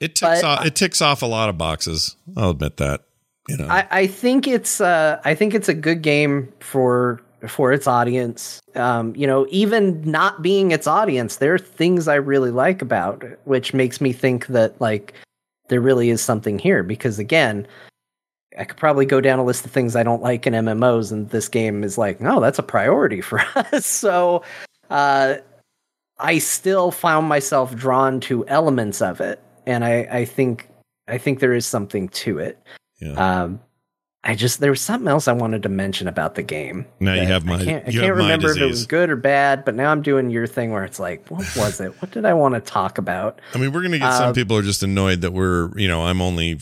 It ticks but- off. It ticks off a lot of boxes. I'll admit that. You know. I, I think it's uh, I think it's a good game for for its audience. Um, you know, even not being its audience, there are things I really like about it, which makes me think that like there really is something here. Because again, I could probably go down a list of things I don't like in MMOs, and this game is like, no, that's a priority for us. so, uh, I still found myself drawn to elements of it, and I, I think I think there is something to it. yeah. Um, I just there was something else I wanted to mention about the game. Now you have my- I can't, I can't remember if it was good or bad, but now I'm doing your thing where it's like, what was it? What did I want to talk about? I mean, we're going to get some uh, people are just annoyed that we're, you know, I'm only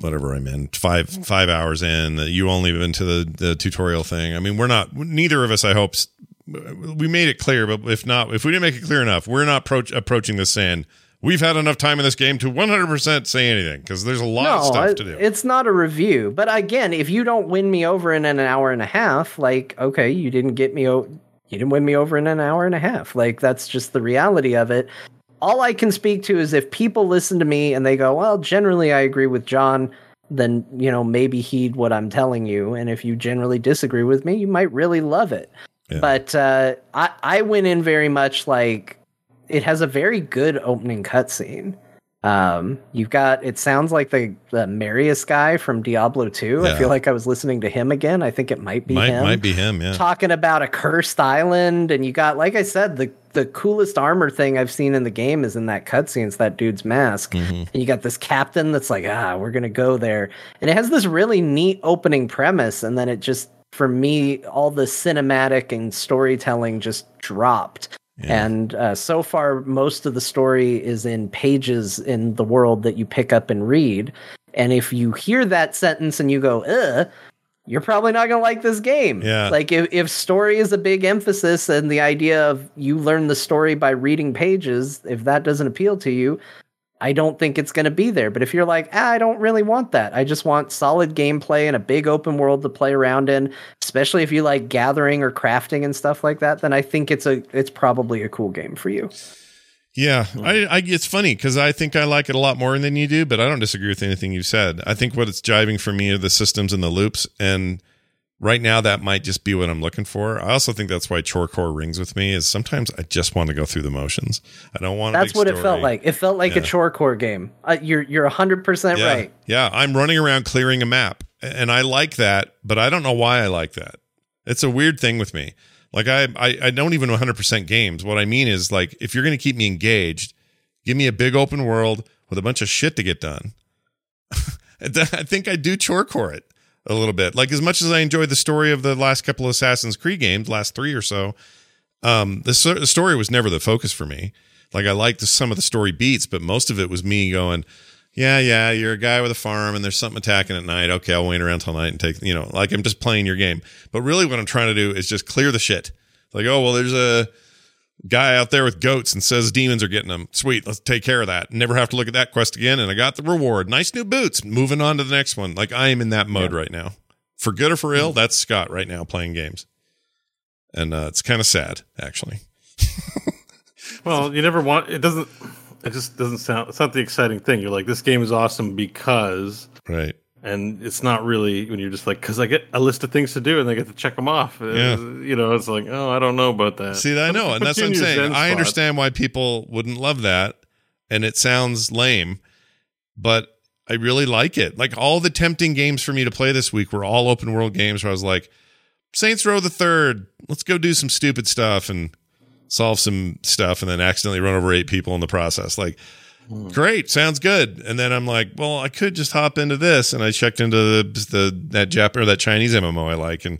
whatever I'm in five five hours in. That you only been to the the tutorial thing. I mean, we're not. Neither of us, I hope, we made it clear. But if not, if we didn't make it clear enough, we're not approach, approaching this saying we've had enough time in this game to 100 percent say anything because there's a lot of stuff to do. it's not a review. But again, if you don't win me over in an hour and a half, like okay, you didn't get me. O- you didn't win me over in an hour and a half. Like that's just the reality of it. All I can speak to is if people listen to me and they go, well, generally I agree with John, then you know maybe heed what I'm telling you. And if you generally disagree with me, you might really love it. Yeah. But uh, I I went in very much like it has a very good opening cutscene. Um, you've got it sounds like the the Marius guy from Diablo 2. I feel like I was listening to him again. I think it might be might him might be him. Yeah. talking about a cursed island, and you got like I said, the the coolest armor thing I've seen in the game is in that cutscene. It's that dude's mask, Mhm. and you got this captain that's like, ah, we're gonna go there, and it has this really neat opening premise, and then it just for me all the cinematic and storytelling just dropped Yeah. And uh, so far, most of the story is in pages in the world that you pick up and read. And if you hear that sentence and you go, ugh, you're probably not going to like this game. Yeah. Like if, if story is a big emphasis and the idea of you learn the story by reading pages, if that doesn't appeal to you, I don't think it's going to be there. But if you're like, ah, I don't really want that. I just want solid gameplay and a big open world to play around in, especially if you like gathering or crafting and stuff like that, then I think it's a it's probably a cool game for you. Yeah, I, I it's funny because I think I like it a lot more than you do, but I don't disagree with anything you said. I think what it's jiving for me are the systems and the loops, and right now that might just be what I'm looking for. I also think that's why Chorecore rings with me is sometimes I just want to go through the motions. I don't want. To That's what story. it felt like. It felt like yeah. a Chorecore game. Uh, you're you're hundred percent yeah. right. Yeah, I'm running around clearing a map, and I like that, but I don't know why I like that. It's a weird thing with me. Like I I, I don't even 100 percent games. What I mean is like if you're going to keep me engaged, give me a big open world with a bunch of shit to get done. I think I do chorecore it a little bit. Like as much as I enjoyed the story of the last couple of Assassin's Creed games, last three or so, um, the, the story was never the focus for me. Like I liked some of the story beats, but most of it was me going, yeah, yeah, you're a guy with a farm and there's something attacking at night. Okay, I'll wait around till night and take, you know, like I'm just playing your game. But really what I'm trying to do is just clear the shit. Like, oh, well, there's a guy out there with goats and says demons are getting them. Sweet, let's take care of that. Never have to look at that quest again. And I got the reward. Nice new boots. Moving on to the next one. Like I am in that mode yeah. right now. For good or for ill, that's Scott right now playing games. And uh, it's kind of sad, actually. well, you never want it doesn't it just doesn't sound it's not the exciting thing. You're like, this game is awesome because Right and it's not really when you're just like because I get a list of things to do and I get to check them off. Uh, yeah. you know, it's like oh, I don't know about that. See, I know, and that's what I'm saying. I understand why people wouldn't love that, and it sounds lame, but I really like it. Like all the tempting games for me to play this week were all open world games where I was like, Saints Row the Third, let's go do some stupid stuff and solve some stuff, and then accidentally run over eight people in the process. Like Mm. Great, sounds good. And then I'm like, well, I could just hop into this, and I checked into the, the that Jap or that Chinese MMO I like, and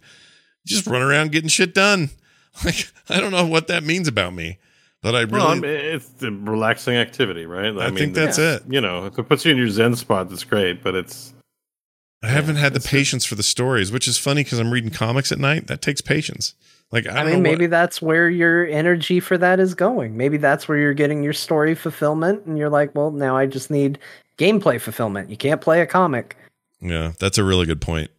just run around getting shit done. Like I don't know what that means about me, but I really well, I mean, it's a relaxing activity, right? I, I mean, think that's yeah. it. You know, if it puts you in your Zen spot, that's great. But it's I haven't had the patience for the stories, which is funny because I'm reading comics at night. That takes patience. Like I, I mean, maybe what... that's where your energy for that is going. Maybe that's where you're getting your story fulfillment, and you're like, well, now I just need gameplay fulfillment. You can't play a comic. Yeah, that's a really good point.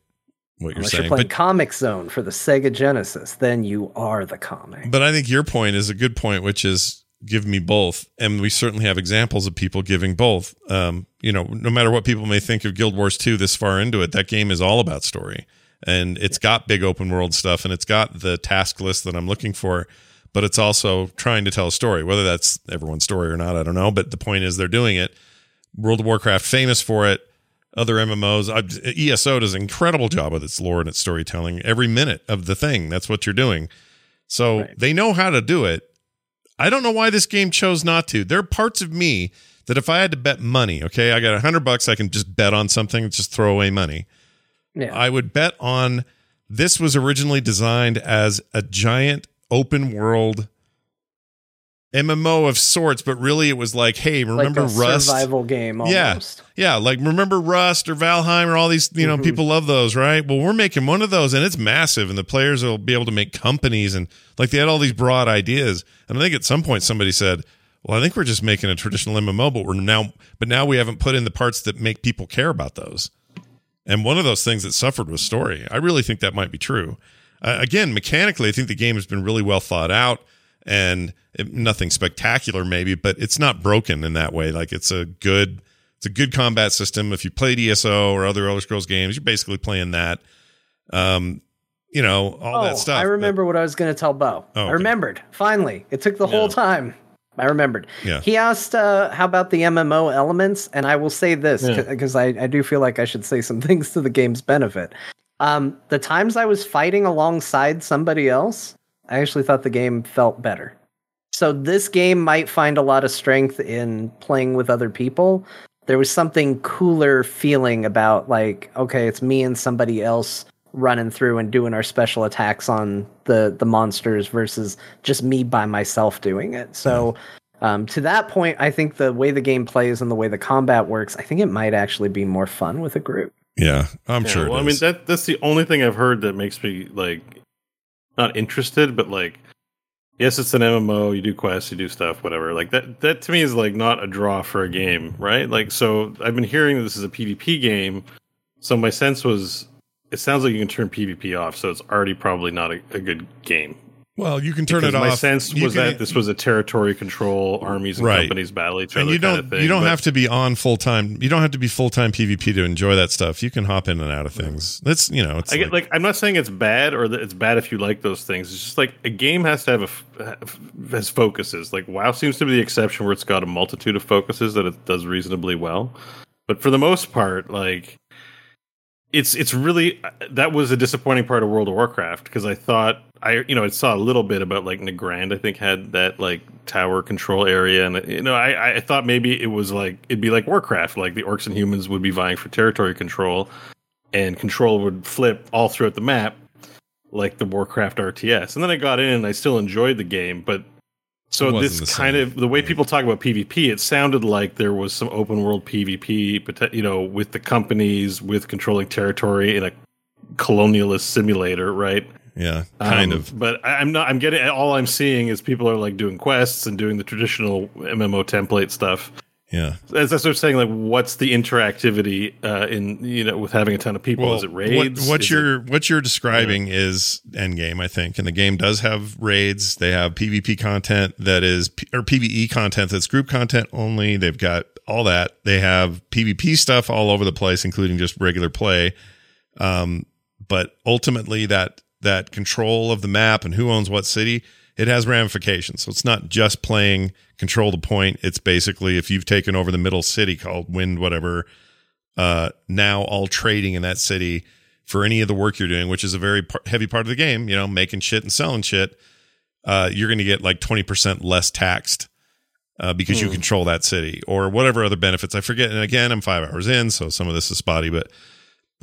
What you're Unless saying, you're playing but, Comix Zone for the Sega Genesis, then you are the comic. But I think your point is a good point, which is give me both, and we certainly have examples of people giving both. Um, you know, no matter what people may think of Guild Wars 2 this far into it, that game is all about story and it's got big open world stuff and it's got the task list that I'm looking for, but it's also trying to tell a story. Whether that's everyone's story or not, I don't know. But the point is, they're doing it. World of Warcraft famous for it. Other MMOs, ESO does an incredible job with its lore and its storytelling every minute of the thing. That's what you're doing. So right. they know how to do it. I don't know why this game chose not to. There are parts of me that if I had to bet money, okay, I got a hundred bucks, I can just bet on something, just throw away money. Yeah. I would bet on this was originally designed as a giant open world MMO of sorts, but really it was like, hey, remember like Rust? Survival game, almost. Yeah, yeah, like remember Rust or Valheim or all these. You know, mm-hmm. people love those, right? Well, we're making one of those, and it's massive, and the players will be able to make companies, and like they had all these broad ideas. And I think at some point somebody said, "Well, I think we're just making a traditional MMO, but we're now, but now we haven't put in the parts that make people care about those." And one of those things that suffered was story. I really think that might be true. Uh, again, mechanically, I think the game has been really well thought out and it, nothing spectacular, maybe, but it's not broken in that way. Like it's a good, it's a good combat system. If you played ESO or other Elder Scrolls games, you're basically playing that. Um, you know all oh, that stuff. I remember but, what I was going to tell Bo. Oh, okay. I remembered finally. It took the whole time. I remembered. Yeah. He asked, uh, "How about the MMO elements?" And I will say this because yeah. I, I do feel like I should say some things to the game's benefit. Um, the times I was fighting alongside somebody else, I actually thought the game felt better. So this game might find a lot of strength in playing with other people. There was something cooler feeling about like, okay, it's me and somebody else running through and doing our special attacks on the the monsters versus just me by myself doing it. So um, to that point, I think the way the game plays and the way the combat works, I think it might actually be more fun with a group. Yeah, I'm Yeah, sure. Well, I mean that that's the only thing I've heard that makes me like not interested, but like yes, it's an MMO. You do quests, you do stuff, whatever. Like that. That to me is like not a draw for a game, right? Like so, I've been hearing this is a PvP game. So my sense was, it sounds like you can turn PvP off, so it's already probably not a, a good game. well, you can turn Because it my off. My sense was can- that this was a territory control, armies and Right. companies battle each and you don't thing, you don't but- have to be on full time. You don't have to be full time PvP to enjoy that stuff. You can hop in and out of things. That's you know, it's I get like I'm not saying it's bad or that it's bad if you like those things. It's just like a game has to have a has focuses. Like WoW seems to be the exception where it's got a multitude of focuses that it does reasonably well. But for the most part, like it's it's really that was a disappointing part of World of Warcraft because I thought I you know I saw a little bit about like Nagrand I think had that like tower control area and you know I I thought maybe it was like it'd be like Warcraft like the orcs and humans would be vying for territory control and control would flip all throughout the map like the Warcraft RTS. And then I got in and I still enjoyed the game, but so this kind of the way people talk about PvP, it sounded like there was some open world PvP, you know, with the companies, with controlling territory in a colonialist simulator, right? yeah, kind Um, of. But I'm not. I'm getting. All I'm seeing is people are like doing quests and doing the traditional MMO template stuff. Yeah. As I was saying. Like, what's the interactivity uh, in you know with having a ton of people? is it raids? What, what Is you're what you're describing is endgame, I think, and the game does have raids. They have PvP content that is or PVE content that's group content only. They've got all that. They have PvP stuff all over the place, including just regular play. Um, but ultimately, that that control of the map and who owns what city, it has ramifications. So it's not just playing control the point. It's basically if you've taken over the middle city called Wind, whatever, uh, now all trading in that city for any of the work you're doing, which is a very par- heavy part of the game, you know, making shit and selling shit, uh, you're going to get like 20% less taxed uh, because you Hmm. control that city or whatever other benefits. I forget. And again, I'm five hours in, so some of this is spotty, but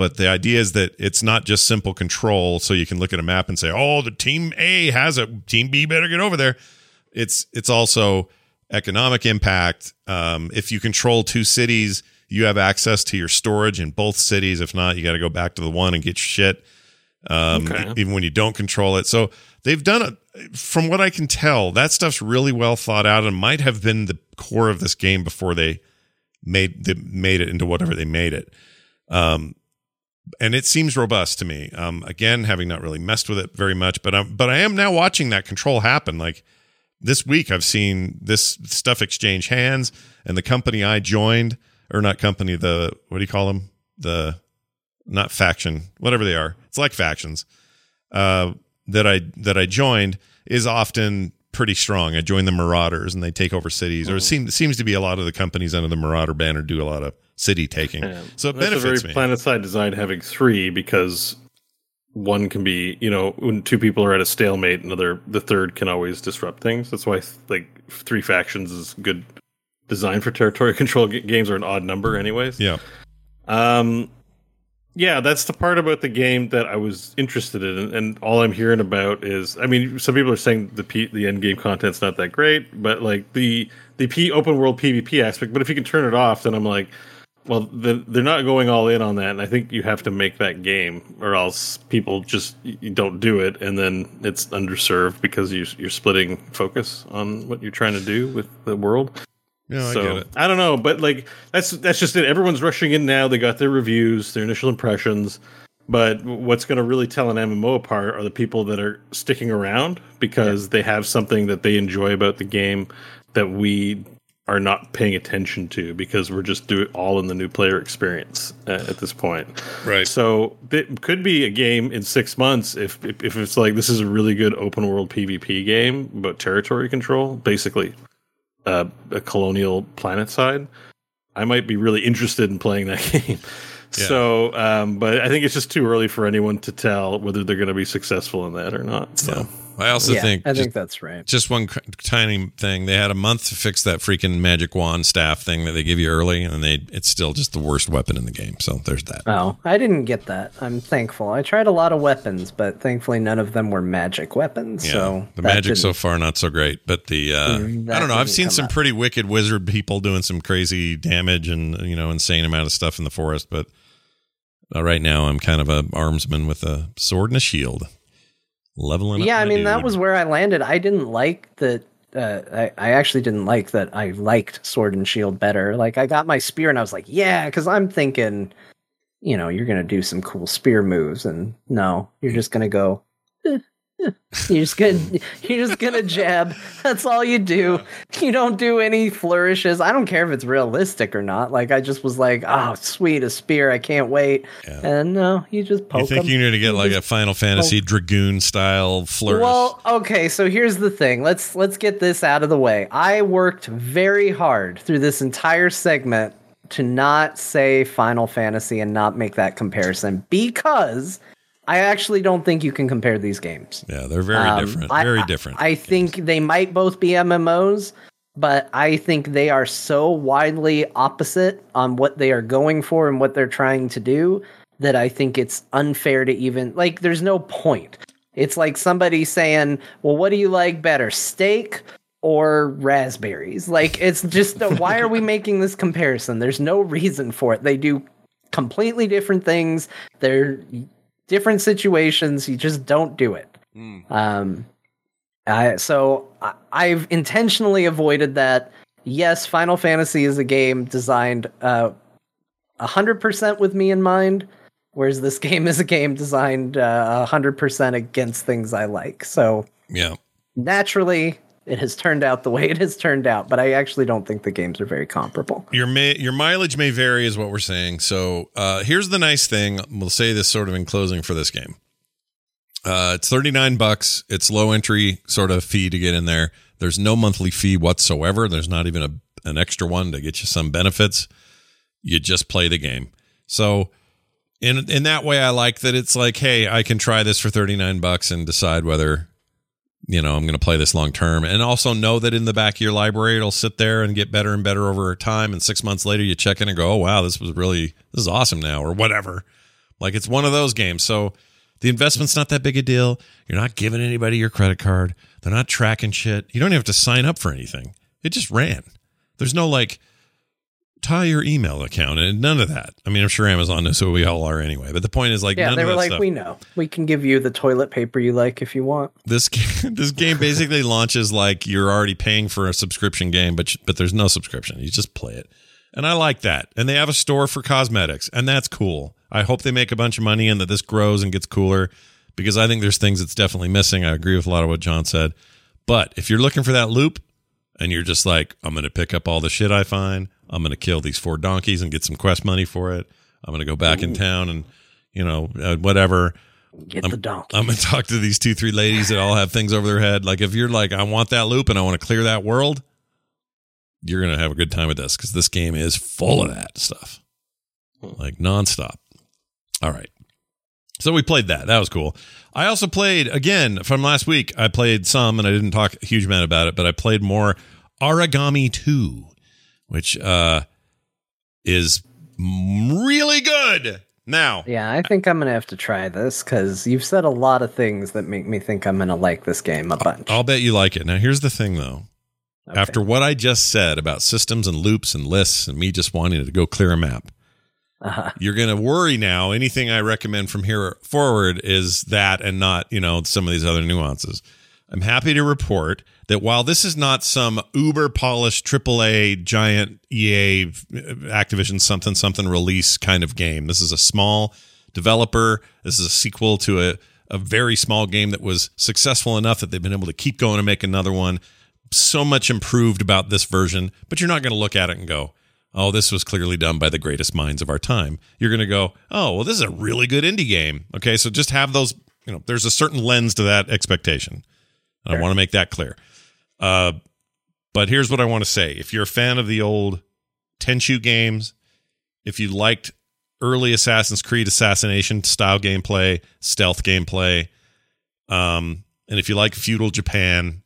but the idea is that it's not just simple control. So you can look at a map and say, "Oh, the team A has it. Team B better get over there." It's it's also economic impact. Um, if you control two cities, you have access to your storage in both cities. If not, you got to go back to the one and get your shit. Um, Okay. even when you don't control it. So they've done it. From what I can tell, that stuff's really well thought out and might have been the core of this game before they made they made it into whatever they made it. Um, and it seems robust to me. Um, again, having not really messed with it very much, but I'm, but I am now watching that control happen. Like this week, I've seen this stuff exchange hands, and the company I joined, or not company, the what do you call them? The not faction, whatever they are. It's like factions uh, that I that I joined is often pretty strong. I joined the Marauders, and they take over cities, or it seems seems to be a lot of the companies under the Marauder banner do a lot of city taking. Yeah. So it That's a benefits very me. PlanetSide design having three because one can be, you know, when two people are at a stalemate, another the third can always disrupt things. That's why like three factions is good design for territory control G- games are an odd number anyways. Yeah. Um yeah, that's the part about the game that I was interested in, and, and all I'm hearing about is, I mean, some people are saying the P, the end game content's not that great, but like the the P open world PvP aspect. But if you can turn it off, then I'm like, well, they're not going all in on that, and I think you have to make that game, or else people just don't do it, and then it's underserved because you you're splitting focus on what you're trying to do with the world Yeah, I so get it. I don't know, but like that's that's just it. Everyone's rushing in now. They got their reviews, their initial impressions. But what's going to really tell an MMO apart are the people that are sticking around because they have something that they enjoy about the game that we are not paying attention to because we're just doing all in the new player experience uh, at this point. Right. So it could be a game in six months if, if if it's like this is a really good open world PvP game about territory control, basically uh, a colonial PlanetSide. I might be really interested in playing that game. Yeah. So, um, but I think it's just too early for anyone to tell whether they're going to be successful in that or not. So, I also yeah, think I just, think that's right. just one tiny thing. They had a month to fix that freaking magic wand staff thing that they give you early, and they it's still just the worst weapon in the game. So there's that. Oh, I didn't get that. I'm thankful. I tried a lot of weapons, but thankfully none of them were magic weapons. Yeah, so the magic so far not so great, but the uh, Mm, I don't know. I've seen some up. pretty wicked wizard people doing some crazy damage and you know insane amount of stuff in the forest. But uh, right now, I'm kind of a armsman with a sword and a shield, leveling. up Yeah, I mean that was where I landed. I didn't like that. Uh, I, I actually didn't like that. I liked Sword and Shield better. Like I got my spear and I was like, yeah, because I'm thinking, you know, you're gonna do some cool spear moves, and no, you're just gonna go. You're just gonna you're just gonna jab. That's all you do. You don't do any flourishes. I don't care if it's realistic or not. Like I just was like, oh sweet, a spear. I can't wait. Yeah. And no, you just poke You think 'em. you need to get like a Final Fantasy Dragoon style flourish? Well, okay, so here's the thing. Let's let's get this out of the way. I worked very hard through this entire segment to not say Final Fantasy and not make that comparison because I actually don't think you can compare these games. yeah, they're very Um, different. I- very different. I think they might both be MMOs, but I think they are so widely opposite on what they are going for and what they're trying to do that I think it's unfair to even like there's no point. It's like somebody saying, "Well, what do you like better, steak or raspberries?" Like it's just why are we making this comparison? There's no reason for it. They do completely different things. They're different situations. You just don't do it. Um, I, so I, I've intentionally avoided that. Yes, Final Fantasy is a game designed uh, hundred percent with me in mind, whereas this game is a game designed uh, hundred percent against things I like. So yeah. naturally, it has turned out the way it has turned out. But I actually don't think the games are very comparable. Your ma- your mileage may vary, is what we're saying. So uh, here's the nice thing. We'll say this sort of in closing for this game. Uh, it's 39 bucks. It's low entry sort of fee to get in there. There's no monthly fee whatsoever. There's not even a, an extra one to get you some benefits. You just play the game. So in in that way, I like that it's like, hey, I can try this for 39 bucks and decide whether you know I'm going to play this long term, and also know that in the back of your library it'll sit there and get better and better over time. And six months later, you check in and go, oh wow, this was really this is awesome now, or whatever. Like it's one of those games. So the investment's not that big a deal. You're not giving anybody your credit card. They're not tracking shit. You don't even have to sign up for anything. It just ran. There's no like tie your email account and none of that. I mean, I'm sure Amazon knows who we all are anyway. But the point is like Yeah, they were like, stuff. we know. We can give you the toilet paper you like if you want. this game, this game basically launches like you're already paying for a subscription game, but but there's no subscription. You just play it, and I like that. And they have a store for cosmetics, and that's cool. I hope they make a bunch of money and that this grows and gets cooler because I think there's things that's definitely missing. I agree with a lot of what John said, but if you're looking for that loop and you're just like, I'm going to pick up all the shit I find, I'm going to kill these four donkeys and get some quest money for it. I'm going to go back in town and you know uh, whatever. Get the donkey. I'm gonna talk to these two, three ladies that all have things over their head. Like if you're like, I want that loop and I want to clear that world, you're gonna have a good time with this because this game is full of that stuff, like nonstop. All right, so we played that. That was cool. I also played again from last week. I played some, and I didn't talk a huge amount about it, but I played more Aragami Two, which uh is really good. Now, Yeah, I think I'm gonna have to try this because you've said a lot of things that make me think I'm gonna like this game a bunch. I'll bet you like it. Now, here's the thing, though. Okay. After what I just said about systems and loops and lists and me just wanting to go clear a map, Uh-huh. you're going to worry now. Anything I recommend from here forward is that and not, you know, some of these other nuances. I'm happy to report that while this is not some uber polished AAA giant EA Activision something something release kind of game, this is a small developer. This is a sequel to a, a very small game that was successful enough that they've been able to keep going and make another one. So much improved about this version, but you're not going to look at it and go, oh, this was clearly done by the greatest minds of our time. You're going to go, oh, well, this is a really good indie game. Okay, so just have those, you know, there's a certain lens to that expectation. And I want to make that clear. Uh, but here's what I want to say. If you're a fan of the old Tenchu games, if you liked early Assassin's Creed assassination style gameplay, stealth gameplay, um, and if you like feudal Japan,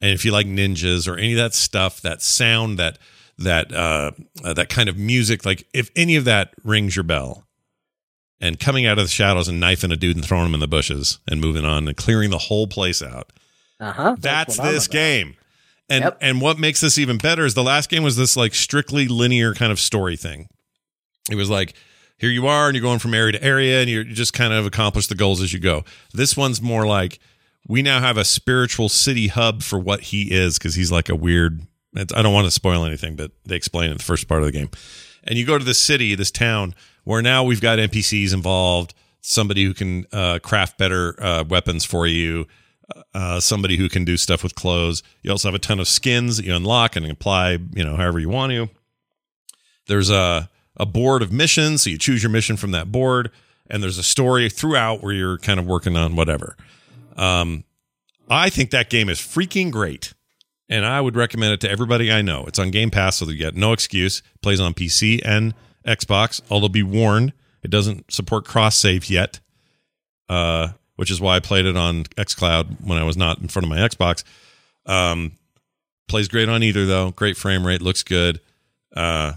and if you like ninjas or any of that stuff, that sound, that that uh, uh, that kind of music, like if any of that rings your bell, and coming out of the shadows and knifing a dude and throwing him in the bushes and moving on and clearing the whole place out. Uh-huh. That's, this game. And Yep. and what makes this even better is the last game was this like strictly linear kind of story thing. It was like here you are and you're going from area to area and you just kind of accomplish the goals as you go. This one's more like we now have a spiritual city hub for what he is because he's like a weird it's- I don't want to spoil anything, but they explain it in the first part of the game. And you go to this city, this town, where now we've got NPCs involved, somebody who can uh, craft better uh, weapons for you, uh, somebody who can do stuff with clothes. You also have a ton of skins that you unlock and apply, you know, however you want to. There's a a board of missions, so you choose your mission from that board, and there's a story throughout where you're kind of working on whatever. Um, I think that game is freaking great, and I would recommend it to everybody I know. It's on Game Pass, so you get no excuse. Plays on PC and Xbox. Although be warned, it doesn't support cross save yet, uh, which is why I played it on XCloud when I was not in front of my Xbox. Um, plays great on either though. Great frame rate, looks good. Uh,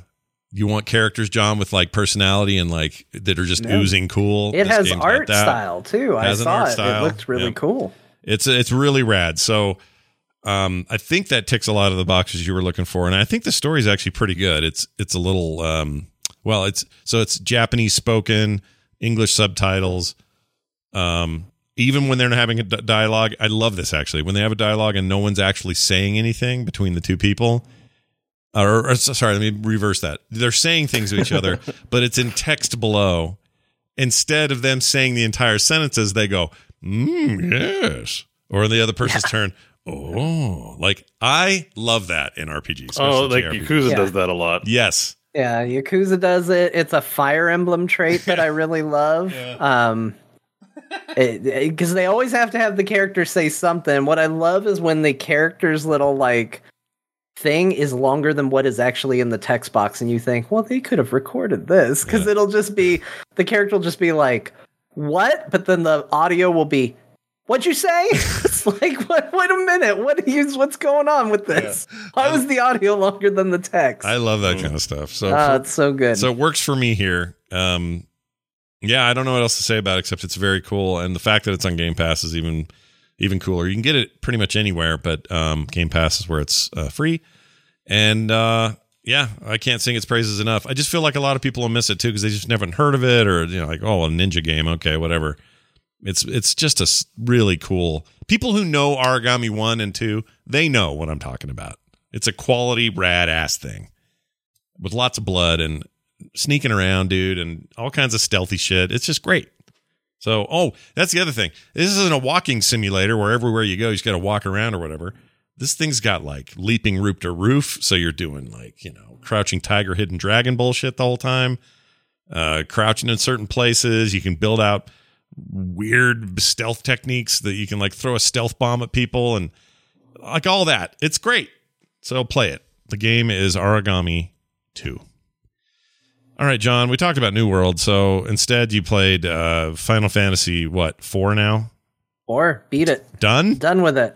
you want characters, John, with like personality and like that are just Yeah. oozing cool. It This has art that. style too. I Has an saw art it. style. It looked really Yeah. cool. It's it's really rad. So um, I think that ticks a lot of the boxes you were looking for, and I think the story is actually pretty good. It's it's a little um, well, it's so it's Japanese spoken, English subtitles. Um, even when they're not having a d- dialogue, I love this actually. When they have a dialogue and no one's actually saying anything between the two people, or, or sorry, let me reverse that. They're saying things to each other, but it's in text below. Instead of them saying the entire sentences, they go, mm, "Yes," or in the other person's turn, "Oh." Like I love that in RPGs. Oh, like JRPGs. Yakuza Yeah. does that a lot. Yes, Yeah, Yakuza does it. It's a Fire Emblem trait that I really love. Um, because they always have to have the character say something. What I love is when the character's little like thing is longer than what is actually in the text box, and you think, well, they could have recorded this because Yeah. it'll just be the character will just be like, "What?" But then the audio will be. What'd you say? it's like, what, wait a minute. What is what's going on with this? Why was the audio longer than the text? I love that kind of stuff. So Oh, for- it's so good. so it works for me here. Um, yeah, I don't know what else to say about it except it's very cool, and the fact that it's on Game Pass is even even cooler. You can get it pretty much anywhere, but um, Game Pass is where it's uh, free. And uh, yeah, I can't sing its praises enough. I just feel like a lot of people will miss it too because they just never heard of it, or you know, like oh, a ninja game, okay, whatever. It's it's just a really cool. People who know Aragami one and two, they know what I'm talking about. It's a quality rad ass thing with lots of blood and sneaking around, dude, and all kinds of stealthy shit. It's just great. So, oh, that's the other thing. This isn't a walking simulator where everywhere you go, you just got to walk around or whatever. This thing's got like leaping roof to roof, so you're doing like you know crouching tiger, hidden dragon bullshit the whole time. Uh, crouching in certain places, you can build out weird stealth techniques that you can like throw a stealth bomb at people and like all that. It's great. So play it. The game is Aragami 2. All right, John, we talked about New World. So instead, you played uh, Final Fantasy, what, 4 now? Four. beat it. Done? Done with it.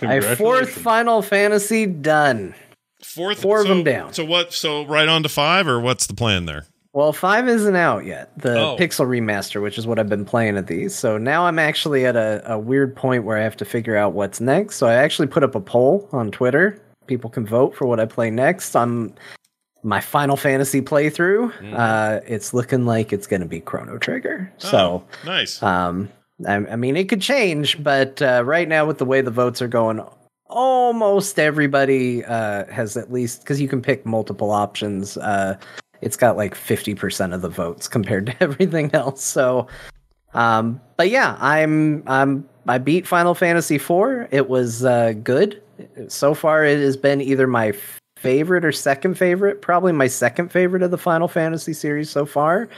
My fourth Final Fantasy done. Fourth, Four of them down. So what? So right on to five, or what's the plan there? Well, five isn't out yet. The Oh. Pixel remaster, which is what I've been playing at these. So now I'm actually at a, a weird point where I have to figure out what's next. So I actually put up a poll on Twitter. People can vote for what I play next. I'm my Final Fantasy playthrough. Mm. Uh, it's looking like it's going to be Chrono Trigger. So. Oh, nice. Um, I, I mean, it could change, but uh, right now, with the way the votes are going, almost everybody uh, has at least because you can pick multiple options. Uh, it's got like fifty percent of the votes compared to everything else. So, um, but yeah, I'm I'm I beat Final Fantasy IV. It was uh, good so far. It has been either my favorite or second favorite. Probably my second favorite of the Final Fantasy series so far.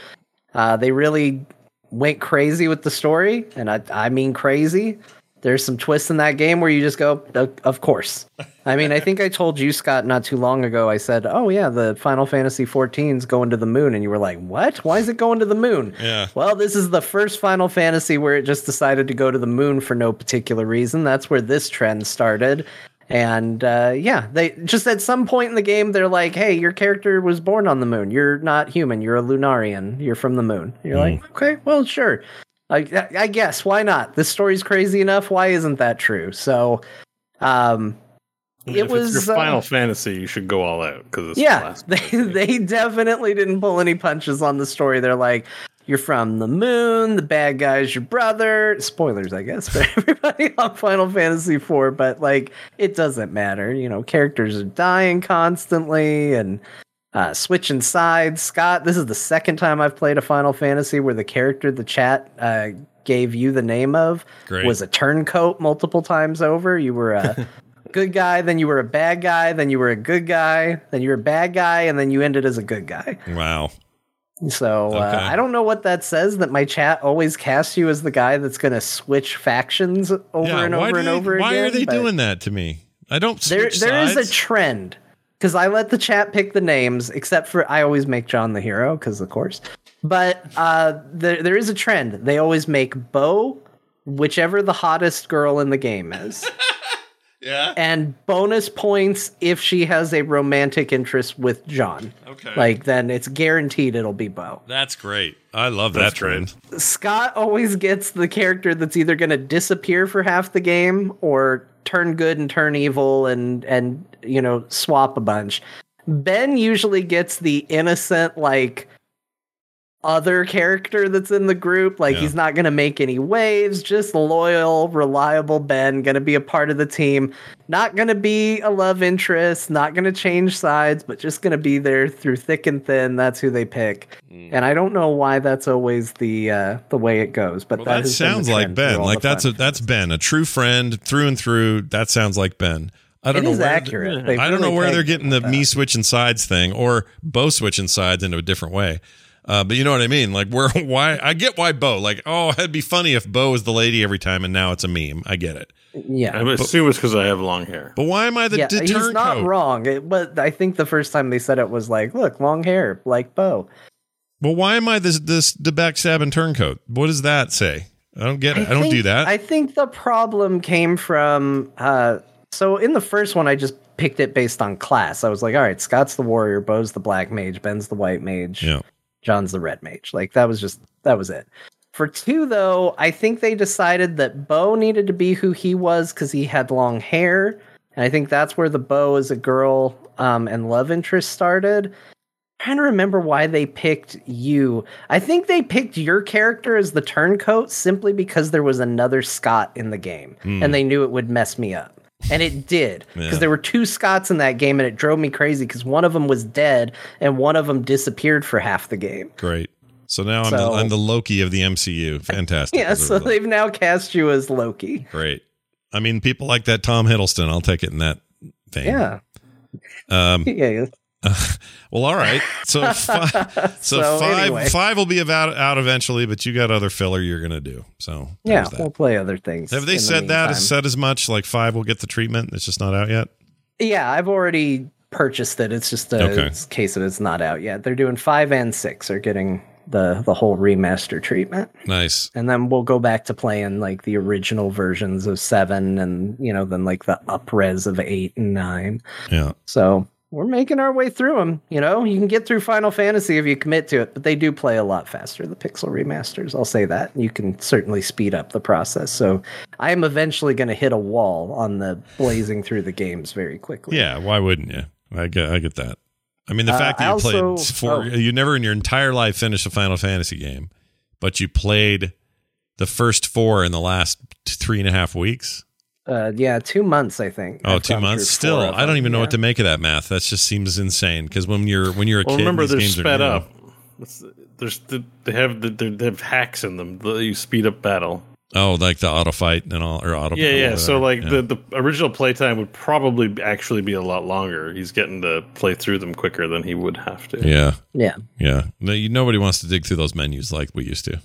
Uh, they really went crazy with the story, and I I mean crazy. There's some twists in that game where you just go, "Uh, of course. I mean, I think I told you, Scott, not too long ago. I said, "Oh yeah, the Final Fantasy 14's going to the moon," and you were like, "What? Why is it going to the moon?" Yeah. Well, this is the first Final Fantasy where it just decided to go to the moon for no particular reason. That's where this trend started. And uh, yeah, they just at some point in the game, they're like, "Hey, your character was born on the moon. You're not human. You're a Lunarian. You're from the moon." You're like, "Okay, well, sure. I, I guess why not? This story's crazy enough. Why isn't that true?" So, um, I mean, it if was it's your uh, Final Fantasy. You should go all out because yeah, they they definitely didn't pull any punches on the story. They're like, you're from the moon, the bad guy's your brother. Spoilers, I guess, for everybody on Final Fantasy IV, but like it doesn't matter. You know, characters are dying constantly and uh, switching sides. Scott, this is the second time I've played a Final Fantasy where the character the chat uh, gave you the name of Great. was a turncoat multiple times over. You were a good guy, then you were a bad guy, then you were a good guy, then you were a bad guy, and then you ended as a good guy. Wow. So uh, I don't know what that says. That my chat always casts you as the guy that's going to switch factions over yeah. and over and they, over Why again. Why are they doing that to me? I don't There, there is a trend because I let the chat pick the names, except for I always make John the hero because of course. But uh, there, there is a trend. They always make Bo whichever the hottest girl in the game is. yeah. and bonus points if she has a romantic interest with John. Okay. Like then it's guaranteed it'll be Bo. That's great. I love That's that trend. Scott always gets the character that's either going to disappear for half the game or turn good and turn evil and and you know swap a bunch. Ben usually gets the innocent like other character that's in the group like Yeah. he's not going to make any waves just loyal reliable ben going to be a part of the team not going to be a love interest not going to change sides but just going to be there through thick and thin that's who they pick Mm. and i don't know why that's always the uh the way it goes but Well, that, that, has been the sounds like Ben. Like that's a that's Ben, a true friend through and through. That sounds like Ben. I don't It know where accurate. They've I don't know really where they're getting the with me that. switching sides thing or Bo switching sides into a different way. Uh, but you know what I mean? Like where why I get why Bo. Like, oh, it'd be funny if Bo is the lady every time and now it's a meme. I get it. yeah I assume it's because I have long hair. But why am I the yeah, d- he's not turncoat? wrong. It, but I think the first time they said it was like, "Look, long hair, like Bo." Well, why am I this this the backstabbing turncoat? What does that say? I don't get it. I, don't do that. I think the problem came from. Uh, so in the first one, I just picked it based on class. I was like, "All right, Scott's the warrior, Bo's the black mage, Ben's the white mage, yeah. John's the red mage." Like that was just that was it. For two, though, I think they decided that Bo needed to be who he was because he had long hair, and I think that's where the Bo as a girl um, and love interest started. trying to remember why they picked you. I think they picked your character as the turncoat simply because there was another Scott in the game, Hmm. and they knew it would mess me up. And it did because Yeah. there were two Scots in that game, and it drove me crazy because one of them was dead and one of them disappeared for half the game. Great. So now I'm, the, I'm the Loki of the MCU. Fantastic. Yeah, so they've now cast you as Loki. Great. I mean, people like that Tom Hiddleston. I'll take it in that vein. Yeah, Um, yeah. well, all right. So, fi- so, So five anyway. five will be about out eventually, but you got other filler you're gonna do. So Yeah, that. we'll play other things. Have they in the said that? Said as much? Like five will get the treatment. It's just not out yet. Yeah, I've already purchased it. It's just a Okay. case of it's not out yet. They're doing five and six are getting the the whole remaster treatment, Nice. and then we'll go back to playing like the original versions of seven, and you know then like the upres of eight and nine. Yeah. So we're making our way through them. You know, you can get through Final Fantasy if you commit to it, but they do play a lot faster. The pixel remasters, I'll say that. You can certainly speed up the process. So I am eventually going to hit a wall on the blazing through the games very quickly. Yeah. Why wouldn't you? I get. I get that. I mean, the Uh, fact that I you played also- four, oh. you never in your entire life finished a Final Fantasy game, but you played the first four in the last three and a half weeks. Uh, yeah, two months I think. Oh, I've two months. Still, I don't them, even know yeah. what to make of that math. That just seems insane. Because when you're when you're a Well, kid, remember these they're games are sped new. up. It's, there's the, they have the, they have hacks in them that you speed up battle. Oh, like the auto fight and all, or auto. Yeah, yeah. So like whatever. the the original playtime would probably actually be a lot longer. He's getting to play through them quicker than he would have to. yeah, Yeah, yeah. No, you, nobody wants to dig through those menus like we used to.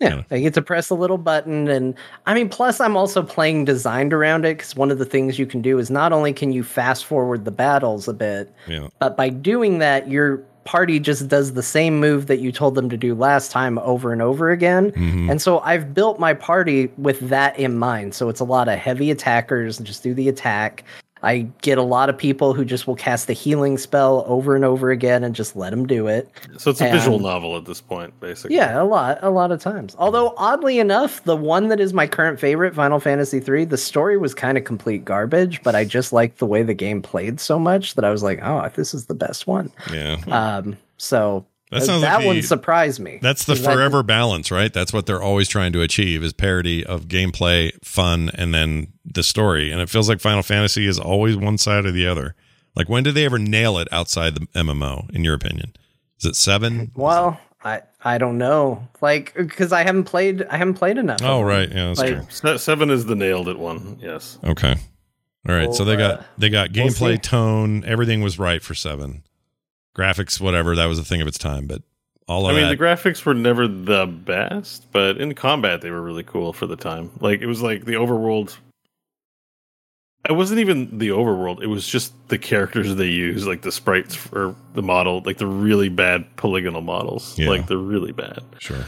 Yeah, I get to press a little button, and I mean, plus I'm also playing designed around it because one of the things you can do is not only can you fast forward the battles a bit, Yeah. but by doing that, your party just does the same move that you told them to do last time over and over again. Mhm. And so I've built my party with that in mind. So it's a lot of heavy attackers, just do the attack. I get a lot of people who just will cast the healing spell over and over again and just let them do it. So it's a visual novel at this point, basically. Yeah, a lot, a lot of times. Although oddly enough, the one that is my current favorite, Final Fantasy III, the story was kind of complete garbage, but I just liked the way the game played so much that I was like, oh, this is the best one. Yeah. Um, so That sounds that like one the- surprised me. That's the I- forever balance, right? That's what they're always trying to achieve is parody of gameplay, fun, and then the story. And it feels like Final Fantasy is always one side or the other. Like when did they ever nail it outside the MMO, in your opinion? Is it seven? Well, I I don't know, like because I haven't played I haven't played enough. Oh, right. Yeah, that's Like- true. Seven is the nailed it one. Yes. Okay. All right. so Well, they got uh, they got we'll gameplay, tone, everything was right for seven. Graphics, whatever, that was a thing of its time. But all I mean, that, the graphics were never the best, but in combat they were really cool for the time. Like it was like the overworld. It wasn't even the overworld. It was just the characters they use, like the sprites or the model, like the really bad polygonal models. Yeah. Like they're really bad. Sure.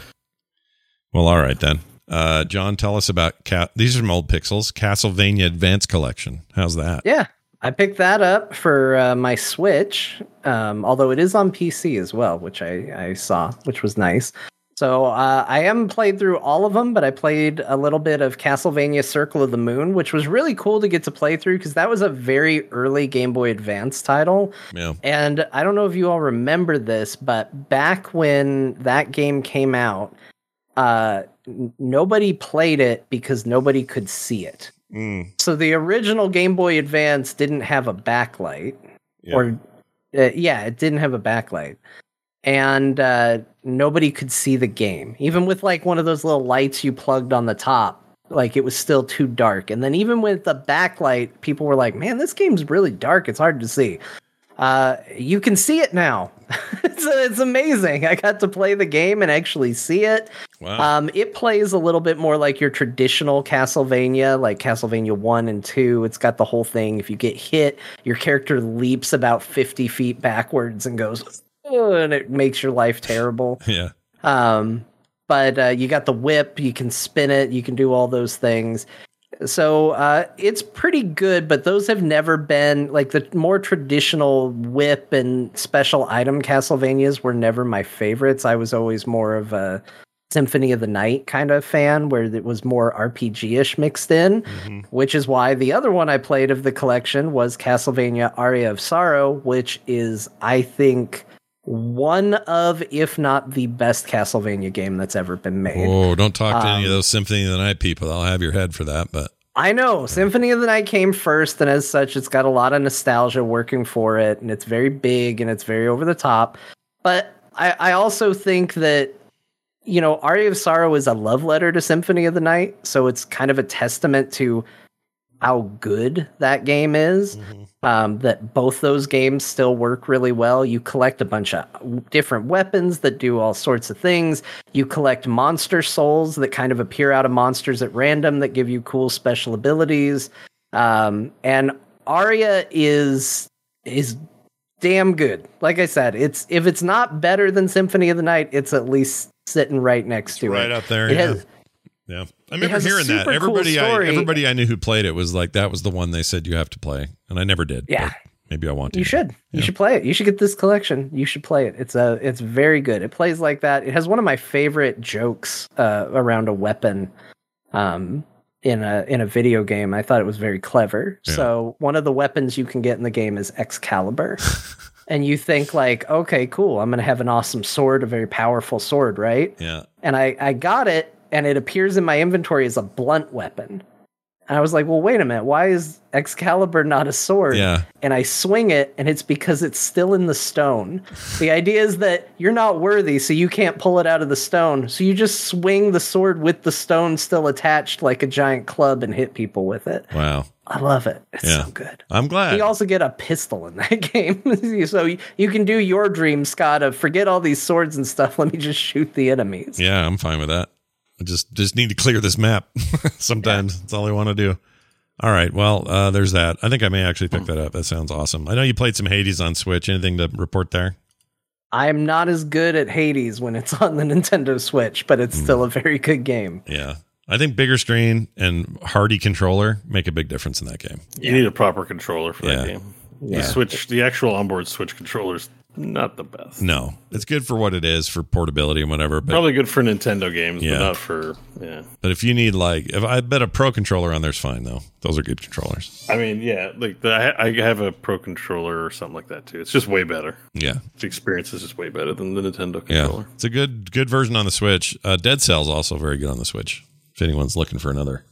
Well, all right then. Uh, John, tell us about Ca- these are some old pixels. Castlevania Advance Collection. How's that? Yeah, I picked that up for uh, my Switch, um, although it is on PC as well, which I, I saw, which was nice. So uh, I haven't played through all of them, but I played a little bit of Castlevania Circle of the Moon, which was really cool to get to play through because that was a very early Game Boy Advance title. Yeah. And I don't know if you all remember this, but back when that game came out, uh, nobody played it because nobody could see it. Mm, So the original Game Boy Advance didn't have a backlight, yeah. or uh, yeah, it didn't have a backlight, and uh, nobody could see the game, even with like one of those little lights you plugged on the top. Like it was still too dark, and then even with the backlight, people were like, "Man, this game's really dark. It's hard to see." Uh, you can see it now. it's, it's amazing. I got to play the game and actually see it. Wow. Um, it plays a little bit more like your traditional Castlevania, like Castlevania 1 and 2. It's got the whole thing. If you get hit, your character leaps about 50 feet backwards and goes, and it makes your life terrible. yeah. Um, but uh, you got the whip, you can spin it, you can do all those things. So uh, it's pretty good, but those have never been like the more traditional whip and special item Castlevanias were never my favorites. I was always more of a Symphony of the Night kind of fan where it was more RPG ish mixed in, Mhm. which is why the other one I played of the collection was Castlevania Aria of Sorrow, which is, I think, one of, if not the best Castlevania game that's ever been made. Oh, don't talk to any of Um, those Symphony of the Night people. I'll have your head for that. But I know Symphony of the Night came first, and as such, it's got a lot of nostalgia working for it, and it's very big and it's very over the top. But I, I also think that you know, Aria of Sorrow is a love letter to Symphony of the Night, so it's kind of a testament to how good that game is. Um, that both those games still work really well. You collect a bunch of different weapons that do all sorts of things. You collect monster souls that kind of appear out of monsters at random that give you cool special abilities. Um, and Aria is is damn good. Like I said, it's if it's not better than Symphony of the Night, it's at least sitting right next to right it. Right up there. It yeah. has- yeah. I remember hearing that. super cool Everybody, I, everybody I knew who played it was like that was the one they said you have to play, and I never did. Yeah. maybe I want to. You should. You should play it. You should get this collection. You should play it. It's a. It's very good. It plays like that. It has one of my favorite jokes uh, around a weapon, um, in a in a video game. I thought it was very clever. Yeah. So one of the weapons you can get in the game is Excalibur, and you think like, okay, cool. I'm gonna have an awesome sword, a very powerful sword, right? Yeah. and I, I got it and it appears in my inventory as a blunt weapon. And I was like, well, wait a minute. Why is Excalibur not a sword? Yeah. And I swing it and it's because it's still in the stone. the idea is that you're not worthy, so you can't pull it out of the stone. So you just swing the sword with the stone still attached like a giant club and hit people with it. Wow. I love it. It's Yeah. so good. I'm glad. You also get a pistol in that game. so you, you can do your dream, Scott, of forget all these swords and stuff. Let me just shoot the enemies. yeah, I'm fine with that. I just just need to clear this map. Sometimes that's all I want to do. All right. Well, uh, there's that. I think I may actually pick that up. That sounds awesome. I know you played some Hades on Switch. Anything to report there? I'm not as good at Hades when it's on the Nintendo Switch, but it's still a very good game. Yeah. I think bigger screen and hardy controller make a big difference in that game. You need a proper controller for Yeah. that game. Yeah. The Switch, the actual onboard Switch controller's not the best. No, it's good for what it is for portability and whatever. But Probably good for Nintendo games, Yeah. but not for yeah. but if you need like, if I bet a pro controller on there's fine though. Those are good controllers. I mean, yeah, like the, I, have a Pro controller or something like that too. It's just way better. Yeah, The experience is just way better than the Nintendo controller. yeah. controller. It's a good good version on the Switch. Uh, Dead Cells also very good on the Switch. If anyone's looking for another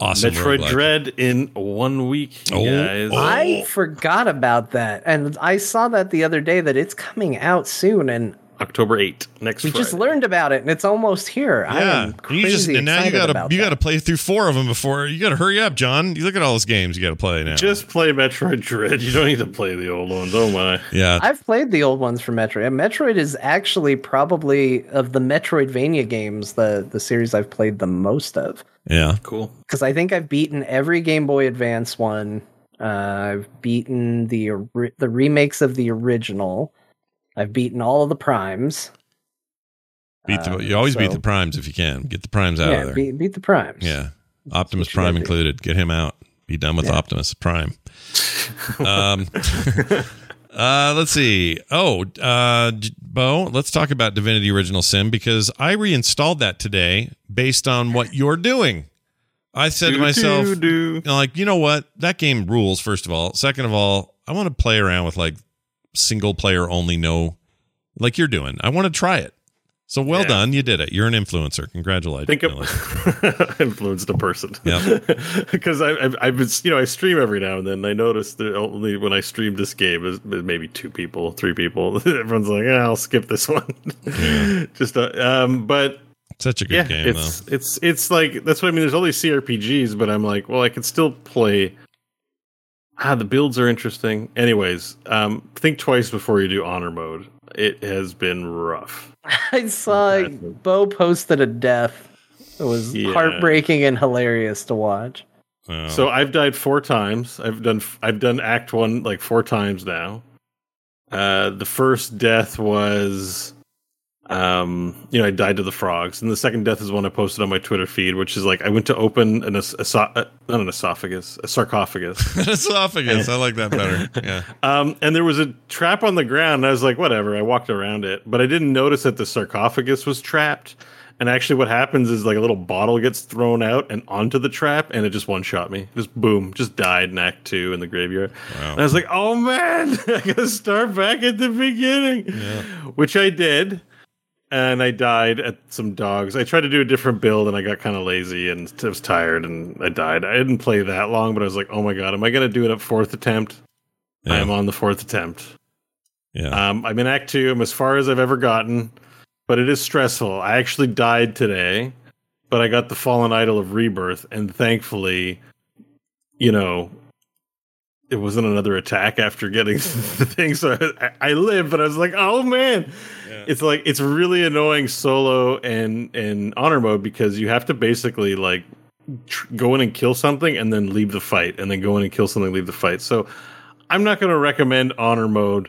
awesome Metroid roguelike. Dread in one week, Oh, guys. oh. I forgot about that, and I saw that the other day that it's coming out soon, and October 8th, next week. we Friday. just learned about it, and it's almost here. I Yeah, am crazy you just and now you gotta you that. gotta play through four of them before you gotta hurry up, John. You look at all those games you gotta play now. Just play Metroid Dread. You don't need to play the old ones. Oh my. yeah, I've played the old ones for Metroid. And Metroid is actually probably of the Metroidvania games the the series I've played the most of. yeah. Cool. because I think I've beaten every Game Boy Advance one. Uh, I've beaten the the remakes of the original. I've beaten all of the primes. Beat the, Um, you always beat the primes if you can. Get the primes out yeah, of there. beat, beat the primes. yeah, Optimus what you Prime do. included. Get him out. Be done with Yeah. Optimus Prime. Um, uh, let's see. Oh, uh, Bo, let's talk about Divinity Original Sin because I reinstalled that today based on what you're doing. I said to myself, Do-do-do. you know, like, you know what? That game rules, first of all. Second of all, I want to play around with like single player only, no, like you're doing. I want to try it. So well Yeah. done. You did it. You're an influencer. Congratulations. Think of influenced a person. Yeah. because I, I've, I've been, you know, I stream every now and then. And I noticed that only when I stream this game is maybe two people, three people. Everyone's like, yeah, I'll skip this one. Just, uh, um, but Such a good yeah, game, it's it's it's like that's what I mean. There's all these CRPGs, but I'm like, well, I can still play. Ah, the builds are interesting. Anyways, um, think twice before you do honor mode. It has been rough. I saw Bo posted a death. It was Yeah. heartbreaking and hilarious to watch. Oh. So I've died four times. I've done I've done Act One like four times now. Uh, the first death was, um, you know, I died to the frogs, and the second death is one I posted on my Twitter feed, which is like I went to open an es- eso- uh, not an esophagus, a sarcophagus, esophagus. I like that better. Yeah. um, and there was a trap on the ground. And I was like, whatever. I walked around it, but I didn't notice that the sarcophagus was trapped. And actually, what happens is like a little bottle gets thrown out and onto the trap, and it just one shot me. Just boom, just died in Act Two in the graveyard. Wow. And I was like, oh man, I gotta start back at the beginning, which I did. And I died at some dogs. I tried to do a different build, and I got kind of lazy and I was tired, and I died. I didn't play that long, but I was like, oh my god, am I gonna do it at fourth attempt? I am on the fourth attempt. yeah. Um, I'm in Act Two. I'm as far as I've ever gotten, but it is stressful. I actually died today, but I got the Fallen Idol of Rebirth, and thankfully, you know, it wasn't another attack after getting the thing. So I, I lived, but I was like, oh man, it's like it's really annoying solo and and honor mode because you have to basically like tr- go in and kill something and then leave the fight, and then go in and kill something, leave the fight. So I'm not going to recommend honor mode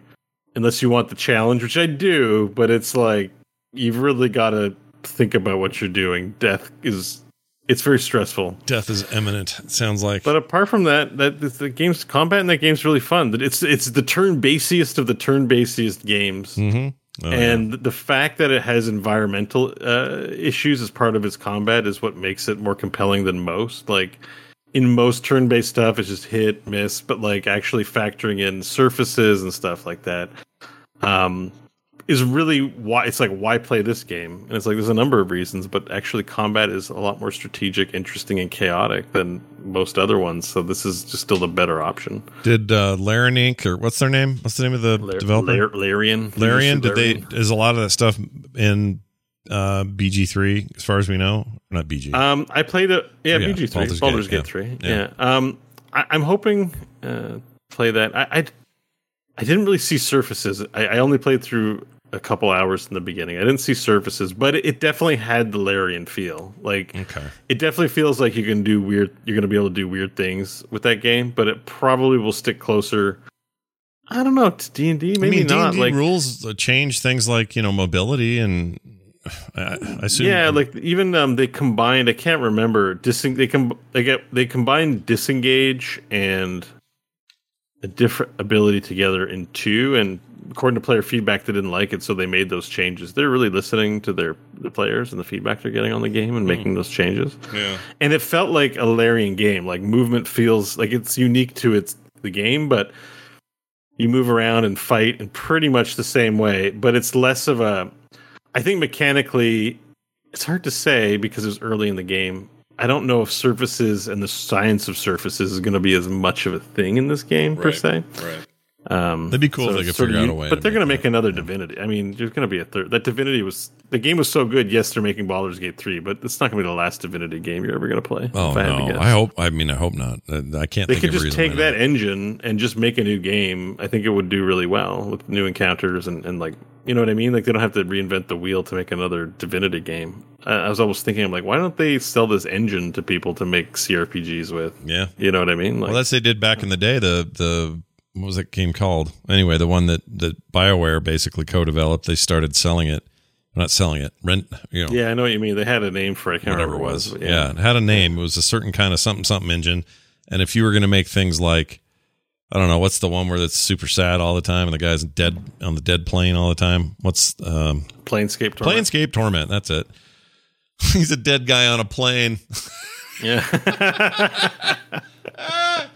unless you want the challenge, which I do, but it's like you've really got to think about what you're doing. Death is it's very stressful. Death is imminent. It sounds like. But apart from that, that the- the game's combat in that game's really fun. It's it's the turn basiest of the turn basiest games. Mhm. Oh, yeah. and the fact that it has environmental uh, issues as part of its combat is what makes it more compelling than most. Like in most turn-based stuff, it's just hit miss, but like actually factoring in surfaces and stuff like that um, is really why it's like why play this game. And it's like there's a number of reasons, but actually combat is a lot more strategic, interesting, and chaotic than most other ones. So this is just still the better option. Did uh, Larian Inc. or what's their name? What's the name of the Lar- developer? Lar- Larian, Larian. Did they? Is a lot of that stuff in uh, BG three as far as we know? Not BG. Um, I played it. Yeah, Yeah, BG three, Baldur's Baldur's, Gate, Gate, yeah. three. Yeah. Yeah. Um, I, I'm hoping uh, play that. I, I I didn't really see surfaces. I, I only played through a couple hours in the beginning. I didn't see surfaces, but it, it definitely had the Larian feel. Like Okay. it definitely feels like you can do weird. You're going to be able to do weird things with that game, but it probably will stick closer. I don't know to D and D. Maybe I mean, not. D&D like rules change things like you know mobility and I, I assume. yeah, like even um, they combined. I can't remember. Diseng- they com- they get they combined disengage and a different ability together in two. And according to player feedback, they didn't like it, so they made those changes. They're really listening to their the players and the feedback they're getting on the game and hmm. making those changes. yeah. and it felt like a Larian game. Like movement feels like it's unique to its the game, but you move around and fight in pretty much the same way. But it's less of a. I think mechanically, it's hard to say because it was early in the game. I don't know if surfaces and the science of surfaces is going to be as much of a thing in this game per se. Right. Um, That'd be cool if they could figure out a way But they're going to make make another Divinity. I mean, there's going to be a third. That Divinity was the game was so good. Yes, they're making Baldur's Gate three, but it's not going to be the last Divinity game you're ever going to play. Oh I no! I hope. I mean, I hope not. I can't. they think could of just reason take that engine and just make a new game. I think it would do really well with new encounters and, and like you know what I mean. Like they don't have to reinvent the wheel to make another Divinity game. I, I was almost thinking, I'm like, why don't they sell this engine to people to make CRPGs with? Yeah. You know what I mean? Like, Well, that's they did back in the day. The the what was that game called? Anyway, the one that that Bioware basically co-developed. They started selling it, not selling it, rent. You know, yeah, I know what you mean. They had a name for it. I whatever it remember was. what yeah. it had a name. It was a certain kind of something something engine. And if you were going to make things like, I don't know, what's the one where it's super sad all the time and the guy's dead on the dead plane all the time? What's um, Planescape. Torment. Planescape Torment? That's it. He's a dead guy on a plane. Yeah,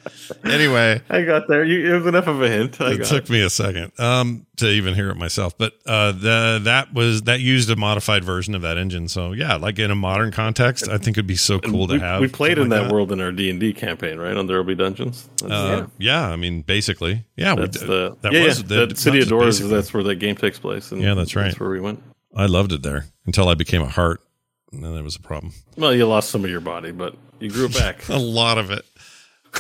anyway, I got there. You, it was enough of a hint. I it took it. me a second um to even hear it myself but uh the that was that used a modified version of that engine so yeah like in a modern context i think it'd be so cool to we, have we played in like that, world in our D and D campaign, right? On There Will Be Dungeons. Uh, yeah. i mean basically yeah that's did- the that yeah, was yeah, that- that City of Doors. basically. That's where that game takes place. And Yeah, that's right. That's where we went. i loved it there until i became a heart and then there was a problem Well, you lost some of your body, but you grew it back. a lot of it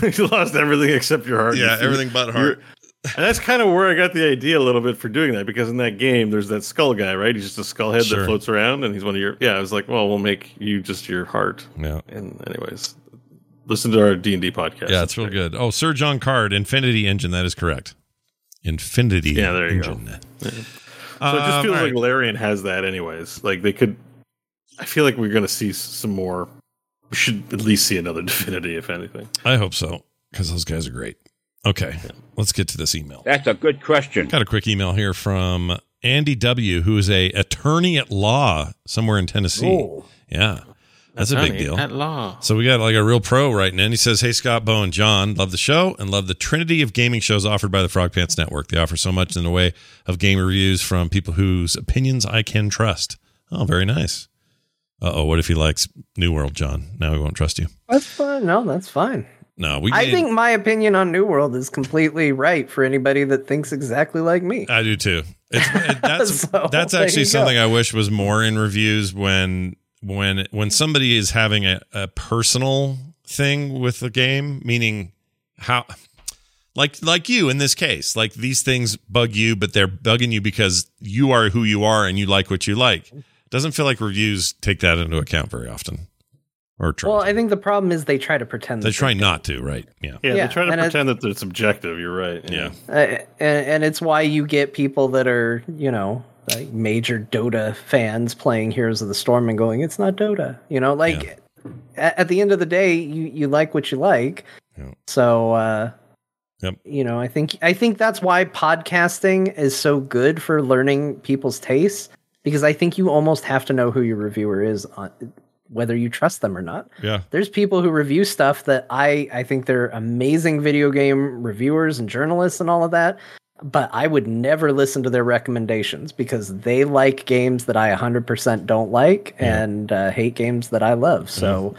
you lost everything except your heart. yeah everything but you're- heart And that's kind of where I got the idea a little bit for doing that because in that game, there's that skull guy, right? He's just a skull head Sure. that floats around, and he's one of your. Yeah, I was like, well, we'll make you just your heart. yeah And anyways, listen to our D and D podcast. yeah it's real good oh sir john card infinity engine that is correct infinity Yeah, there you go. engine So it just feels um, like Larian has that, anyways. Like they could. I feel like we're going to see some more. We should at least see another Divinity, if anything. I hope so because those guys are great. Okay, let's get to this email. That's a good question. Got a quick email here from Andy W, who is a attorney at law somewhere in Tennessee. Oh. Yeah, that's a big deal. At law. So we got like a real pro writing in. He says, "Hey Scott, Bo, and John, love the show and love the trinity of gaming shows offered by the Frog Pants Network. They offer so much in the way of game reviews from people whose opinions I can trust. Oh, very nice. Uh oh, what if he likes New World, John? Now we won't trust you. That's fine. No, that's fine. No, we. I made- think my opinion on New World is completely right for anybody that thinks exactly like me. I do too. It's, it, that's So, that's actually you go. something I wish was more in reviews when when when somebody is having a, a personal thing with the game, meaning how like like you in this case, like these things bug you, but they're bugging you because you are who you are and you like what you like. Doesn't feel like reviews take that into account very often, or try. Well, to. I think the problem is they try to pretend. they that try not to, right? Yeah, Yeah, Yeah, they try to and it- pretend that it's objective. You're right. yeah. Uh, and, and it's why you get people that are, you know, like major Dota fans playing Heroes of the Storm and going, "It's not Dota." You know, like at, at the end of the day, you you like what you like. Yeah. So, uh, Yep. you know, I think I think that's why podcasting is so good for learning people's tastes because I think you almost have to know who your reviewer is on whether you trust them or not Yeah. there's people who review stuff that I I think they're amazing video game reviewers and journalists and all of that, but I would never listen to their recommendations because they like games that I 100% don't like and uh, hate games that I love. So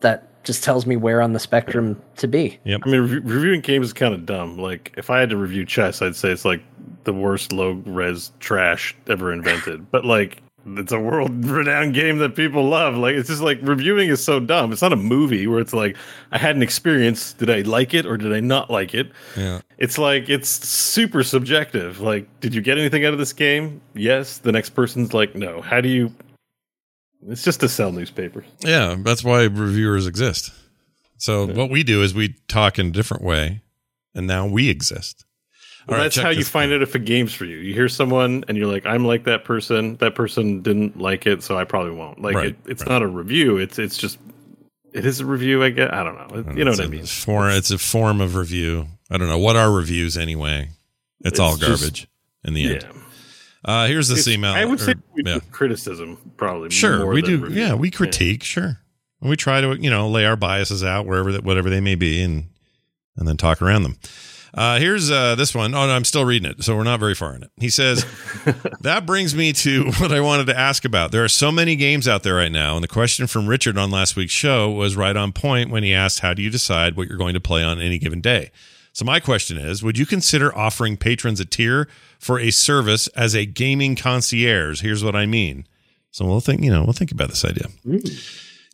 that just tells me where on the spectrum to be. Yep. I mean, re- reviewing games is kind of dumb. Like, if I had to review chess, I'd say it's like the worst low res trash ever invented. but like, it's a world renowned game that people love. Like it's just like reviewing is so dumb. It's not a movie where it's like I had an experience. Did I like it or did I not like it? Yeah. It's like it's super subjective. Like, did you get anything out of this game? Yes. The next person's like, no. How do you? It's just to sell newspapers. Yeah, that's why reviewers exist. So what we do is we talk in a different way, and now we exist. Well, All right, that's how you find out. if a game's for you. You hear someone and you're like, I'm like that person. That person didn't like it, so I probably won't. Like Right, it, it's right. not a review. It's it's just it is a review. I guess I don't know. You know It's what I mean? For, it's a form of review. I don't know what are reviews anyway. It's, It's all just- garbage in the end. Yeah. Uh, here's this It's- email. I would say or- we yeah. criticism probably. Sure, we do. review. Yeah, we critique. Sure, And we try to you know lay our biases out wherever that whatever they may be, and and then talk around them. Uh, here's uh, this one. Oh, no, I'm still reading it, so we're not very far in it. He says that brings me to what I wanted to ask about. There are so many games out there right now, and the question from Richard on last week's show was right on point when he asked, "How do you decide what you're going to play on any given day?" So my question is, would you consider offering patrons a tier for a service as a gaming concierge? Here's what I mean. So we'll think, you know, we'll think about this idea.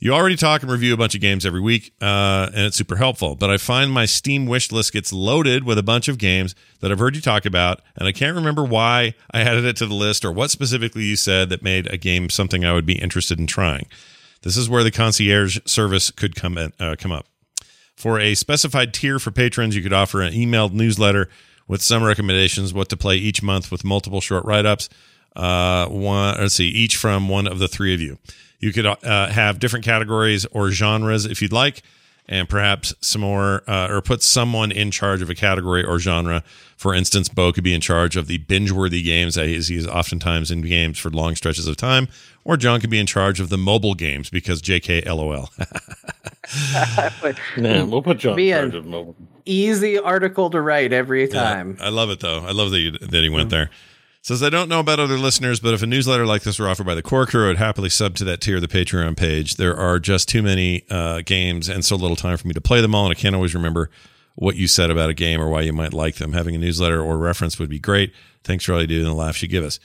You already talk and review a bunch of games every week, uh, and it's super helpful. But I find my Steam wish list gets loaded with a bunch of games that I've heard you talk about, and I can't remember why I added it to the list or what specifically you said that made a game something I would be interested in trying. This is where the concierge service could come in, uh, come up. For a specified tier for patrons, you could offer an emailed newsletter with some recommendations what to play each month with multiple short write ups. Uh, one, let's see, each from one of the three of you. You could uh, have different categories or genres if you'd like, and perhaps some more, uh, or put someone in charge of a category or genre. For instance, Bo could be in charge of the binge worthy games, as he is oftentimes in games for long stretches of time, or John could be in charge of the mobile games because JK LOL. Yeah, we'll put John Be in charge of mobile. Easy article to write every time. I love it though. I love that you, that he went there. Says I don't know about other listeners, but if a newsletter like this were offered by the core crew, I'd happily sub to that tier of the Patreon page. There are just too many uh, games and so little time for me to play them all, and I can't always remember what you said about a game or why you might like them. Having a newsletter or reference would be great. Thanks for all you do and the laughs you give us.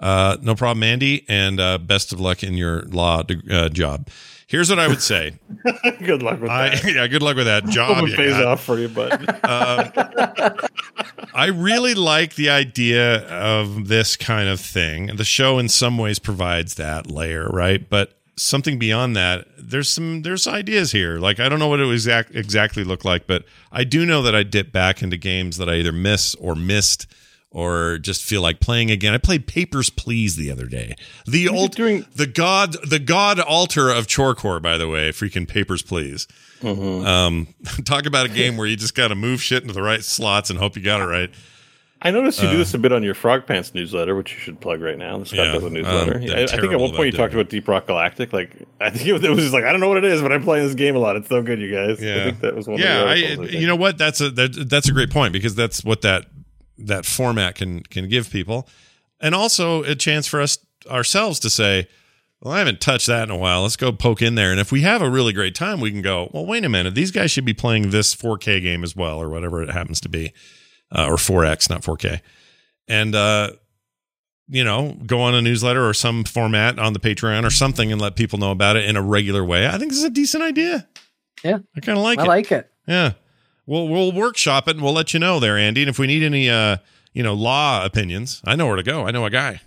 Uh, no problem, Andy, and uh, best of luck in your law uh, job. Here's what I would say. Good luck with I, that. yeah, good luck with that job. Hope pays got. off for you, but um, I really like the idea of this kind of thing. The show in some ways provides that layer, right? But something beyond that, there's some there's ideas here. Like I don't know what it would exact, exactly look like, but I do know that I dip back into games that I either miss or missed or just feel like playing again. I played Papers Please the other day. The old doing- the god the god altar of chorecore, by the way, freaking Papers Please. Um, talk about a game where you just got to move shit into the right slots and hope you got it right. I noticed you do this a bit on your Frog Pants newsletter, which you should plug right now. The Scott Uh, Yeah, Douglas newsletter. um, I, I think at one point you talked about Deep Rock Galactic. Like I think it was, it was just like I don't know what it is, but I'm playing this game a lot. It's so good, you guys. Yeah, I think that was one. yeah, of the I, I you know what? That's a that, that's a great point because that's what that that format can can give people, and also a chance for us ourselves to say, "Well, I haven't touched that in a while. Let's go poke in there." And if we have a really great time, we can go, "Well, wait a minute. These guys should be playing this 4K game as well, or whatever it happens to be, uh, or 4X, not 4K." And uh, you know, go on a newsletter or some format on the Patreon or something, and let people know about it in a regular way. I think this is a decent idea. Yeah. I kind of like I it. I like it. Yeah. We'll we'll workshop it and we'll let you know there, Andy. And if we need any uh, you know, law opinions, I know where to go. I know a guy.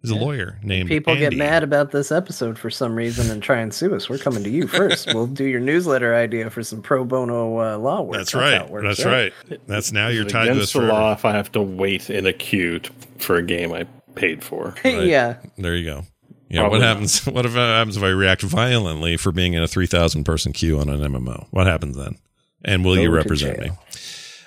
He's a Yeah. lawyer named People get mad about this episode for some reason and try and sue us. We're coming to you first. we'll do your newsletter idea for some pro bono uh, law work. That's how right. it works, That's right. That's now you're Is it tied to us against the law if I have to wait in a queue t- for a game I paid for. Right. yeah. There you go. Yeah, Probably what not. happens what if, uh, happens if I react violently for being in a 3000 person queue on an MMO? What happens then? And will Go you represent me?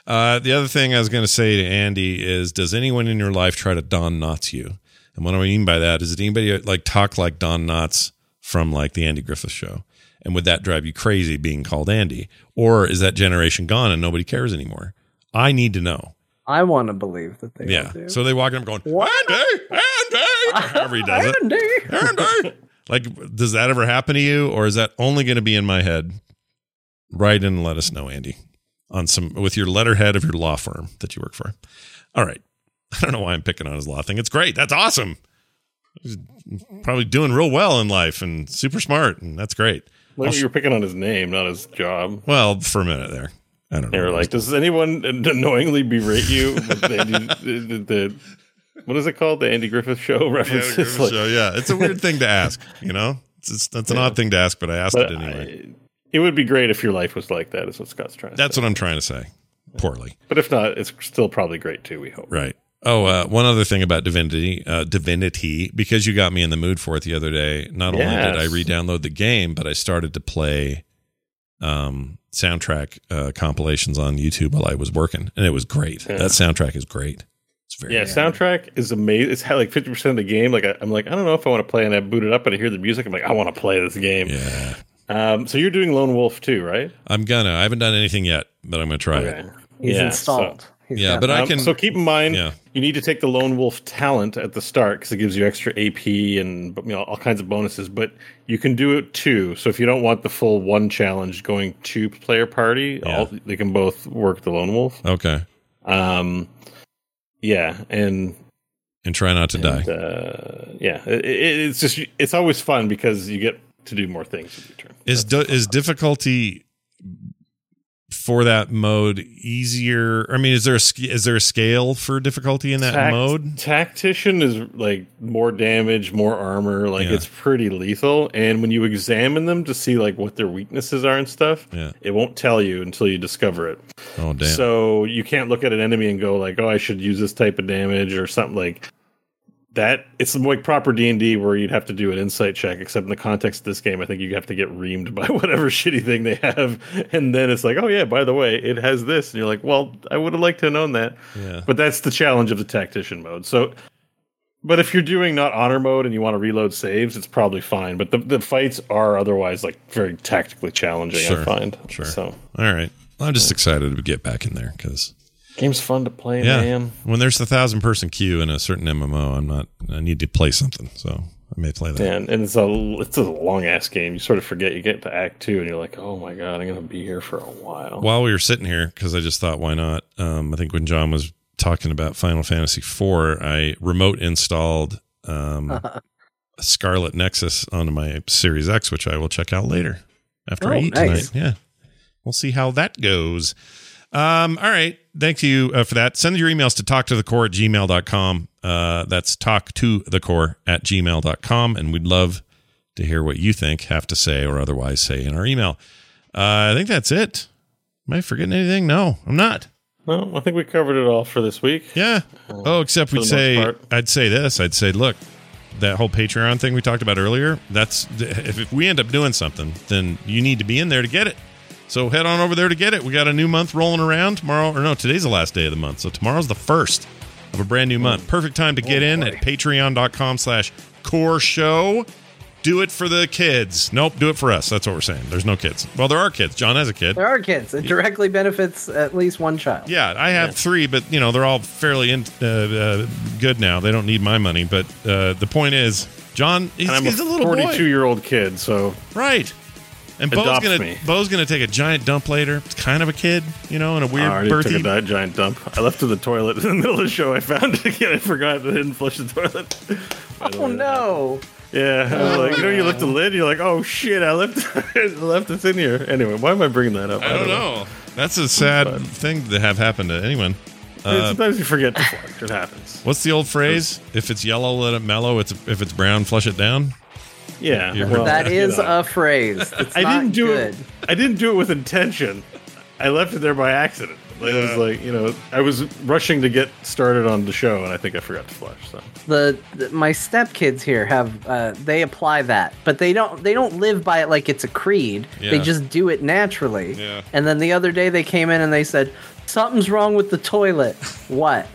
Uh, the other thing I was going to say to Andy is, does anyone in your life try to Don Knotts you? And what do I mean by that is, did anybody like talk like Don Knotts from like the Andy Griffith Show? And would that drive you crazy being called Andy, or is that generation gone and nobody cares anymore? I need to know. I want to believe that they Yeah. do. So they walk in going, What? Andy, Andy, however he does it. Andy! Andy. like, does that ever happen to you, or is that only going to be in my head? Write in and let us know, Andy, on some with your letterhead of your law firm that you work for. All right. I don't know why I'm picking on his law thing. It's great. That's awesome. He's probably doing real well in life and super smart, and that's great. Well, you were picking on his name, not his job. Well, for a minute there, I don't They know. were like, does anyone annoyingly berate you? with the, the, what is it called? The Andy Griffith Show references. Like, so, yeah, it's a weird thing to ask. You know, it's, it's that's an Yeah. odd thing to ask, but I asked but it anyway. I- it would be great if your life was like that. Is what Scott's trying to that's say. what I'm trying to say. Poorly. But if not, it's still probably great too. We hope. Right. Oh, uh, one other thing about Divinity, uh, Divinity, because you got me in the mood for it the other day. Not only did I re-download the game, but I started to play um, soundtrack uh, compilations on YouTube while I was working, and it was great. Yeah. That soundtrack is great. It's very Yeah, soundtrack is amazing. It's had like fifty percent of the game. Like I, I'm like, I don't know if I want to play, and I boot it up and I hear the music. I'm like, I want to play this game. yeah. Um, so you're doing Lone Wolf too, right? I'm gonna. I haven't done anything yet, but I'm gonna try it. He's Yeah, installed. so- He's Yeah, got but that. I Um, can- So keep in mind, Yeah. you need to take the Lone Wolf talent at the start because it gives you extra AP and you know all kinds of bonuses. But you can do it too. So if you don't want the full one challenge going to player party, Yeah. all, they can both work the Lone Wolf. Okay. Um, yeah, and And try not to die. Uh, yeah, it, it, it's just it's always fun because you get to do more things with your turn. Is do, is difficulty for that mode easier? I mean, is there a is there a scale for difficulty in that Tact- mode? Tactician is like more damage, more armor. Like Yeah. it's pretty lethal. And when you examine them to see like what their weaknesses are and stuff, Yeah. it won't tell you until you discover it. Oh damn. So you can't look at an enemy and go like, "Oh, I should use this type of damage" or something like that. It's like proper D and D where you'd have to do an insight check. Except in the context of this game, I think you have to get reamed by whatever shitty thing they have, and then it's like, "Oh yeah, by the way, it has this," and you're like, "Well, I would have liked to have known that." yeah. But that's the challenge of the tactician mode. So, but if you're doing not honor mode and you want to reload saves, it's probably fine. But the, the fights are otherwise like very tactically challenging. Sure, I find. sure. So All right. I'm just excited to get back in there because game's fun to play, yeah, man. when there's a thousand person queue in a certain MMO, I'm not. I need to play something, so I may play that. And, and it's a it's a long ass game. You sort of forget you get to Act Two, and you're like, oh my god, I'm gonna be here for a while. While we were sitting here, because I just thought, why not? Um, I think when John was talking about Final Fantasy IV, I remote installed um, Scarlet Nexus onto my Series X, which I will check out later after I Oh, eat nice. tonight. Yeah, we'll see how that goes. Um, all right. Thank you uh, for that. Send your emails to talk to the core at gmail.com. Uh, that's talk to the core at gmail.com. And we'd love to hear what you think, have to say, or otherwise say in our email. Uh, I think that's it. Am I forgetting anything? No, I'm not. No, I think we covered it all for this week. Yeah. Oh, except we'd say. I'd say this. I'd say, look, that whole Patreon thing we talked about earlier, that's, if, if we end up doing something, then you need to be in there to get it. So head on over there to get it. We got a new month rolling around tomorrow, or no, today's the last day of the month. So tomorrow's the first of a brand new month. Perfect time to get in at patreon.com slash core show. Do it for the kids. Nope, do it for us. That's what we're saying. There's no kids. Well, there are kids. John has a kid. There are kids. It directly benefits at least one child. Yeah, I have three, but you know they're all fairly in, uh, uh, good now. They don't need my money. But uh, the point is, John, he's, And I'm he's a, a little 42 boy, year old kid, so right? And Bo's gonna me. Bo's gonna take a giant dump later. It's kind of a kid, you know, in a weird I already took a birthy. di- giant dump. I left to the toilet in the middle of the show. I found it again. I forgot that I didn't flush the toilet. By the Oh way, no! Yeah, I was like, you know, you lift the lid. You're like, oh shit, I left, I left this in here. Anyway, why am I bringing that up? I don't know. That's a sad Fine. thing to have happen to anyone. Uh, Sometimes you forget to flush. It happens. what's the old phrase? If it's yellow, let it mellow. It's if it's brown, flush it down. Yeah, You're- well, That you know. a phrase. It's I not didn't do good. it. I didn't do it with intention. I left it there by accident. Like, It was like you know, I was rushing to get started on the show, and I think I forgot to flush. So the, the my stepkids here have uh, they apply that but they don't they don't live by it like it's a creed they just do it naturally Yeah. and then the other day they came in and they said something's wrong with the toilet what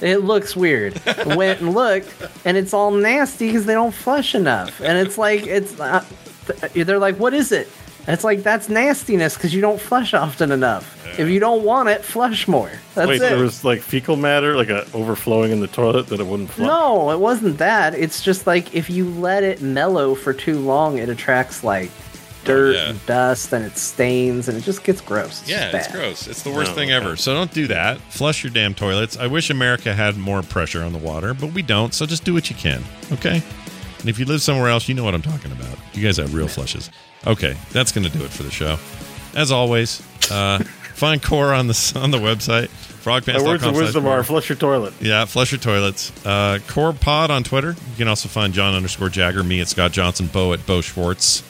it looks weird. Went and looked and it's all nasty because they don't flush enough. And it's like it's uh, they're like what is it? And it's like that's nastiness because you don't flush often enough. If you don't want it flush more. That's wait, it. there was like fecal matter, like a overflowing in the toilet that it wouldn't flush. No, it wasn't that. It's just like if you let it mellow for too long, it attracts like dirt yeah. and dust and it stains and it just gets gross. It's Yeah, just it's gross. It's the worst Oh, thing okay. ever. So don't do that. Flush your damn toilets. I wish America had more pressure on the water, but we don't. So just do what you can. Okay. And if you live somewhere else, you know what I'm talking about. You guys have real flushes. Okay, that's going to do it for the show. As always, uh, find Core on the on the website. My words of wisdom are flush your toilet. Yeah, flush your toilets. Uh, Core Pod on Twitter. You can also find John underscore Jagger, me at Scott Johnson, Bo at Bo Schwartz,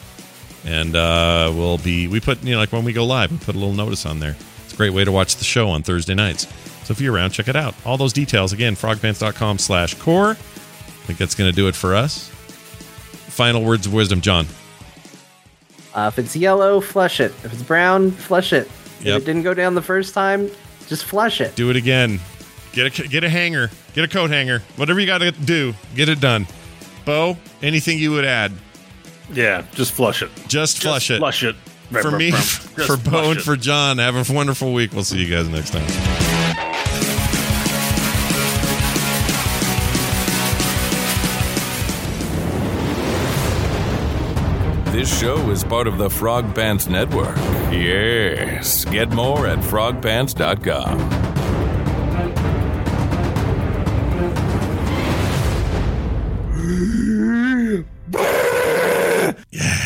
and uh, we'll be we put you know like when we go live, we put a little notice on there. It's a great way to watch the show on Thursday nights. So if you're around, check it out. All those details again, frogpants.com slash core. I think that's going to do it for us. Final words of wisdom, John. Uh, if it's yellow, flush it. If it's brown, flush it. If Yep. it didn't go down the first time, just flush it. Do it again. Get a get a hanger. Get a coat hanger. Whatever you got to do, get it done. Bo, anything you would add? Yeah, just flush it. Just flush it. Flush it. For me, for Bo, flush and it. for John, have a wonderful week. We'll see you guys next time. This show is part of the Frog Pants Network. Yes. Get more at frogpants.com. yeah.